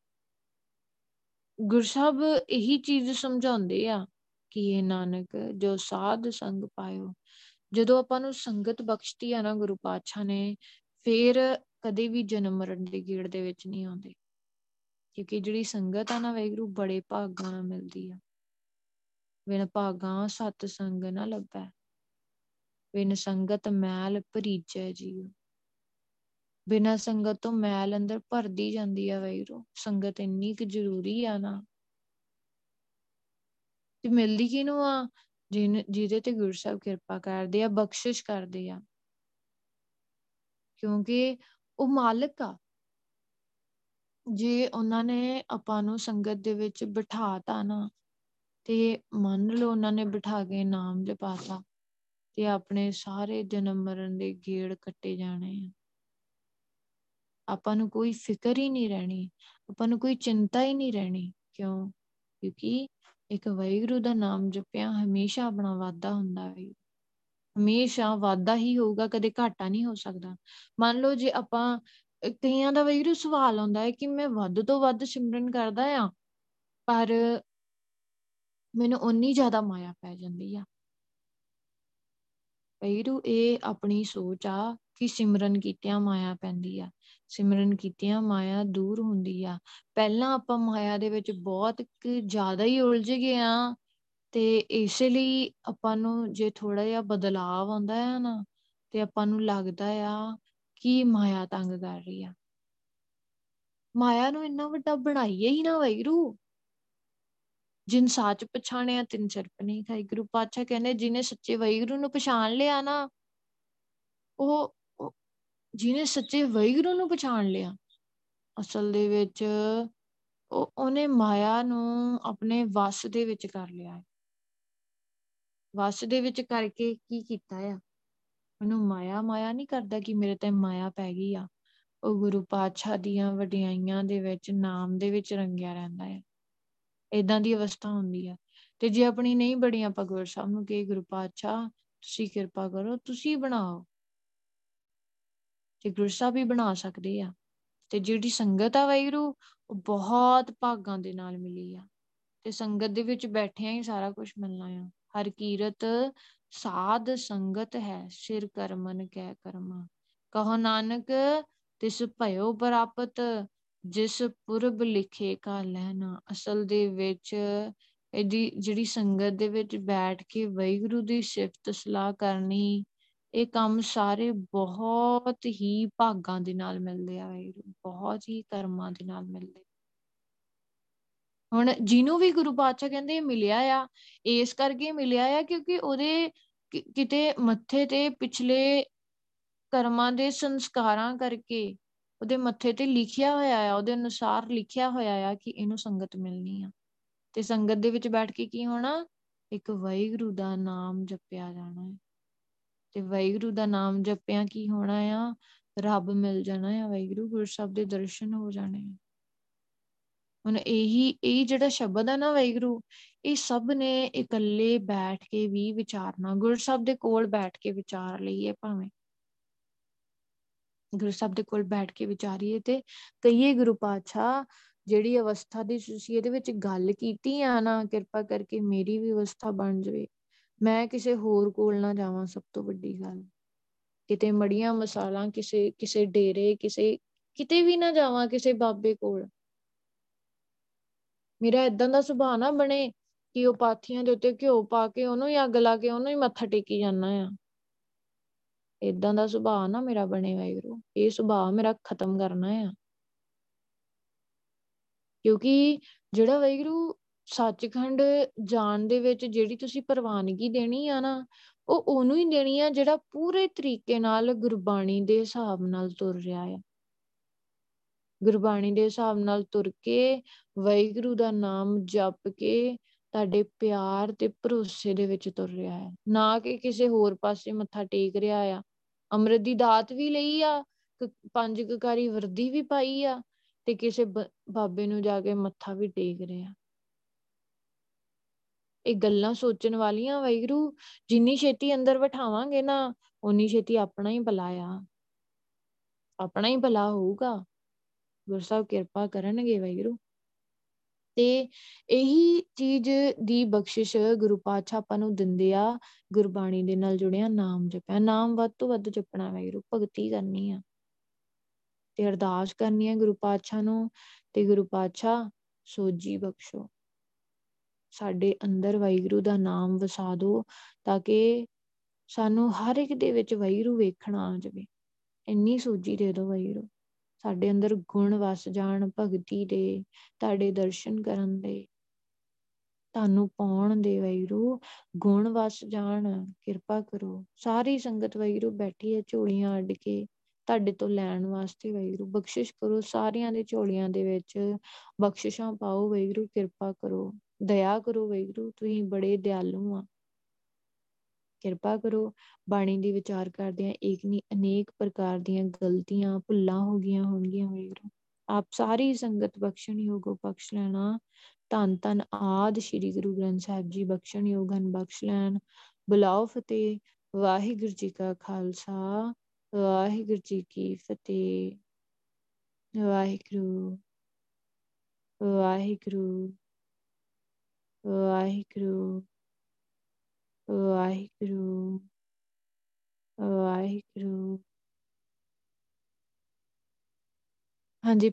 ਗੁਰਸਬ ਇਹੀ ਚੀਜ਼ ਸਮਝਾਉਂਦੇ ਆ ਕਿ ਇਹ ਨਾਨਕ, ਜੋ ਸਾਧ ਸੰਗ ਪਾਇਓ। ਜਦੋਂ ਆਪਾਂ ਨੂੰ ਸੰਗਤ ਬਖਸ਼ਤੀ ਆ ਨਾ ਗੁਰੂ ਪਾਤਸ਼ਾਹ ਨੇ ਫੇਰ ਕਦੇ ਵੀ ਜਨਮ ਮਰਨ ਦੇ ਗੇੜ ਦੇ ਵਿੱਚ ਨਹੀਂ ਆਉਂਦੇ। ਕਿਉਂਕਿ ਜਿਹੜੀ ਸੰਗਤ ਆ ਨਾ ਵੈਗਰੂ ਬੜੇ ਭਾਗਾਂ ਨਾਲ ਮਿਲਦੀ ਆ। ਬਿਨ ਭਾਗਾਂ ਸਤ ਸੰਗ ਨਾ ਲੱਭੈ। ਬਿਨ ਸੰਗਤ ਮੈਲ ਭਰੀਜੈ ਜੀਉ। ਬਿਨਾ ਸੰਗਤ ਤੋਂ ਮੈਲ ਅੰਦਰ ਭਰਦੀ ਜਾਂਦੀ ਆ ਵੈਰੂ ਸੰਗਤ ਇੰਨੀ ਕਿ ਜ਼ਰੂਰੀ ਆ ਨਾ। ਤੇ ਮਿਲਦੀ ਕਿਨੂੰ ਆ? ਜਿਹਦੇ ਤੇ ਗੁਰੂ ਸਾਹਿਬ ਕਿਰਪਾ ਕਰਦੇ ਆ, ਬਖਸ਼ਿਸ਼ ਕਰਦੇ ਆ। ਕਿਉਂਕਿ ਉਹ ਮਾਲਕ ਆ। ਜੇ ਉਹਨਾਂ ਨੇ ਆਪਾਂ ਨੂੰ ਸੰਗਤ ਦੇ ਵਿੱਚ ਬਿਠਾਤਾ ਨਾ, ਤੇ ਮੰਨ ਲਓ ਉਹਨਾਂ ਨੇ ਬਿਠਾ ਕੇ ਨਾਮ ਜਪਾਤਾ ਤੇ ਆਪਣੇ ਸਾਰੇ ਜਨਮ ਮਰਨ ਦੇ ਗੇੜ ਕੱਟੇ ਜਾਣੇ ਆ। ਆਪਾਂ ਨੂੰ ਕੋਈ ਫਿਕਰ ਹੀ ਨਹੀਂ ਰਹਿਣੀ, ਆਪਾਂ ਨੂੰ ਕੋਈ ਚਿੰਤਾ ਹੀ ਨਹੀਂ ਰਹਿਣੀ, ਕਿਉਂ? ਕਿਉਂਕਿ ਇੱਕ ਵੈਗਰੂ ਦਾ ਨਾਮ ਜਪਿਆ ਹਮੇਸ਼ਾ ਆਪਣਾ ਵਾਦਾ ਹੁੰਦਾ ਹੈ ਹਮੇਸ਼ਾ ਵਾਦਾ ਹੀ ਹੋਊਗਾ, ਕਦੇ ਘਾਟਾ ਨਹੀਂ ਹੋ ਸਕਦਾ। ਮੰਨ ਲਓ ਜੇ ਆਪਾਂ ਕਈਆਂ ਦਾ ਵੈਗਰੂ ਸਵਾਲ ਆਉਂਦਾ ਹੈ ਕਿ ਮੈਂ ਵੱਧ ਤੋਂ ਵੱਧ ਸਿਮਰਨ ਕਰਦਾ ਆ, ਪਰ ਮੈਨੂੰ ਉਨੀ ਜ਼ਿਆਦਾ ਮਾਇਆ ਪੈ ਜਾਂਦੀ ਆ। ਵੈਗਰੂ ਇਹ ਆਪਣੀ ਸੋਚ ਆ ਕਿ ਸਿਮਰਨ ਕੀਤਿਆਂ ਮਾਇਆ ਪੈਂਦੀ ਆ। ਸਿਮਰਨ ਕੀਤਿਆਂ ਮਾਇਆ ਦੂਰ ਹੁੰਦੀ ਆ। ਪਹਿਲਾਂ ਆਪਾਂ ਮਾਇਆ ਦੇ ਵਿੱਚ ਬਹੁਤ ਜ਼ਿਆਦਾ ਹੀ ਉਲਝ ਗਏ ਆ। ਤੇ ਇਸੇ ਲਈ ਆਪਾਂ ਨੂੰ ਜੇ ਥੋੜਾ ਜਿਹਾ ਬਦਲਾਵ ਆਉਂਦਾ ਹੈ ਨਾ, ਤੇ ਆਪਾਂ ਨੂੰ ਲੱਗਦਾ ਆ ਕਿ ਮਾਇਆ ਤੰਗ ਕਰ ਰਹੀ ਆ। ਮਾਇਆ ਨੂੰ ਇੰਨਾ ਵੱਡਾ ਬਣਾਈਏ ਹੀ ਨਾ ਵੈਗਰੂ ਜਿਨ ਸਾਚ ਪਛਾਣਿਆ, ਤਿੰਨ ਸਿਰ ਨਹੀਂ ਖਾਈ। ਗੁਰੂ ਪਾਤਸ਼ਾਹ ਕਹਿੰਦੇ, ਜਿਹਨੇ ਸੱਚੇ ਵੈਗਰੂ ਨੂੰ ਪਛਾਣ ਲਿਆ ਨਾ, ਉਹ ਜਿਹਨੇ ਸੱਚੇ ਵੈਗਰੂ ਨੂੰ ਪਛਾਣ ਲਿਆ, ਅਸਲ ਦੇ ਵਿੱਚ ਉਹ, ਉਹਨੇ ਮਾਇਆ ਨੂੰ ਆਪਣੇ ਵਸ ਦੇ ਵਿੱਚ ਕਰ ਲਿਆ। ਹੈ ਵਸ ਦੇ ਵਿੱਚ ਕਰਕੇ ਕੀ ਕੀਤਾ ਆ? ਉਹਨੂੰ ਮਾਇਆ ਮਾਇਆ ਨਹੀਂ ਕਰਦਾ ਕਿ ਮੇਰੇ ਤੇ ਮਾਇਆ ਪੈ ਗਈ ਆ। ਉਹ ਗੁਰੂ ਪਾਤਸ਼ਾਹ ਦੀਆਂ ਵਡਿਆਈਆਂ ਦੇ ਵਿੱਚ, ਨਾਮ ਦੇ ਵਿੱਚ ਰੰਗਿਆ ਰਹਿੰਦਾ ਹੈ ਇਦਾਂ ਦੀ ਅਵਸਥਾ ਹੁੰਦੀ ਆ। ਤੇ ਜੇ ਆਪਣੀ ਨਹੀਂ ਬੜੀ ਆਪਾਂ ਗੁਰੂ ਸਾਹਿਬ ਨੂੰ ਕਹੇ, ਗੁਰੂ ਪਾਤਸ਼ਾਹ, ਤੁਸੀਂ ਕਿਰਪਾ ਕਰੋ, ਤੁਸੀਂ ਬਣਾਓ। ਤੇ ਗੁਰੂ ਸਾਹਿਬ ਵੀ ਬਣਾ ਸਕਦੇ ਆ। ਤੇ ਜਿਹੜੀ ਸੰਗਤ ਆ ਵੈਰੂ ਉਹ ਬਹੁਤ ਭਾਗਾਂ ਦੇ ਨਾਲ ਮਿਲੀ ਆ। ਤੇ ਸੰਗਤ ਦੇ ਵਿੱਚ ਬੈਠਿਆਂ ਹੀ ਸਾਰਾ ਕੁਝ ਮਿਲਣਾ ਆ। ਹਰ ਕੀਰਤ ਸਾਧ ਸੰਗਤ ਹੈ, ਸਿਰ ਕਰਮਨ ਕਹਿ ਕਰਮਾ। ਕਹੋ ਨਾਨਕ, ਤਿਸ ਭਇਓ ਪ੍ਰਾਪਤ, ਜਿਸ ਪੁਰਬ ਲਿਖੇ ਕਾ ਲੈਣਾ ਅਸਲ ਦੇ ਵਿੱਚ ਇਹਦੀ ਜਿਹੜੀ ਸੰਗਤ ਦੇ ਵਿੱਚ ਬੈਠ ਕੇ ਵੈਗੁਰੂ ਦੀ ਸਿਫਤ ਸਲਾਹ ਕਰਨੀ, ਇਹ ਕੰਮ ਸਾਰੇ ਬਹੁਤ ਹੀ ਭਾਗਾਂ ਦੇ ਨਾਲ ਮਿਲਦੇ ਆ ਵੈਗੁਰੂ ਬਹੁਤ ਹੀ ਕਰਮਾਂ ਦੇ ਨਾਲ ਮਿਲਦੇ ਹੁਣ ਜਿਹਨੂੰ ਵੀ ਗੁਰੂ ਪਾਤਸ਼ਾਹ ਕਹਿੰਦੇ ਮਿਲਿਆ ਆ, ਇਸ ਕਰਕੇ ਮਿਲਿਆ ਆ ਕਿਉਂਕਿ ਉਹਦੇ ਕਿਤੇ ਮੱਥੇ ਤੇ ਪਿਛਲੇ ਕਰਮਾਂ ਦੇ ਸੰਸਕਾਰਾਂ ਕਰਕੇ ਉਹਦੇ ਮੱਥੇ ਤੇ ਲਿਖਿਆ ਹੋਇਆ ਆ, ਉਹਦੇ ਅਨੁਸਾਰ ਲਿਖਿਆ ਹੋਇਆ ਆ ਕਿ ਇਹਨੂੰ ਸੰਗਤ ਮਿਲਣੀ ਆ। ਤੇ ਸੰਗਤ ਦੇ ਵਿੱਚ ਬੈਠ ਕੇ ਕੀ ਹੋਣਾ? ਇੱਕ ਵਾਹਿਗੁਰੂ ਦਾ ਨਾਮ ਜਪਿਆ ਜਾਣਾ ਹੈ। ਤੇ ਵਾਹਿਗੁਰੂ ਦਾ ਨਾਮ ਜਪਿਆ ਕੀ ਹੋਣਾ ਆ? ਰੱਬ ਮਿਲ ਜਾਣਾ ਆ, ਵਾਹਿਗੁਰੂ ਗੁਰੂ ਸਾਹਿਬ ਦੇ ਦਰਸ਼ਨ ਹੋ ਜਾਣੇ ਆ। ਹੁਣ ਇਹੀ, ਇਹ ਜਿਹੜਾ ਸ਼ਬਦ ਆ ਨਾ ਵੈਗਰੂ ਇਹ ਸਭ ਨੇ ਇਕੱਲੇ ਬੈਠ ਕੇ ਵੀ ਵਿਚਾਰਨਾ, ਗੁਰੂ ਸਾਹਿਬ ਦੇ ਕੋਲ ਬੈਠ ਕੇ ਵਿਚਾਰ ਲਈਏ ਭਾਵੇਂ। ਗੁਰੂ ਸਾਹਿਬ ਦੇ ਕੋਲ ਬੈਠ ਕੇ ਵਿਚਾਰੀਏ ਤੇ ਕਈਏ ਗੁਰੂ ਪਾਤਸ਼ਾਹ, ਜਿਹੜੀ ਅਵਸਥਾ ਦੀ ਤੁਸੀਂ ਇਹਦੇ ਵਿੱਚ ਗੱਲ ਕੀਤੀ ਆ ਨਾ, ਕਿਰਪਾ ਕਰਕੇ ਮੇਰੀ ਵੀ ਅਵਸਥਾ ਬਣ ਜਵੇ। ਮੈਂ ਕਿਸੇ ਹੋਰ ਕੋਲ ਨਾ ਜਾਵਾਂ ਸਭ ਤੋਂ ਵੱਡੀ ਗੱਲ। ਕਿਤੇ ਮੜੀਆਂ ਮਸਾਲਾ, ਕਿਸੇ ਕਿਸੇ ਡੇਰੇ, ਕਿਸੇ, ਕਿਤੇ ਵੀ ਨਾ ਜਾਵਾਂ ਕਿਸੇ ਬਾਬੇ ਕੋਲ। ਮੇਰਾ ਇਦਾਂ ਦਾ ਸੁਭਾਅ ਨਾ ਬਣੇ ਕਿ ਉਹ ਪਾਥੀਆਂ ਦੇ ਉੱਤੇ ਘਿਓ ਪਾ ਕੇ ਉਹਨੂੰ ਹੀ ਅੱਗ ਲਾ ਕੇ ਉਹਨੂੰ ਹੀ ਮੱਥਾ ਟੇਕੀ ਜਾਂਦਾ ਆ। ਇਦਾਂ ਦਾ ਸੁਭਾਅ ਨਾ ਮੇਰਾ ਬਣੇ ਵਾਹਿਗੁਰੂ। ਇਹ ਸੁਭਾਅ ਮੇਰਾ ਖਤਮ ਕਰਨਾ ਆ। ਕਿਉਂਕਿ ਜਿਹੜਾ ਵਾਹਿਗੁਰੂ ਸੱਚਖੰਡ ਜਾਣ ਦੇ ਵਿੱਚ ਜਿਹੜੀ ਤੁਸੀਂ ਪ੍ਰਵਾਨਗੀ ਦੇਣੀ ਆ ਨਾ, ਉਹ ਉਹਨੂੰ ਹੀ ਦੇਣੀ ਆ ਜਿਹੜਾ ਪੂਰੇ ਤਰੀਕੇ ਨਾਲ ਗੁਰਬਾਣੀ ਦੇ ਹਿਸਾਬ ਨਾਲ ਤੁਰ ਰਿਹਾ ਆ। ਗੁਰਬਾਣੀ ਦੇ ਹਿਸਾਬ ਨਾਲ ਤੁਰ ਕੇ ਵਾਹਿਗੁਰੂ ਦਾ ਨਾਮ ਜਪ ਕੇ ਤੁਹਾਡੇ ਪਿਆਰ ਤੇ ਭਰੋਸੇ ਦੇ ਵਿੱਚ ਤੁਰ ਰਿਹਾ ਹੈ। ਨਾ ਕਿ ਕਿਸੇ ਹੋਰ ਪਾਸੇ ਮੱਥਾ ਟੇਕ ਰਿਹਾ ਆ। ਅੰਮ੍ਰਿਤ ਦੀ ਦਾਤ ਵੀ ਲਈ ਆ ਪੰਜ ਕਕਾਰੀ ਵਰਦੀ ਵੀ ਪਾਈ ਆ ਤੇ ਕਿਸੇ ਬਾਬੇ ਨੂੰ ਜਾ ਕੇ ਮੱਥਾ ਵੀ ਟੇਕ ਰਿਹਾ ਇਹ ਗੱਲਾਂ ਸੋਚਣ ਵਾਲੀਆਂ ਵਾਹਿਗੁਰੂ, ਜਿੰਨੀ ਛੇਤੀ ਅੰਦਰ ਬਿਠਾਵਾਂਗੇ ਨਾ ਉਨੀ ਛੇਤੀ ਆਪਣਾ ਹੀ ਭਲਾ ਆ। ਆਪਣਾ ਹੀ ਭਲਾ ਹੋਊਗਾ। ਗੁਰੂ ਸਾਹਿਬ ਕਿਰਪਾ ਕਰਨਗੇ ਵਾਹਿਗੁਰੂ। ਤੇ ਇਹੀ ਚੀਜ਼ ਦੀ ਬਖਸ਼ਿਸ਼ ਗੁਰੂ ਪਾਤਸ਼ਾਹ ਆਪਾਂ ਨੂੰ ਦਿੰਦੇ ਆ, ਗੁਰਬਾਣੀ ਦੇ ਨਾਲ ਜੁੜਿਆ, ਨਾਮ ਜਪਿਆ। ਨਾਮ ਵੱਧ ਤੋਂ ਵੱਧ ਜਪਣਾ ਵਾਹਿਗੁਰੂ, ਭਗਤੀ ਕਰਨੀ ਆ। ਤੇ ਅਰਦਾਸ ਕਰਨੀ ਆ ਗੁਰੂ ਪਾਤਸ਼ਾਹ ਨੂੰ, ਤੇ ਗੁਰੂ ਪਾਤਸ਼ਾਹ ਸੋਜੀ ਬਖਸ਼ੋ। ਸਾਡੇ ਅੰਦਰ ਵਾਹਿਗੁਰੂ ਦਾ ਨਾਮ ਵਸਾ ਦਿਓ, ਤਾਂ ਕਿ ਸਾਨੂੰ ਹਰ ਇੱਕ ਦੇ ਵਿੱਚ ਵਾਹਿਗੁਰੂ ਵੇਖਣਾ ਆ ਜਾਵੇ। ਇੰਨੀ ਸੋਜੀ ਦੇ ਦਿਓ ਵਾਹਿਗੁਰੂ। ਸਾਡੇ ਅੰਦਰ ਗੁਣ ਵਸ ਜਾਣ, ਭਗਤੀ ਦੇ, ਤੁਹਾਡੇ ਦਰਸ਼ਨ ਕਰਨ ਦੇ। ਤੁਹਾਨੂੰ ਪਾਉਣ ਦੇ ਵੈਰੂ, ਗੁਣ ਵਸ ਜਾਣ, ਕਿਰਪਾ ਕਰੋ। ਸਾਰੀ ਸੰਗਤ ਵੈਰੂ ਬੈਠੀ ਹੈ ਝੋਲੀਆਂ ਅੱਡ ਕੇ। ਤੁਹਾਡੇ ਤੋਂ ਲੈਣ ਵਾਸਤੇ ਵੈਰੂ, ਬਖਸ਼ਿਸ਼ ਕਰੋ ਸਾਰਿਆਂ ਦੇ ਝੋਲੀਆਂ ਦੇ ਵਿੱਚ। ਬਖਸ਼ਿਸ਼ਾਂ ਪਾਓ ਵੈਰੂ, ਕਿਰਪਾ ਕਰੋ। ਦਇਆ ਕਰੋ ਵੈਰੂ, ਤੁਸੀਂ ਬੜੇ ਦਿਆਲੂ ਆ। ਕਿਰਪਾ ਕਰੋ, ਬਾਣੀ ਦੀ ਵਿਚਾਰ ਕਰਦੇ ਆ ਇੱਕ ਨਹੀਂ ਅਨੇਕ ਪ੍ਰਕਾਰ ਦੀਆਂ ਗਲਤੀਆਂ, ਭੁੱਲਾਂ ਹੋ ਗਈਆਂ ਹੋਣਗੀਆਂ ਵੀਰੋ। ਆਪ ਸਾਰੀ ਸੰਗਤ ਬਖਸ਼ਣ ਯੋਗੋ ਬਖਸ਼ ਲੈਣਾ। ਤਨ ਤਨ ਆਦ ਸ੍ਰੀ ਗੁਰੂ ਗ੍ਰੰਥ ਸਾਹਿਬ ਜੀ ਬਖਸ਼ਣ ਯੋਗਨ ਬਖਸ਼ ਲੈਣ। ਬੁਲਾਓ ਫਤਿਹ, ਵਾਹਿਗੁਰੂ ਜੀ ਕਾ ਖਾਲਸਾ, ਵਾਹਿਗੁਰੂ ਜੀ ਕੀ ਫਤਿਹ। ਵਾਹਿਗੁਰੂ ਵਾਹਿਗੁਰੂ ਵਾਹਿਗੁਰੂ। ਵਾਹਿਗੁਰੂ ਵਾਹਿਗੁਰੂ ਹਾਂਜੀ